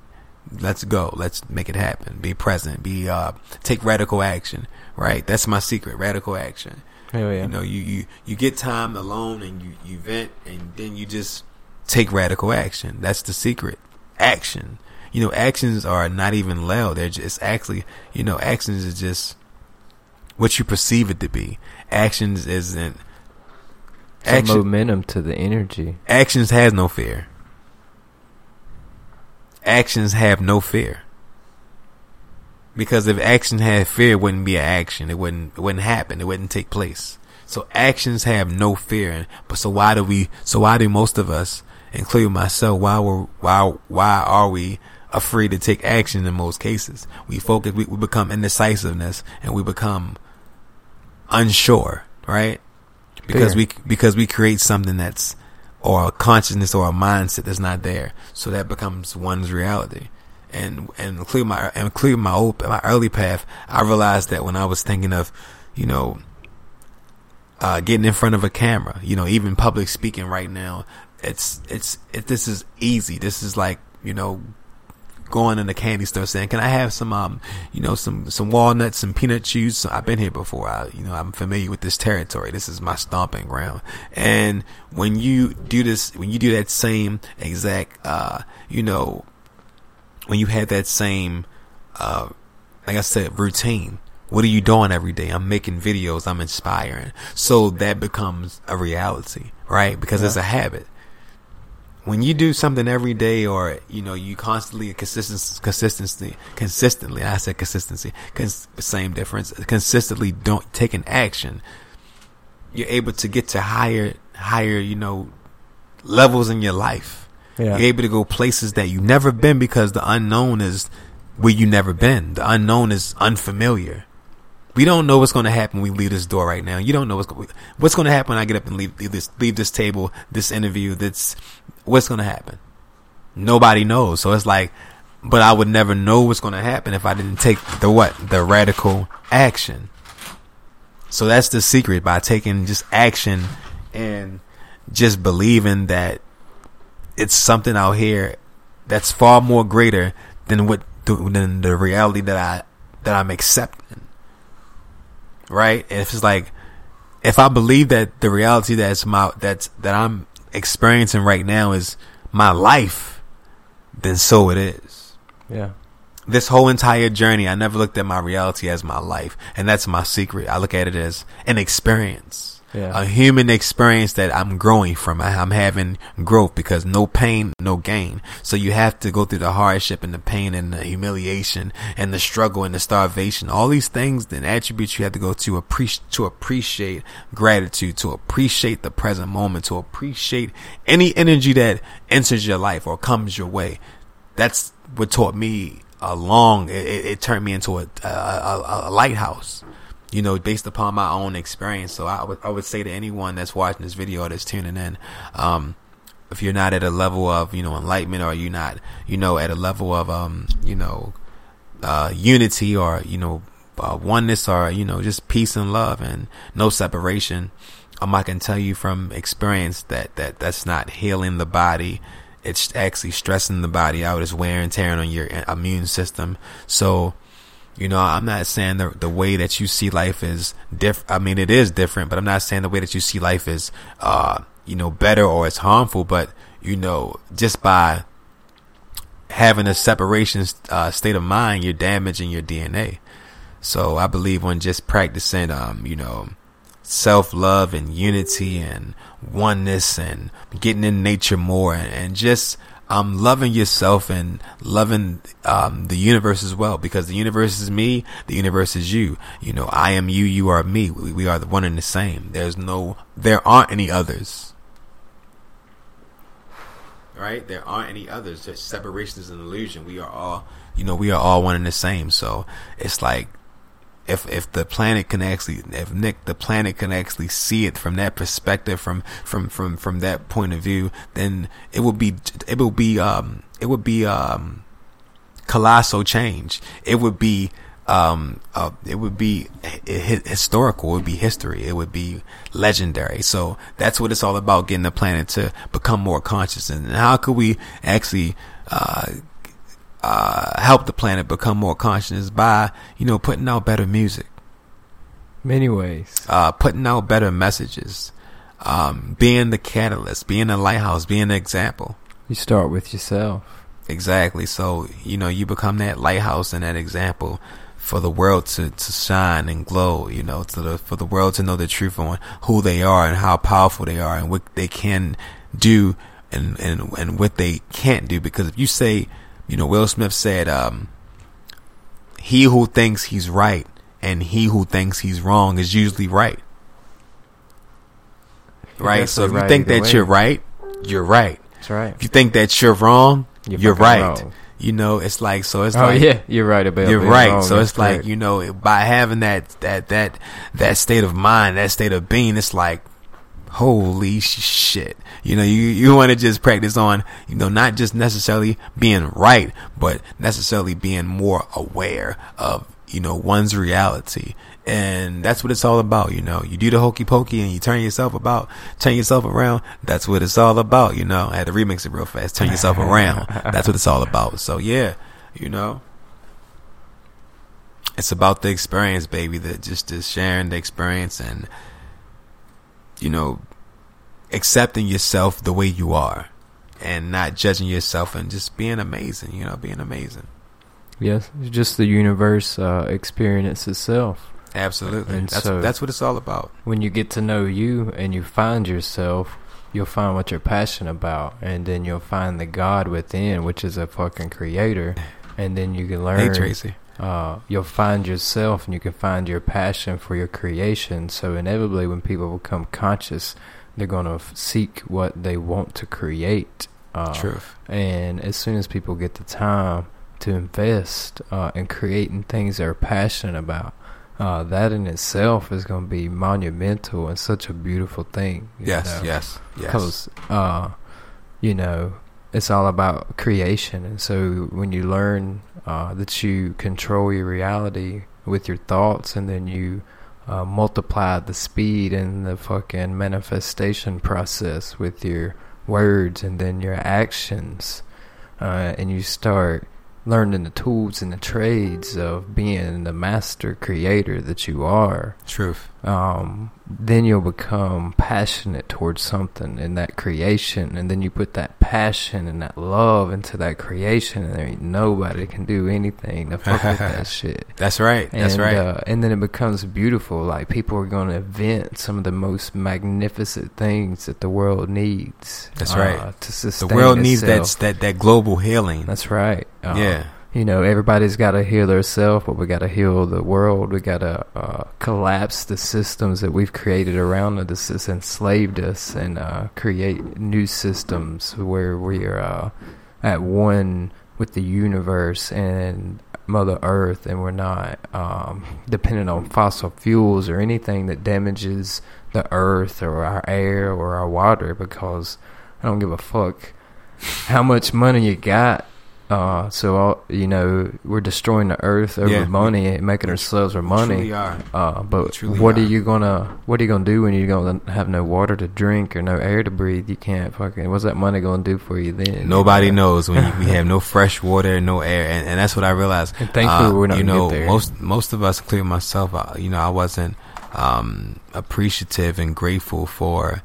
Speaker 1: let's go. Let's make it happen. Be present. Be, uh, take radical action, right? That's my secret. Radical action.
Speaker 2: Hell yeah.
Speaker 1: You know, you, you, you get time alone and you, you vent and then you just take radical action. That's the secret. Action. You know, actions are not even loud. They're just actually, you know, actions is just what you perceive it to be. Actions isn't,
Speaker 2: Some
Speaker 1: action,
Speaker 2: momentum to the energy.
Speaker 1: actions has no fear. Actions have no fear. Because if action had fear, it wouldn't be an action. It wouldn't. It wouldn't happen. It wouldn't take place. So actions have no fear. But so why do we? So why do most of us, including myself, why were why why are we afraid to take action in most cases? We focus. We, we become indecisiveness, and we become unsure. Right? Because
Speaker 2: Fear.
Speaker 1: we because we create something that's or a consciousness or a mindset that's not there. So that becomes one's reality. And and including my and including my old my early path, I realized that when I was thinking of, you know, uh, getting in front of a camera, you know, even public speaking right now, it's it's it, this is easy. This is like you know going in the candy store saying, "Can I have some, um, you know, some some walnuts, some peanut chews?" So I've been here before. I, you know, I'm familiar with this territory. This is my stomping ground. And when you do this, when you do that same exact, uh, you know, when you have that same, uh, like I said, routine. What are you doing every day? I'm making videos. I'm inspiring. So that becomes a reality, right? Because it's a habit when you do something every day or you know you constantly consistent consistency consistently i said consistency cons- same difference consistently don't take an action you're able to get to higher higher you know levels in your life
Speaker 2: Yeah.
Speaker 1: you're able to go places that you've never been because the unknown is where you never been the unknown is unfamiliar we don't know what's going to happen when we leave this door right now. You don't know what's go- what's going to happen when I get up and leave, leave this leave this table, this interview. That's what's going to happen. Nobody knows. So it's like, but I would never know what's going to happen if I didn't take the what the radical action. So that's the secret by taking just action and just believing that it's something out here that's far more greater than what than the reality that I that I'm accepting right? If it's like, if I believe that the reality that's my that's that I'm experiencing right now is my life, then so it is.
Speaker 2: Yeah.
Speaker 1: This whole entire journey, I never looked at my reality as my life, and that's my secret. I look at it as an experience.
Speaker 2: Yeah.
Speaker 1: A human experience that I'm growing from. I- I'm having growth because no pain, no gain. So you have to go through the hardship and the pain and the humiliation and the struggle and the starvation. All these things and attributes you have to go to appreciate, to appreciate gratitude, to appreciate the present moment, to appreciate any energy that enters your life or comes your way. That's what taught me along. It, it, it turned me into a, a, a, a lighthouse you know, based upon my own experience. So I would I would say to anyone that's watching this video or that's tuning in, um, if you're not at a level of you know enlightenment or you're not you know at a level of um you know uh, unity or you know uh, oneness or you know just peace and love and no separation, um, I can tell you from experience that that that's not healing the body. It's actually stressing the body out. It's wear and tearing on your immune system. So you know, I'm not saying the the way that you see life is different. I mean, it is different, but I'm not saying the way that you see life is, uh, you know, better or it's harmful. But you know, just by having a separation uh, state of mind, you're damaging your DNA. So I believe on just practicing, um, you know, self love and unity and oneness and getting in nature more and, and just um, loving yourself and loving um, the universe as well because the universe is me, the universe is you. You know, I am you, you are me. We, we are the one and the same. There's no, there aren't any others. Right? There aren't any others. Just separation is an illusion. We are all, you know, we are all one and the same. So it's like if if the planet can actually if Nick the planet can actually see it from that perspective from from from from that point of view then it will be it will be um it would be um colossal change. It would be um uh, it would be historical. It would be history. It would be legendary. So that's what it's all about getting the planet to become more conscious. And how could we actually uh uh, help the planet become more conscious by, you know, putting out better music.
Speaker 2: Many ways.
Speaker 1: Uh, putting out better messages. Um, being the catalyst, being a lighthouse, being an example.
Speaker 2: You start with yourself.
Speaker 1: Exactly. So, you know, you become that lighthouse and that example for the world to, to shine and glow, you know, to the, for the world to know the truth on who they are and how powerful they are and what they can do and, and, and what they can't do. Because if you say, you know, Will Smith said, um, he who thinks he's right and he who thinks he's wrong is usually right. right? So if you
Speaker 2: right
Speaker 1: think that
Speaker 2: way.
Speaker 1: you're right, you're right.
Speaker 2: That's right.
Speaker 1: If you think that you're wrong,
Speaker 2: You're
Speaker 1: you're, right.
Speaker 2: wrong.
Speaker 1: You know, it's like, so it's
Speaker 2: Oh
Speaker 1: like,
Speaker 2: yeah, you're right about
Speaker 1: you're right.
Speaker 2: wrong,
Speaker 1: so
Speaker 2: that's
Speaker 1: it's like
Speaker 2: correct.
Speaker 1: you know, by having that that that that state of mind, that state of being, it's like holy shit. You know, you you want to just practice on you know not just necessarily being right, but necessarily being more aware of you know one's reality. And that's what it's all about, you know. You do the hokey pokey and you turn yourself about, turn yourself around. That's what it's all about, you know. I had to remix it real fast. Turn yourself around. That's what it's all about. So yeah, you know it's about the experience, baby. That just is sharing the experience and you know accepting yourself the way you are and not judging yourself and just being amazing. You know, being amazing.
Speaker 2: yes, just the universe uh, experience itself.
Speaker 1: Absolutely.
Speaker 2: And
Speaker 1: that's
Speaker 2: so-
Speaker 1: that's what it's all about.
Speaker 2: When you get to know you and you find yourself, you'll find what you're passionate about, and then you'll find the God within, which is a fucking creator, and then you can learn.
Speaker 1: Hey Tracy.
Speaker 2: Uh, you'll find yourself and you can find your passion for your creation. So inevitably, when people become conscious, they're going to f- seek what they want to create. Uh,
Speaker 1: Truth.
Speaker 2: And as soon as people get the time to invest uh, in creating things they're passionate about, uh, that in itself is going to be monumental and such a beautiful thing.
Speaker 1: Yes, yes, yes.
Speaker 2: because uh, you know it's all about creation, and so when you learn uh, that you control your reality with your thoughts, and then you uh, multiply the speed and the fucking manifestation process with your words, and then your actions, uh, and you start learning the tools and the trades of being the master creator that you are
Speaker 1: Truth.
Speaker 2: Um, then you'll become passionate towards something in that creation, and then you put that passion and that love into that creation, and there ain't nobody can do anything to fuck with that shit.
Speaker 1: That's right. That's
Speaker 2: and,
Speaker 1: right.
Speaker 2: Uh, and then it becomes beautiful. Like people are going to invent some of the most magnificent things that the world needs.
Speaker 1: That's
Speaker 2: uh,
Speaker 1: right.
Speaker 2: To
Speaker 1: the
Speaker 2: sustain
Speaker 1: world needs that that that global healing.
Speaker 2: That's right. Uh,
Speaker 1: yeah.
Speaker 2: You know, everybody's got to heal themselves, but we got to heal the world. We got to uh, collapse the systems that we've created around us that's enslaved us and uh, create new systems where we are uh, at one with the universe and Mother Earth, and we're not um, dependent on fossil fuels or anything that damages the earth or our air or our water because I don't give a fuck how much money you got. Uh, so all, you know we're destroying the earth over
Speaker 1: Yeah.
Speaker 2: money and making ourselves our money. Uh, but what are.
Speaker 1: are.
Speaker 2: you gonna What are you gonna do when you're gonna have no water to drink or no air to breathe? You can't fucking. What's that money gonna do for you then?
Speaker 1: Nobody knows when you, we have no fresh water, no air, and, and that's what I realized.
Speaker 2: And thankfully
Speaker 1: Uh,
Speaker 2: we're not
Speaker 1: You know,
Speaker 2: there.
Speaker 1: most most of us, including myself, uh, you know, I wasn't um, appreciative and grateful for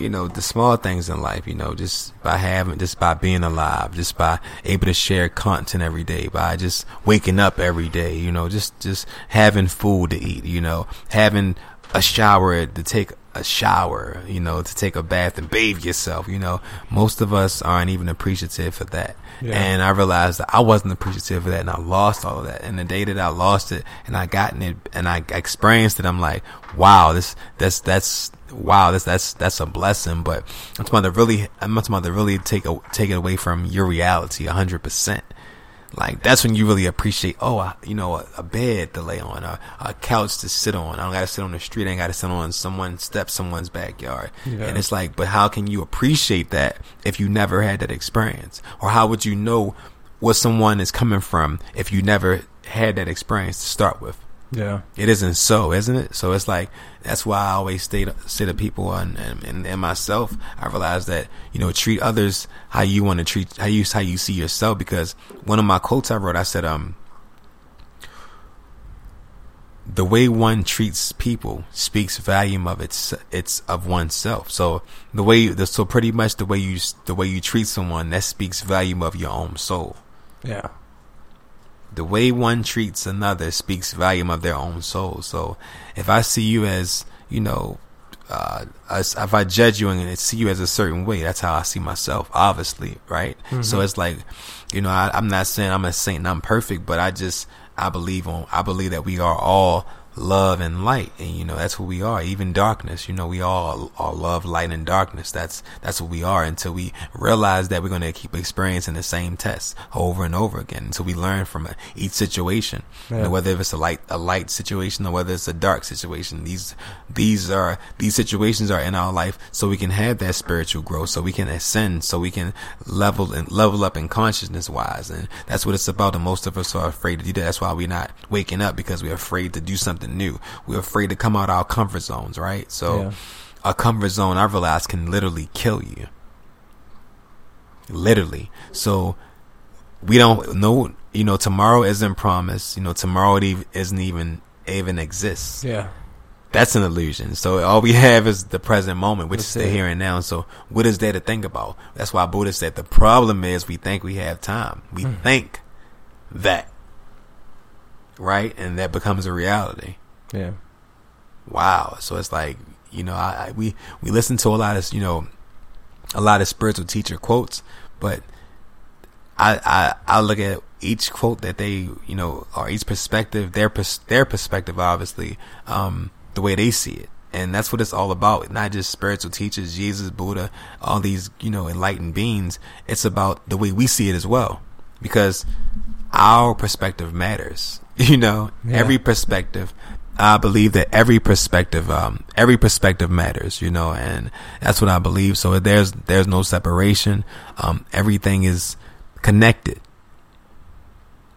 Speaker 1: you know, the small things in life, you know, just by having, just by being alive, just by able to share content every day, by just waking up every day, you know, just, just having food to eat, you know, having a shower to take a shower, you know, to take a bath and bathe yourself, you know. Most of us aren't even appreciative for that. And I realized that I wasn't appreciative of that and I lost all of that. And the day that I lost it and I gotten it and I experienced it, I'm like, wow, this, that's, that's, wow, that's, that's, that's a blessing. But I'm talking about to really, I'm talking about to really take, a, take it away from your reality hundred percent. Like that's when you really appreciate. Oh, you know, a, a, bed to lay on, a, a couch to sit on. I don't got to sit on the street. I ain't got to sit on someone's step, someone's backyard. Yeah. And it's like, but how can you appreciate that if you never had that experience? Or how would you know what someone is coming from if you never had that experience to start with?
Speaker 2: Yeah.
Speaker 1: It isn't so, isn't it? So it's like, that's why I always stay to, say to people and, and, and myself, I realize that, you know, treat others how you want to treat, how you, how you see yourself. Because one of my quotes I wrote, I said, um, the way one treats people speaks volume of its it's of oneself. So the way the, so pretty much the way you the way you treat someone that speaks volume of your own soul.
Speaker 2: Yeah
Speaker 1: the way one treats another speaks volume of their own soul. So if I see you as, you know, uh, if I judge you and see you as a certain way, that's how I see myself, obviously, right? Mm-hmm. So it's like, you know, I, I'm not saying I'm a saint and I'm perfect, but I just, I believe on, I believe that we are all love and light. And you know that's who we are. Even darkness you know we all all love light and darkness. That's that's what we are until we realize that we're going to keep experiencing the same test over and over again until we learn from each situation. Yeah. you know, whether it's a light a light situation or whether it's a dark situation these these are these situations are in our life so we can have that spiritual growth so we can ascend so we can level and level up in consciousness wise. And that's what it's about. And most of us are afraid to do that. That's why we're not waking up because we're afraid to do something something new. We're afraid to come out of our comfort zones, right? So yeah. a comfort zone I realized can literally kill you. Literally. So we don't know, you know, tomorrow isn't promised. You know, tomorrow it isn't even even exists.
Speaker 2: Yeah.
Speaker 1: That's an illusion. So all we have is the present moment, which That's is the it. here and now. So what is there to think about? That's why Buddha said the problem is we think we have time. We mm. think that right? And that becomes a reality.
Speaker 2: Yeah.
Speaker 1: Wow. So it's like you know, I, I, we we listen to a lot of you know a lot of spiritual teacher quotes, but I I I look at each quote that they you know or each perspective their their perspective obviously um the way they see it and that's what it's all about not just spiritual teachers jesus buddha all these you know enlightened beings it's about the way we see it as well because our perspective matters You know, yeah. every perspective. I believe that every perspective, um, every perspective matters, you know, and that's what I believe. So there's, there's no separation. Um, everything is connected.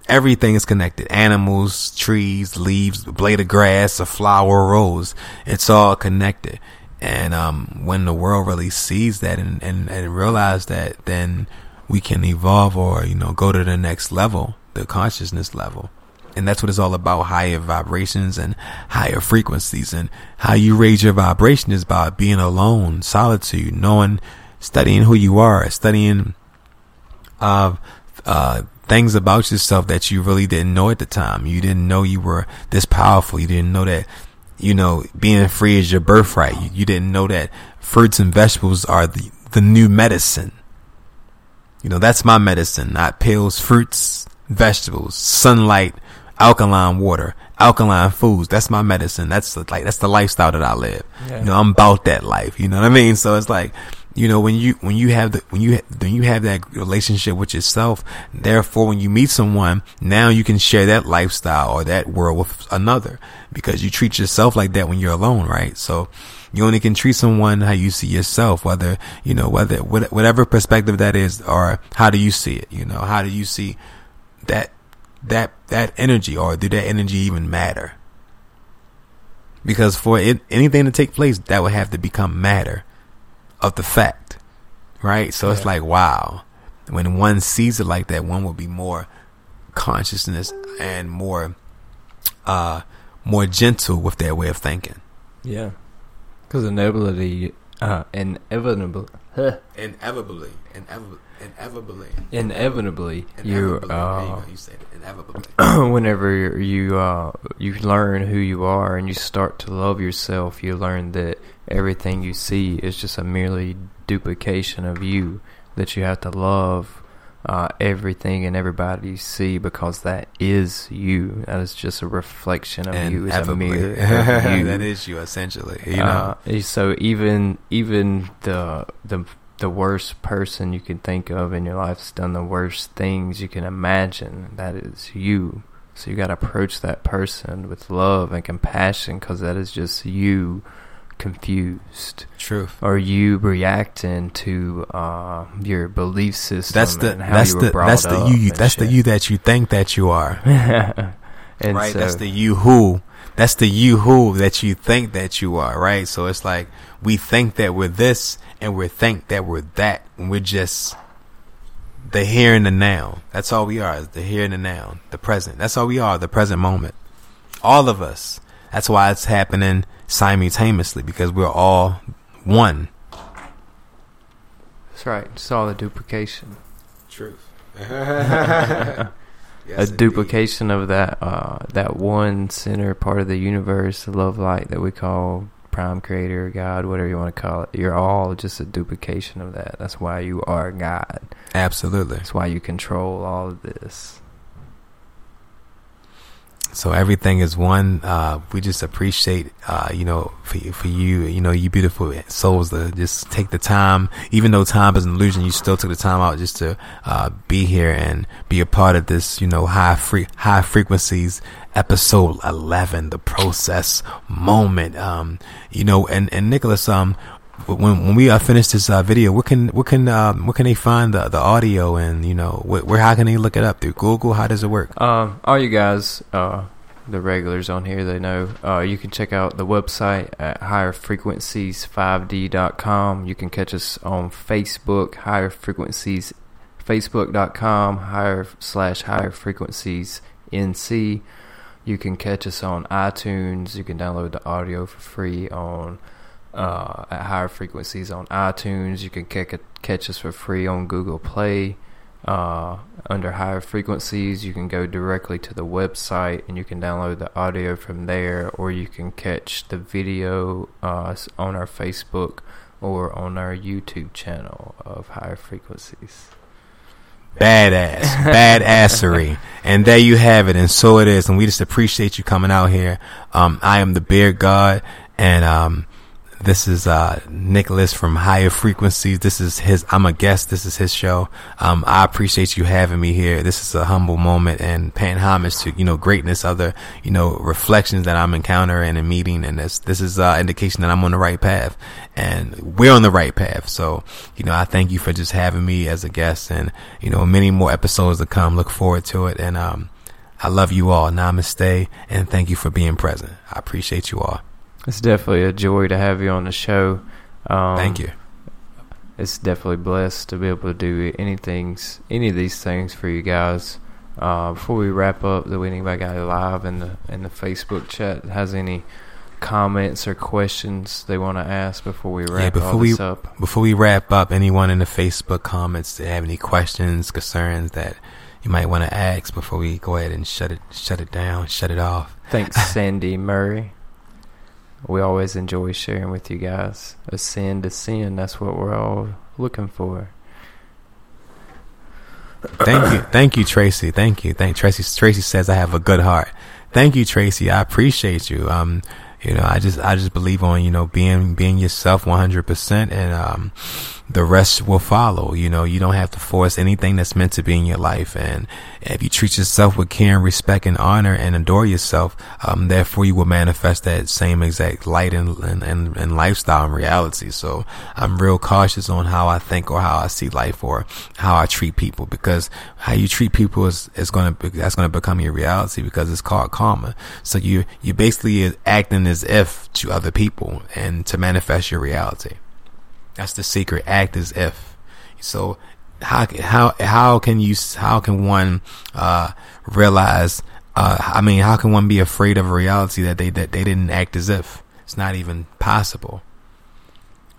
Speaker 1: Everything is connected. Animals, trees, leaves, blade of grass, a flower, a rose. It's all connected. And, um, when the world really sees that and, and, and realize that, then we can evolve or, you know, go to the next level, the consciousness level. And that's what it's all about higher vibrations and higher frequencies. And how you raise your vibration is by being alone, solitude, knowing, studying who you are, studying uh, uh, things about yourself that you really didn't know at the time. You didn't know you were this powerful. You didn't know that, you know, being free is your birthright. You, you didn't know that fruits and vegetables are the, the new medicine. You know, that's my medicine, not pills, fruits, vegetables, sunlight, alkaline water, alkaline foods. That's my medicine. That's the, like that's the lifestyle that I live. Yeah. You know, I'm about that life. You know what I mean? So it's like, you know, when you when you have the when you when you have that relationship with yourself, therefore, when you meet someone, now you can share that lifestyle or that world with another because you treat yourself like that when you're alone, right? So. You only can treat someone how you see yourself, whether, you know, whether, whatever perspective that is, or how do you see it? You know, how do you see that that that energy or do that energy even matter? Because for it, anything to take place, that would have to become matter of the fact, right? So yeah. it's like, wow, when one sees it like that, one will be more consciousness and more, uh, more gentle with their way of thinking.
Speaker 2: Yeah, because inevitably, Uh, inevitably,
Speaker 1: Inevitably, inevitably, inevitably,
Speaker 2: inevitably, you
Speaker 1: inevitably. You
Speaker 2: uh.
Speaker 1: You said it. Inevitably.
Speaker 2: whenever you uh you learn who you are and you start to love yourself, you learn that everything you see is just a merely duplication of you. That you have to love uh, everything and everybody you see because that is you. That is just a reflection of you. It's a mirror you.
Speaker 1: that is you essentially. You know.
Speaker 2: Uh, so even even the the the worst person you can think of in your life has done the worst things you can imagine. That is you. So you got to approach that person with love and compassion because that is just you confused
Speaker 1: Truth.
Speaker 2: or you reacting to uh, your belief system.
Speaker 1: That's the that's
Speaker 2: you
Speaker 1: the that's the you
Speaker 2: and
Speaker 1: that's the you that you think that you are.
Speaker 2: and
Speaker 1: right?
Speaker 2: so,
Speaker 1: that's the you who. That's the you who that you think that you are, right? So it's like we think that we're this and we think that we're that. And we're just the here and the now. That's all we are, is the here and the now, the present. That's all we are, the present moment. All of us. That's why it's happening simultaneously because we're all one.
Speaker 2: That's right. It's all a duplication.
Speaker 1: Truth.
Speaker 2: a duplication of that uh, that one center part of the universe, the love light that we call prime creator, God, whatever you want to call it. You're all just a duplication of that. That's why you are God.
Speaker 1: Absolutely.
Speaker 2: That's why you control all of this.
Speaker 1: So everything is one. Uh, we just appreciate, uh, you know, for you, for you, you know, you beautiful souls to just take the time, even though time is an illusion, you still took the time out just to, uh, be here and be a part of this, you know, high free, high frequencies episode 11, the process moment. Um, you know, and, and Nicholas, um, when when we uh, finish this uh, video, where can where can um, where can they find the the audio and you know where how can they look it up through Google? How does it work?
Speaker 2: Um, all you guys, uh, the regulars on here, they know. Uh, you can check out the website at higherfrequencies5d.com. You can catch us on Facebook, higher frequencies, facebook.com, higher slash higher frequencies NC. You can catch us on iTunes. You can download the audio for free on uh, at higher frequencies on iTunes. You can catch catch us for free on Google Play. Uh, under higher frequencies, you can go directly to the website and you can download the audio from there, or you can catch the video uh, on our Facebook or on our YouTube channel of higher frequencies.
Speaker 1: badass, badassery. And there you have it. And so it is. And we just appreciate you coming out here. Um, I am the Beard God and, um, this is, uh, Nicholas from Higher Frequencies. This is his, I'm a guest. This is his show. Um, I appreciate you having me here. This is a humble moment and paying homage to, you know, greatness, other, you know, reflections that I'm encountering and meeting. And this, this is, uh, indication that I'm on the right path and we're on the right path. So, you know, I thank you for just having me as a guest and, you know, many more episodes to come. Look forward to it. And, um, I love you all. Namaste. And thank you for being present. I appreciate you all.
Speaker 2: It's definitely a joy to have you on the show. Um,
Speaker 1: Thank you.
Speaker 2: It's definitely blessed to be able to do anything, any of these things for you guys. Uh, before we wrap up, do anybody got live in the in the Facebook chat has any comments or questions they want to ask before we wrap
Speaker 1: before
Speaker 2: all
Speaker 1: we-
Speaker 2: up?
Speaker 1: Before we wrap up, anyone in the Facebook comments that have any questions, concerns that you might want to ask before we go ahead and shut it, shut it down, shut it off.
Speaker 2: Thanks, Sandy Murray. We always enjoy sharing with you guys. Ascend to sin. That's what we're all looking for.
Speaker 1: Thank you, thank you, Tracy. Thank you, thank Tracy. Tracy says I have a good heart. Thank you, Tracy. I appreciate you. Um, you know, I just, I just believe on you know being being yourself one hundred percent, and um, the rest will follow. You know, you don't have to force anything that's meant to be in your life, and if you treat yourself with care and respect and honor and adore yourself, um, therefore you will manifest that same exact light and, and, and, and lifestyle and reality. So I'm real cautious on how I think or how I see life or how I treat people because how you treat people is, is going to, that's going to become your reality because it's called karma. So you, you basically acting as if to other people and to manifest your reality. That's the secret. Act as if. So how how how can you how can one uh, realize? Uh, I mean, how can one be afraid of a reality that they that they didn't act as if? It's not even possible.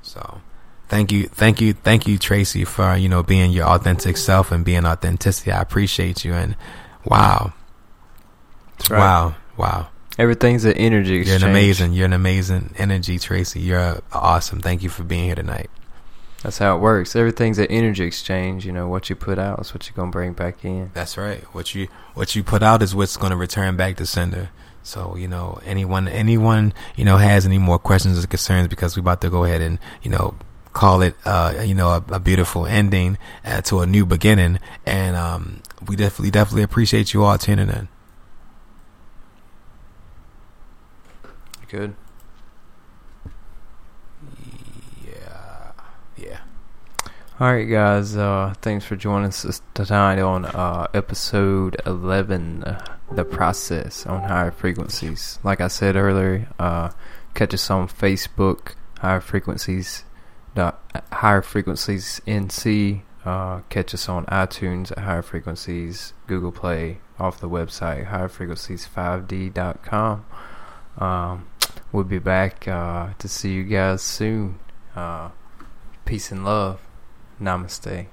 Speaker 1: So thank you, thank you, thank you, Tracy, for you know being your authentic self and being authenticity. I appreciate you and wow,
Speaker 2: right.
Speaker 1: wow, wow.
Speaker 2: Everything's an energy
Speaker 1: You're an amazing, you're an amazing energy, Tracy. You're awesome. Thank you for being here tonight.
Speaker 2: That's how it works. Everything's an energy exchange. You know what you put out is what you're gonna bring back in.
Speaker 1: That's right. What you what you put out is what's going to return back to sender. So you know, anyone anyone you know has any more questions or concerns because we're about to go ahead and you know call it uh you know a, a beautiful ending uh, to a new beginning, and um we definitely definitely appreciate you all tuning in.
Speaker 2: Good.
Speaker 1: Yeah, yeah.
Speaker 2: All right, guys. Uh, thanks for joining us tonight on uh, episode eleven, uh, the process on higher frequencies. Like I said earlier, uh, catch us on Facebook, higher frequencies, dot higher frequencies NC. Uh, catch us on iTunes at higher frequencies, Google Play, off the website higherfrequencies5d.com. Um, we'll be back uh, to see you guys soon. Uh, peace and love. Namaste.